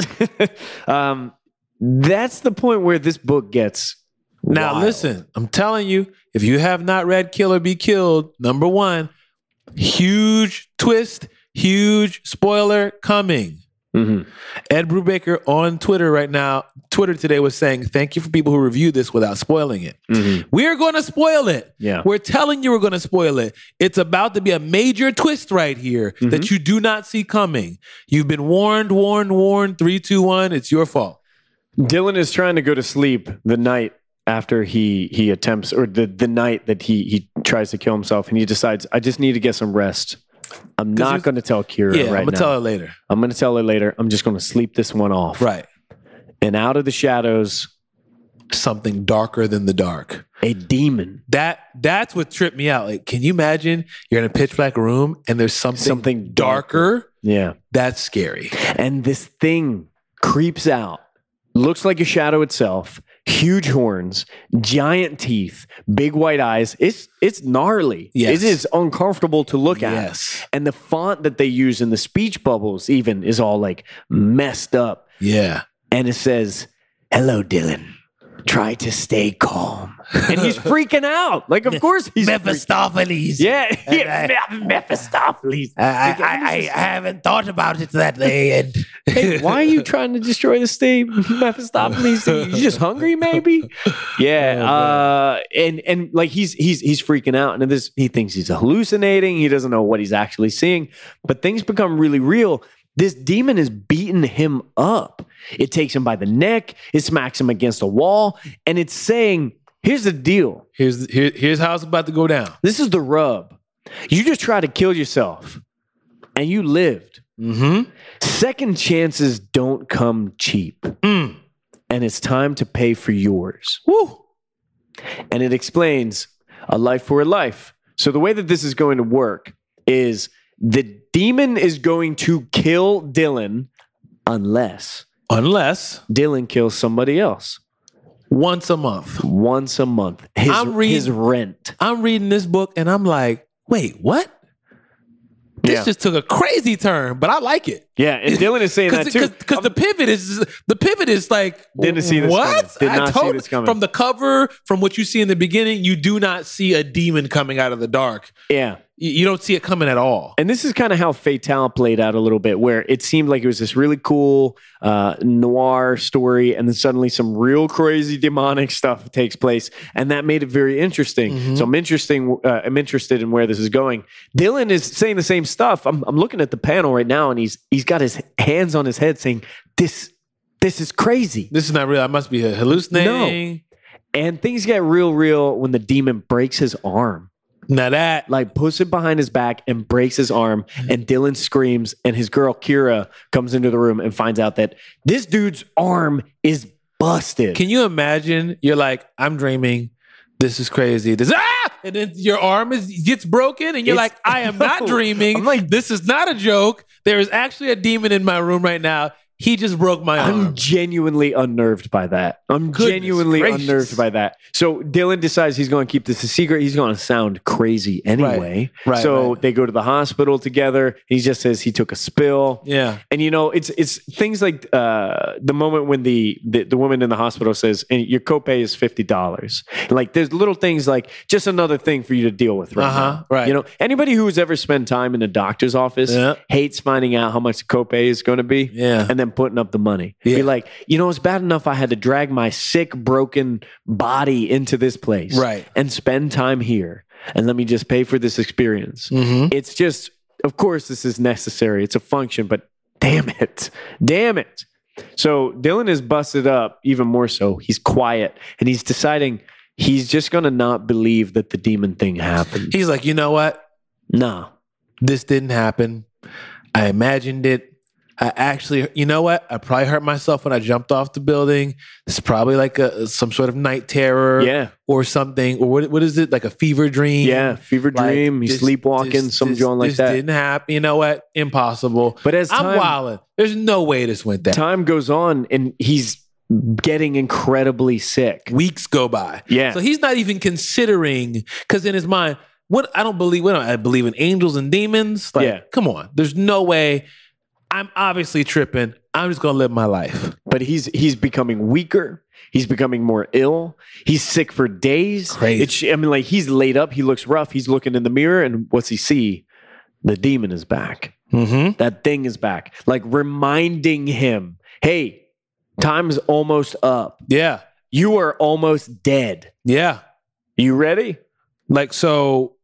Um, that's the point where this book gets. Now, wild. listen, I'm telling you, if you have not read Kill or Be Killed, number one, huge twist, huge spoiler coming. Mhm. Ed Brubaker on Twitter right now, Twitter today was saying, Thank you for people who reviewed this without spoiling it. Mhm. We're going to spoil it. Yeah. We're telling you we're going to spoil it. It's about to be a major twist right here Mm-hmm. that you do not see coming. You've been warned, warned, warned. Three, two, one. It's your fault. Dylan is trying to go to sleep the night after he he attempts or the the night that he he tries to kill himself and he decides I just need to get some rest. I'm not going to tell Kira Yeah, right I'm going to now. tell her later. I'm going to tell her later. I'm just going to sleep this one off. Right. And out of the shadows, Something darker than the dark. a demon, That that's what tripped me out. Like, can you imagine you're in a pitch black room and there's something, Something darker? yeah. That's scary. And this thing creeps out, looks like a shadow itself, huge horns, giant teeth, big white eyes. It's it's gnarly. Yes. It is uncomfortable to look at. Yes. And the font that they use in the speech bubbles even is all like messed up. Yeah. And it says, Hello, Dylan. Try to stay calm. And he's freaking out. Like, of course he's Mephistopheles. Yeah, yeah. Me- Mephistopheles. I, I, I, I haven't thought about it that way. And Hey, why are you trying to destroy the state, Mephistopheles? You just hungry, maybe? Yeah, uh, and and like he's he's he's freaking out, and this he thinks he's hallucinating. He doesn't know what he's actually seeing, but things become really real. This demon is beating him up. It takes him by the neck. It smacks him against a wall, and it's saying, "Here's the deal. Here's here, here's how it's about to go down. This is the rub. You just tried to kill yourself, and you lived." Mm-hmm. Second chances don't come cheap, Mm. and it's time to pay for yours. Woo. And it explains a life for a life. So, the way that this is going to work is the demon is going to kill Dylan unless Unless Dylan kills somebody else once a month. once a month. His, I'm reading- his rent. I'm reading this book and I'm like, wait, what? This Yeah. just took a crazy turn, but I like it. Yeah, and Dylan is saying that too. Because the pivot is the pivot is like Didn't see this what? coming. Did I not see this coming. From the cover, from what you see in the beginning, you do not see a demon coming out of the dark. yeah. You, you don't see it coming at all. And this is kind of how Fatale played out a little bit, where it seemed like it was this really cool uh, noir story, and then suddenly some real crazy demonic stuff takes place, and that made it very interesting. Mhm. So I'm interesting. Uh, I'm interested in where this is going. Dylan is saying the same stuff. I'm, I'm looking at the panel right now, and he's he's got his hands on his head, saying, "This this is crazy." This is not real. I must be hallucinating. No. And things get real, real when the demon breaks his arm. Now that like puts it behind his back and breaks his arm and Dylan screams and his girl Kira comes into the room and finds out that this dude's arm is busted. Can you imagine? You're like, I'm dreaming. This is crazy. This ah, and then your arm is gets broken, and you're It's- like, I am not dreaming. I'm like- this is not a joke. There is actually a demon in my room right now. He just broke my arm. I'm genuinely unnerved by that. I'm Goodness genuinely gracious. unnerved by that. So Dylan decides he's going to keep this a secret. He's going to sound crazy anyway. Right, so right. they go to the hospital together. He just says he took a spill. yeah, And you know, it's it's things like uh, the moment when the, the the woman in the hospital says, "And your copay is fifty dollars." Like there's little things like just another thing for you to deal with right Uh-huh, now. right. You know, anybody who's ever spent time in a doctor's office Yeah. hates finding out how much the copay is going to be. yeah. And then putting up the money. Yeah. Be like, you know, it's bad enough I had to drag my sick, broken body into this place Right. and spend time here. and let me just pay for this experience. Mm-hmm. It's just, of course, this is necessary. It's a function, but damn it. Damn it. So Dylan is busted up even more so. He's quiet and he's deciding he's just going to not believe that the demon thing happened. He's like, you know what? Nah. This didn't happen. I imagined it. I actually, you know what? I probably hurt myself when I jumped off the building. It's probably like a some sort of night terror Yeah. or something. Or what, what is it? Like a fever dream? Yeah. Fever Like, dream. He's this- sleepwalking, this- some joint like this that. didn't happen. You know what? Impossible. But as time, I'm wilding. There's no way this went down. time goes on and he's getting incredibly sick. Weeks go by. Yeah. So he's not even considering because in his mind, what I don't believe. What I believe in angels and demons. Like, Yeah. come on. There's no way. I'm obviously tripping. I'm just gonna live my life. but he's he's becoming weaker. He's becoming more ill. He's sick for days. Crazy. It's, I mean, like he's laid up. He looks rough. He's looking in the mirror, and what's he see? The demon is back. Mm-hmm. That thing is back. Like reminding him, hey, time's almost up. Yeah. You are almost dead. Yeah. You ready? Like so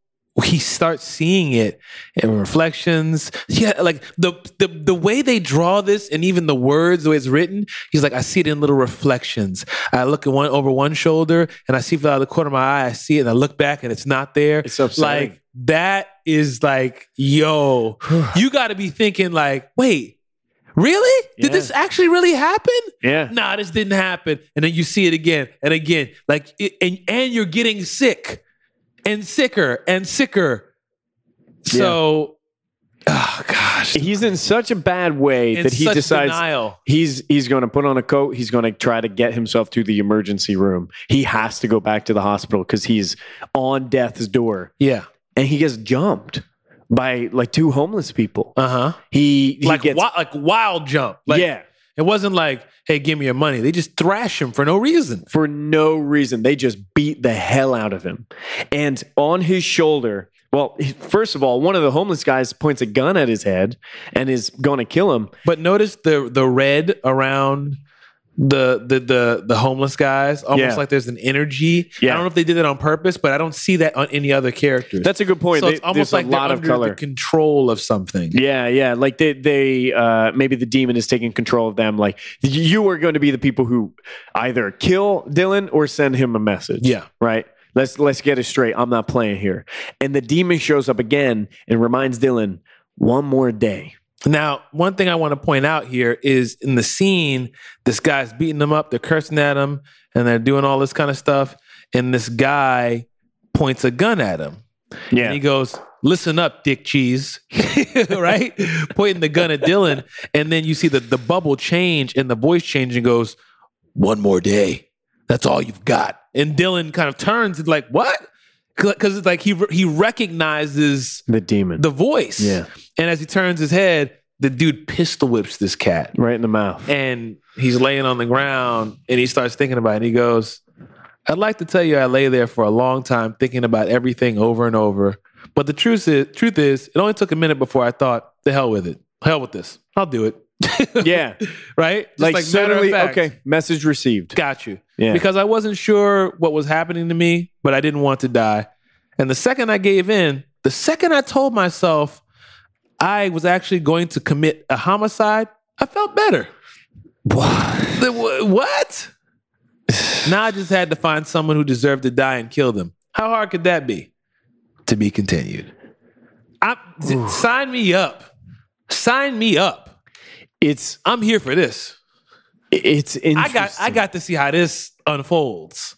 he starts seeing it in reflections. Yeah, like the the the way they draw this and even the words, the way it's written, he's like, I see it in little reflections. I look at one over one shoulder and I see it out of the corner of my eye, I see it and I look back and it's not there. It's upsetting. Like that is like, yo, you gotta be thinking, like, wait, really? Did Yeah. this actually really happen? Yeah. nah, this didn't happen. And then you see it again and again. Like, it, and, and you're getting sick and sicker and sicker. So, oh gosh. He's in such a bad way In that he decides denial. he's he's going to put on a coat. He's going to try to get himself to the emergency room. He has to go back to the hospital because he's on death's door, Yeah. and he gets jumped by like two homeless people. Uh huh. He, he Like, gets wi- like wild jump. Like, yeah It wasn't like, hey, give me your money. They just thrash him for no reason. for no reason. They just beat the hell out of him, and on his shoulder. Well, first of all, one of the homeless guys points a gun at his head and is going to kill him. But notice the the red around the the the the homeless guys, almost Yeah. like there's an energy. I don't know if they did that on purpose, but I don't see that on any other characters. That's a good point. so They- it's almost like a lot they're of color. the control of something. Yeah, yeah. Like they, they, uh, maybe the demon is taking control of them. Like you are going to be the people who either kill Dylan or send him a message. Yeah. right. Let's let's get it straight. I'm not playing here. And the demon shows up again and reminds Dylan one more day. Now, one thing I want to point out here is in the scene, this guy's beating them up, they're cursing at him, and they're doing all this kind of stuff. And this guy points a gun at him. Yeah, And he goes, Listen up, dick cheese. right? Pointing the gun at Dylan. And then you see the, the bubble change and the voice change and goes, One more day. That's all you've got. And Dylan kind of turns and like, What? Because it's like he he recognizes the demon. the voice. Yeah. And as he turns his head, the dude pistol whips this cat. right in the mouth. And he's laying on the ground and he starts thinking about it. And He goes, I'd like to tell you I lay there for a long time thinking about everything over and over. But the truth is, truth is, it only took a minute before I thought, the hell with it. Hell with this. I'll do it. Yeah, right? Just like, of suddenly, okay, message received. Got you. Yeah. Because I wasn't sure what was happening to me, but I didn't want to die. And the second I gave in, the second I told myself I was actually going to commit a homicide, I felt better. What? What? now I just had to find someone who deserved to die and kill them. How hard could that be? To be continued. I, sign me up. Sign me up. It's I'm here for this. it's I got I got to see how this unfolds.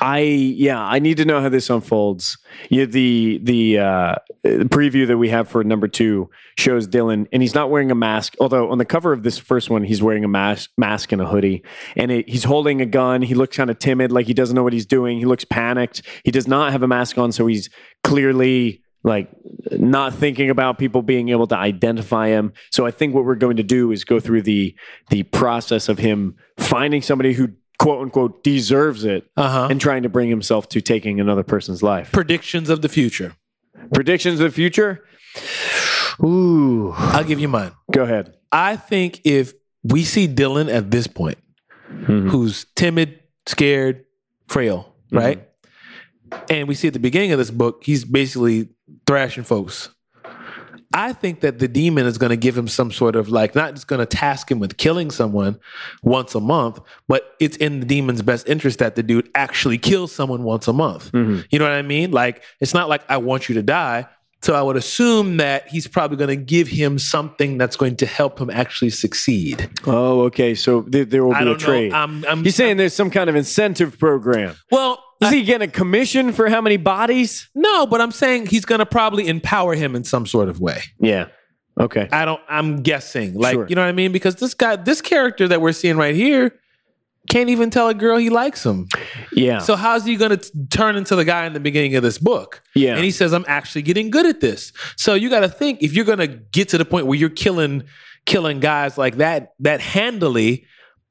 I yeah, I need to know how this unfolds. Yeah, the the uh, preview that we have for number two shows Dylan, and he's not wearing a mask. Although on the cover of this first one, he's wearing a mask, mask and a hoodie, and it, he's holding a gun. He looks kind of timid, like he doesn't know what he's doing. He looks panicked. He does not have a mask on, so he's clearly like not thinking about people being able to identify him. So I think what we're going to do is go through the the process of him finding somebody who quote unquote deserves it Uh-huh. and trying to bring himself to taking another person's life. Predictions of the future. Predictions of the future? Ooh. I'll give you mine. Go ahead. I think if we see Dylan at this point, Mhm. who's timid, scared, frail, right? and we see at the beginning of this book, he's basically thrashing folks. I think that the demon is going to give him some sort of like, not just going to task him with killing someone once a month, but it's in the demon's best interest that the dude actually kills someone once a month. Mm-hmm. You know what I mean? Like, it's not like I want you to die. So I would assume that he's probably going to give him something that's going to help him actually succeed. Oh, okay. So there, there will be a don't trade. know. I'm, I'm, You're saying there's some kind of incentive program. well, Is he getting a commission for how many bodies? no, but I'm saying he's going to probably empower him in some sort of way. Yeah. Okay. I don't. I'm guessing, like Sure. you know what I mean, because this guy, this character that we're seeing right here, can't even tell a girl he likes him. Yeah. So how's he going to turn into the guy in the beginning of this book? Yeah. and he says, "I'm actually getting good at this." So you got to think if you're going to get to the point where you're killing, killing guys like that, that handily.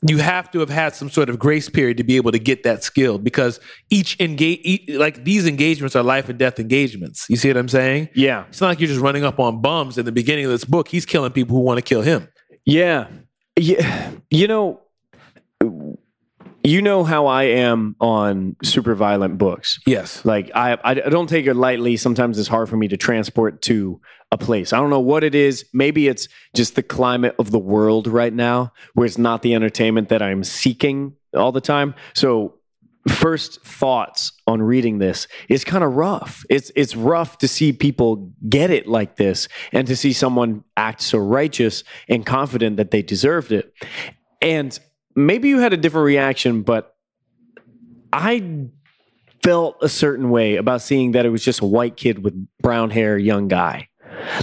You have to have had some sort of grace period to be able to get that skill because each engage, like these engagements are life and death engagements. You see what I'm saying? yeah. It's not like you're just running up on bums in the beginning of this book. He's killing people who want to kill him. Yeah. Yeah. You know, you know how I am on super violent books. Yes. Like I, I don't take it lightly. Sometimes it's hard for me to transport to a place. I don't know what it is. Maybe it's just the climate of the world right now, where it's not the entertainment that I'm seeking all the time. So, first thoughts on reading this is kind of rough. It's it's rough to see people get it like this, and to see someone act so righteous and confident that they deserved it. And maybe you had a different reaction, but I felt a certain way about seeing that it was just a white kid with brown hair, young guy.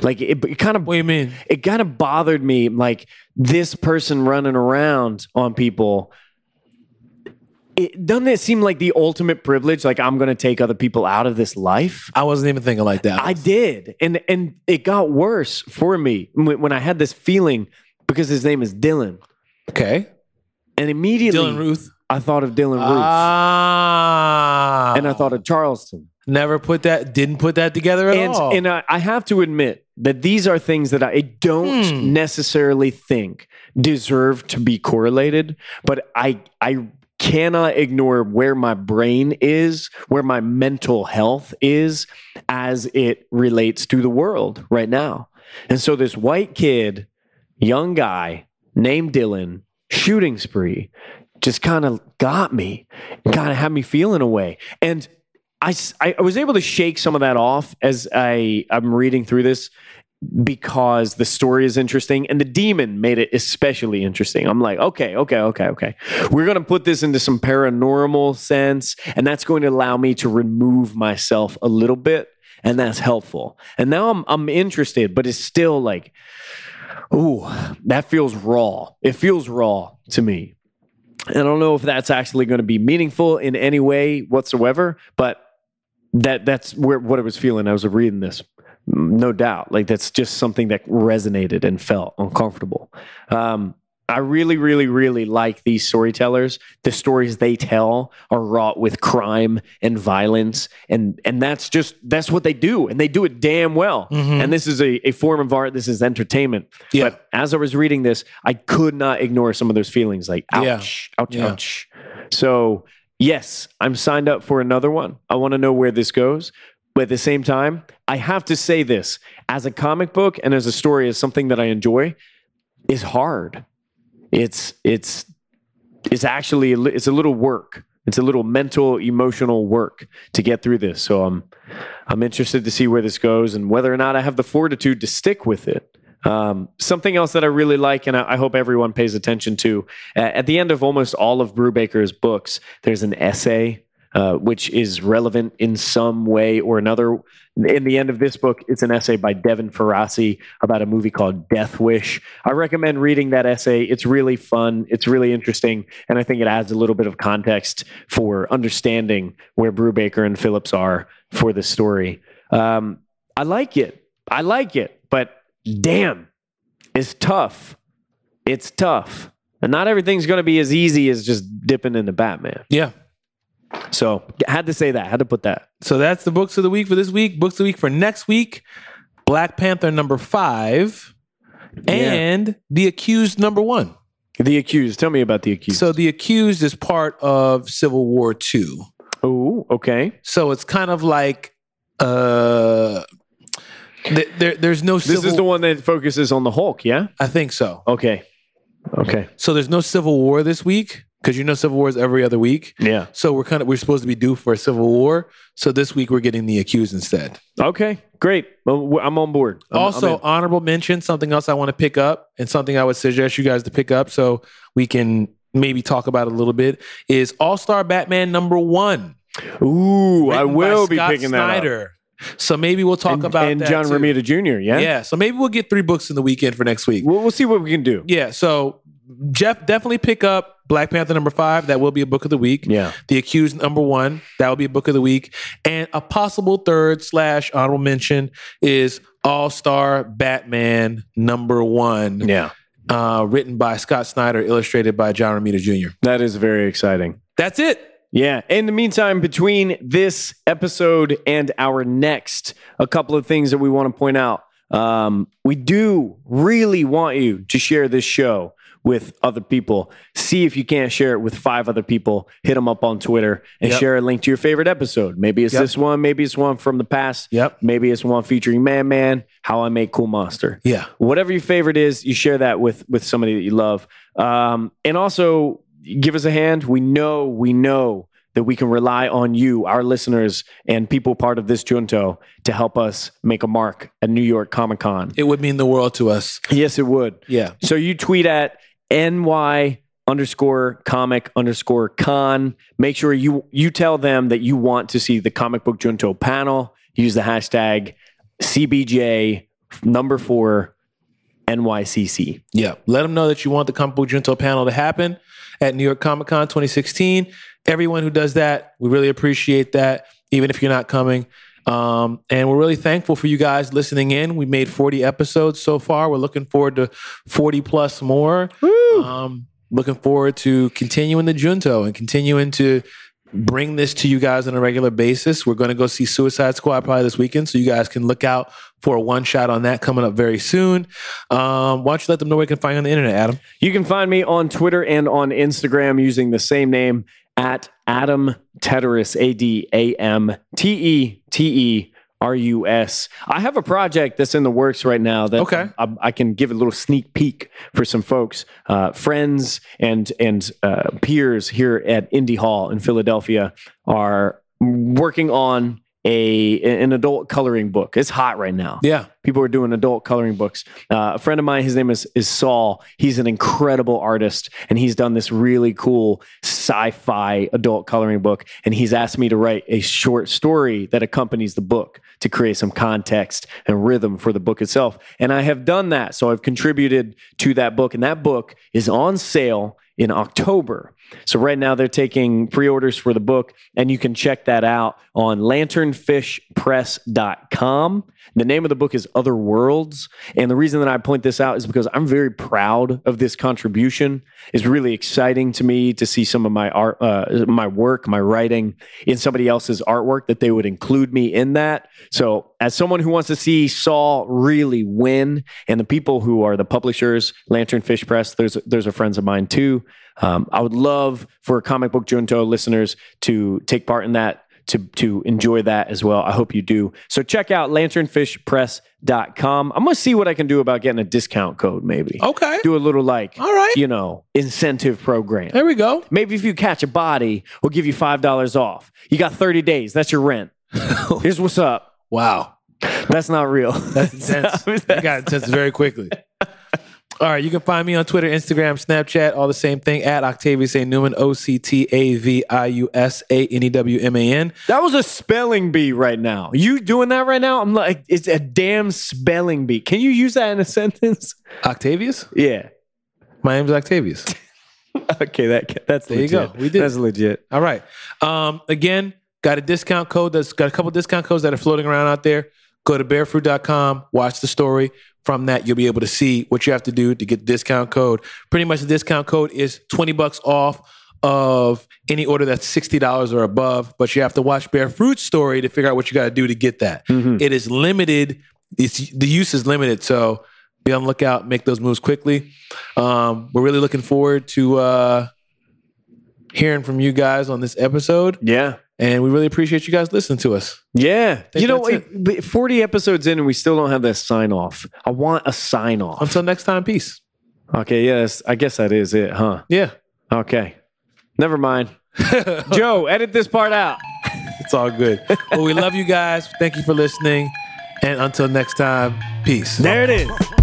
Like it, it kind of What do you mean? it kind of bothered me like this person running around on people it doesn't it seem like the ultimate privilege like i'm going to take other people out of this life I wasn't even thinking like that. i did and and it got worse for me when, when i had this feeling because his name is dylan okay. And immediately Dylan Roof. i thought of dylan Roof Ah. and i thought of charleston never put that. Didn't put that together at and all. and I, I have to admit that these are things that I don't Hmm. necessarily think deserve to be correlated, but I I cannot ignore where my brain is, where my mental health is as it relates to the world right now. And so this white kid, young guy named Dylan, shooting spree, just kind of got me, kind of had me feeling away. And I, I was able to shake some of that off as I, I'm reading through this because the story is interesting and the demon made it especially interesting. I'm like, okay, okay, okay, okay. We're going to put this into some paranormal sense, and that's going to allow me to remove myself a little bit, and that's helpful. And now I'm I'm interested, but it's still like, ooh, that feels raw. It feels raw to me. I don't know if that's actually going to be meaningful in any way whatsoever, but that that's where what I was feeling. I was reading this, no doubt. Like that's just something that resonated and felt uncomfortable. Um, I really, really, really like these storytellers. The stories they tell are wrought with crime and violence, and and that's just that's what they do, and they do it damn well. Mhm. And this is a, a form of art. This is entertainment. Yeah. But as I was reading this, I could not ignore some of those feelings, like Yeah. ouch, ouch, Yeah. ouch. So yes, I'm signed up for another one. I want to know where this goes. But at the same time, I have to say this as a comic book and as a story, as something that I enjoy, is hard. It's it's it's actually it's a little work. It's a little mental, emotional work to get through this. So I'm I'm interested to see where this goes and whether or not I have the fortitude to stick with it. Um, something else that I really like, and I, I hope everyone pays attention to, at the end of almost all of Brubaker's books, there's an essay uh, which is relevant in some way or another. In the end of this book, it's an essay by Devin Faraci about a movie called Death Wish. I recommend reading that essay. It's really fun, it's really interesting, and I think it adds a little bit of context for understanding where Brubaker and Phillips are for the story. Um, I like it. I like it, but damn, it's tough. It's tough. And not everything's going to be as easy as just dipping into Batman. yeah. So had to say that. Had to put that. So that's the books of the week for this week. Books of the week for next week. Black Panther number five, and The Accused number one. The accused. Tell me about the accused. So The Accused is part of Civil War two. oh, okay. So it's kind of like uh, th- there, there's no This is the one that focuses on the Hulk, yeah? I think so. Okay. Okay. So there's no Civil War this week because you know Civil War is every other week. Yeah. So we're kind of we're supposed to be due for a Civil War. So this week we're getting the accused instead. Okay. Great. Well, I'm on board. I'm- I'm also, honorable mention something else I want to pick up and something I would suggest you guys to pick up so we can maybe talk about a little bit is All Star Batman number one. Ooh, I will be Scott picking that up. Snyder. So maybe we'll talk and, about and John too. Romita Jr. Yeah. Yeah. So maybe we'll get three books in the weekend for next week. We'll, we'll see what we can do. Yeah. So Jeff, definitely pick up Black Panther number five. That will be a book of the week. Yeah. The Accused number one. That will be a book of the week. And a possible third slash honorable mention is All Star Batman number one, Yeah. uh, written by Scott Snyder, illustrated by John Romita Jr. That is very exciting. That's it. Yeah. In the meantime, between this episode and our next, a couple of things that we want to point out. Um, we do really want you to share this show with other people. See if you can't share it with five other people. Hit them up on Twitter and Yep. share a link to your favorite episode. Maybe it's Yep. this one. Maybe it's one from the past. Yep. Maybe it's one featuring Man Man, How I Make Cool Monster. Yeah. whatever your favorite is, you share that with with somebody that you love. Um, and also give us a hand. We know, we know that we can rely on you, our listeners, and people part of this junto to help us make a mark at New York Comic Con. It would mean the world to us. Yes, it would. Yeah. So you tweet at ny underscore comic underscore con. Make sure you you tell them that you want to see the comic book junto panel. Use the hashtag CBJ number four NYCC. Yeah. Let them know that you want the Comic Book Junto panel to happen at New York Comic Con 2016. Everyone who does that, we really appreciate that, even if you're not coming. Um, and we're really thankful for you guys listening in. We made 40 episodes so far. We're looking forward to 40 plus more. Um, looking forward to continuing the Junto and continuing to bring this to you guys on a regular basis. We're going to go see Suicide Squad probably this weekend, so you guys can look out for a one shot on that coming up very soon. Um, why don't you let them know where they can find you on the internet, Adam? You can find me on Twitter and on Instagram using the same name at Adam Teterus, A D A M T E T E R U S. I have a project that's in the works right now that Okay. I, I can give a little sneak peek for some folks, uh, friends and and uh, peers here at Indy Hall in Philadelphia are working on a an adult coloring book. It's hot right now Yeah. people are doing adult coloring books. Uh, a friend of mine, his name is is Saul. He's an incredible artist, and he's done this really cool sci-fi adult coloring book. And he's asked me to write a short story that accompanies the book to create some context and rhythm for the book itself. And I have done that, so I've contributed to that book, and that book is on sale in October. So right now they're taking pre-orders for the book, and you can check that out on lanternfishpress.com. The name of the book is Other Worlds. And the reason that I point this out is because I'm very proud of this contribution. It's really exciting to me to see some of my art, uh, my work, my writing in somebody else's artwork that they would include me in that. So as someone who wants to see Saul really win, and the people who are the publishers, Lanternfish Press, there's there's a friends of mine too. Um, I would love for comic book junto listeners to take part in that to to enjoy that as well. I hope you do. So check out lanternfishpress.com. I'm going to see what I can do about getting a discount code maybe. Okay. Do a little like, All right. you know, incentive program. There we go. Maybe if you catch a body, we'll give you $5 off. You got 30 days. That's your rent. Here's what's up. Wow. That's not real. That's intense. it got intense very quickly. All right, you can find me on Twitter, Instagram, Snapchat, all the same thing at Octavius A. Newman, O C T A V I U S A N E W M A N. That was a spelling bee right now. You doing that right now? I'm like, it's a damn spelling bee. Can you use that in a sentence? Octavius? Yeah. My name's Octavius. Okay, that that's There you go. We did. That's legit. All right. Um, again, got a discount code that's got a couple discount codes that are floating around out there. Go to bearfruit.com, watch the story. From that, you'll be able to see what you have to do to get the discount code. Pretty much the discount code is 20 bucks off of any order that's $60 or above, but you have to watch Bear Fruit's story to figure out what you got to do to get that. It is limited. It's the use is limited, so be on the lookout. Make those moves quickly. Um, we're really looking forward to uh, hearing from you guys on this episode. Yeah. And we really appreciate you guys listening to us. Yeah. You know, but 40 episodes in and we still don't have that sign off. I want a sign off. Until next time, peace. Okay, yes. I guess that is it, huh? Yeah. Okay. Never mind. Joe, edit this part out. It's all good. well, we love you guys. Thank you for listening. And until next time, peace. There it is.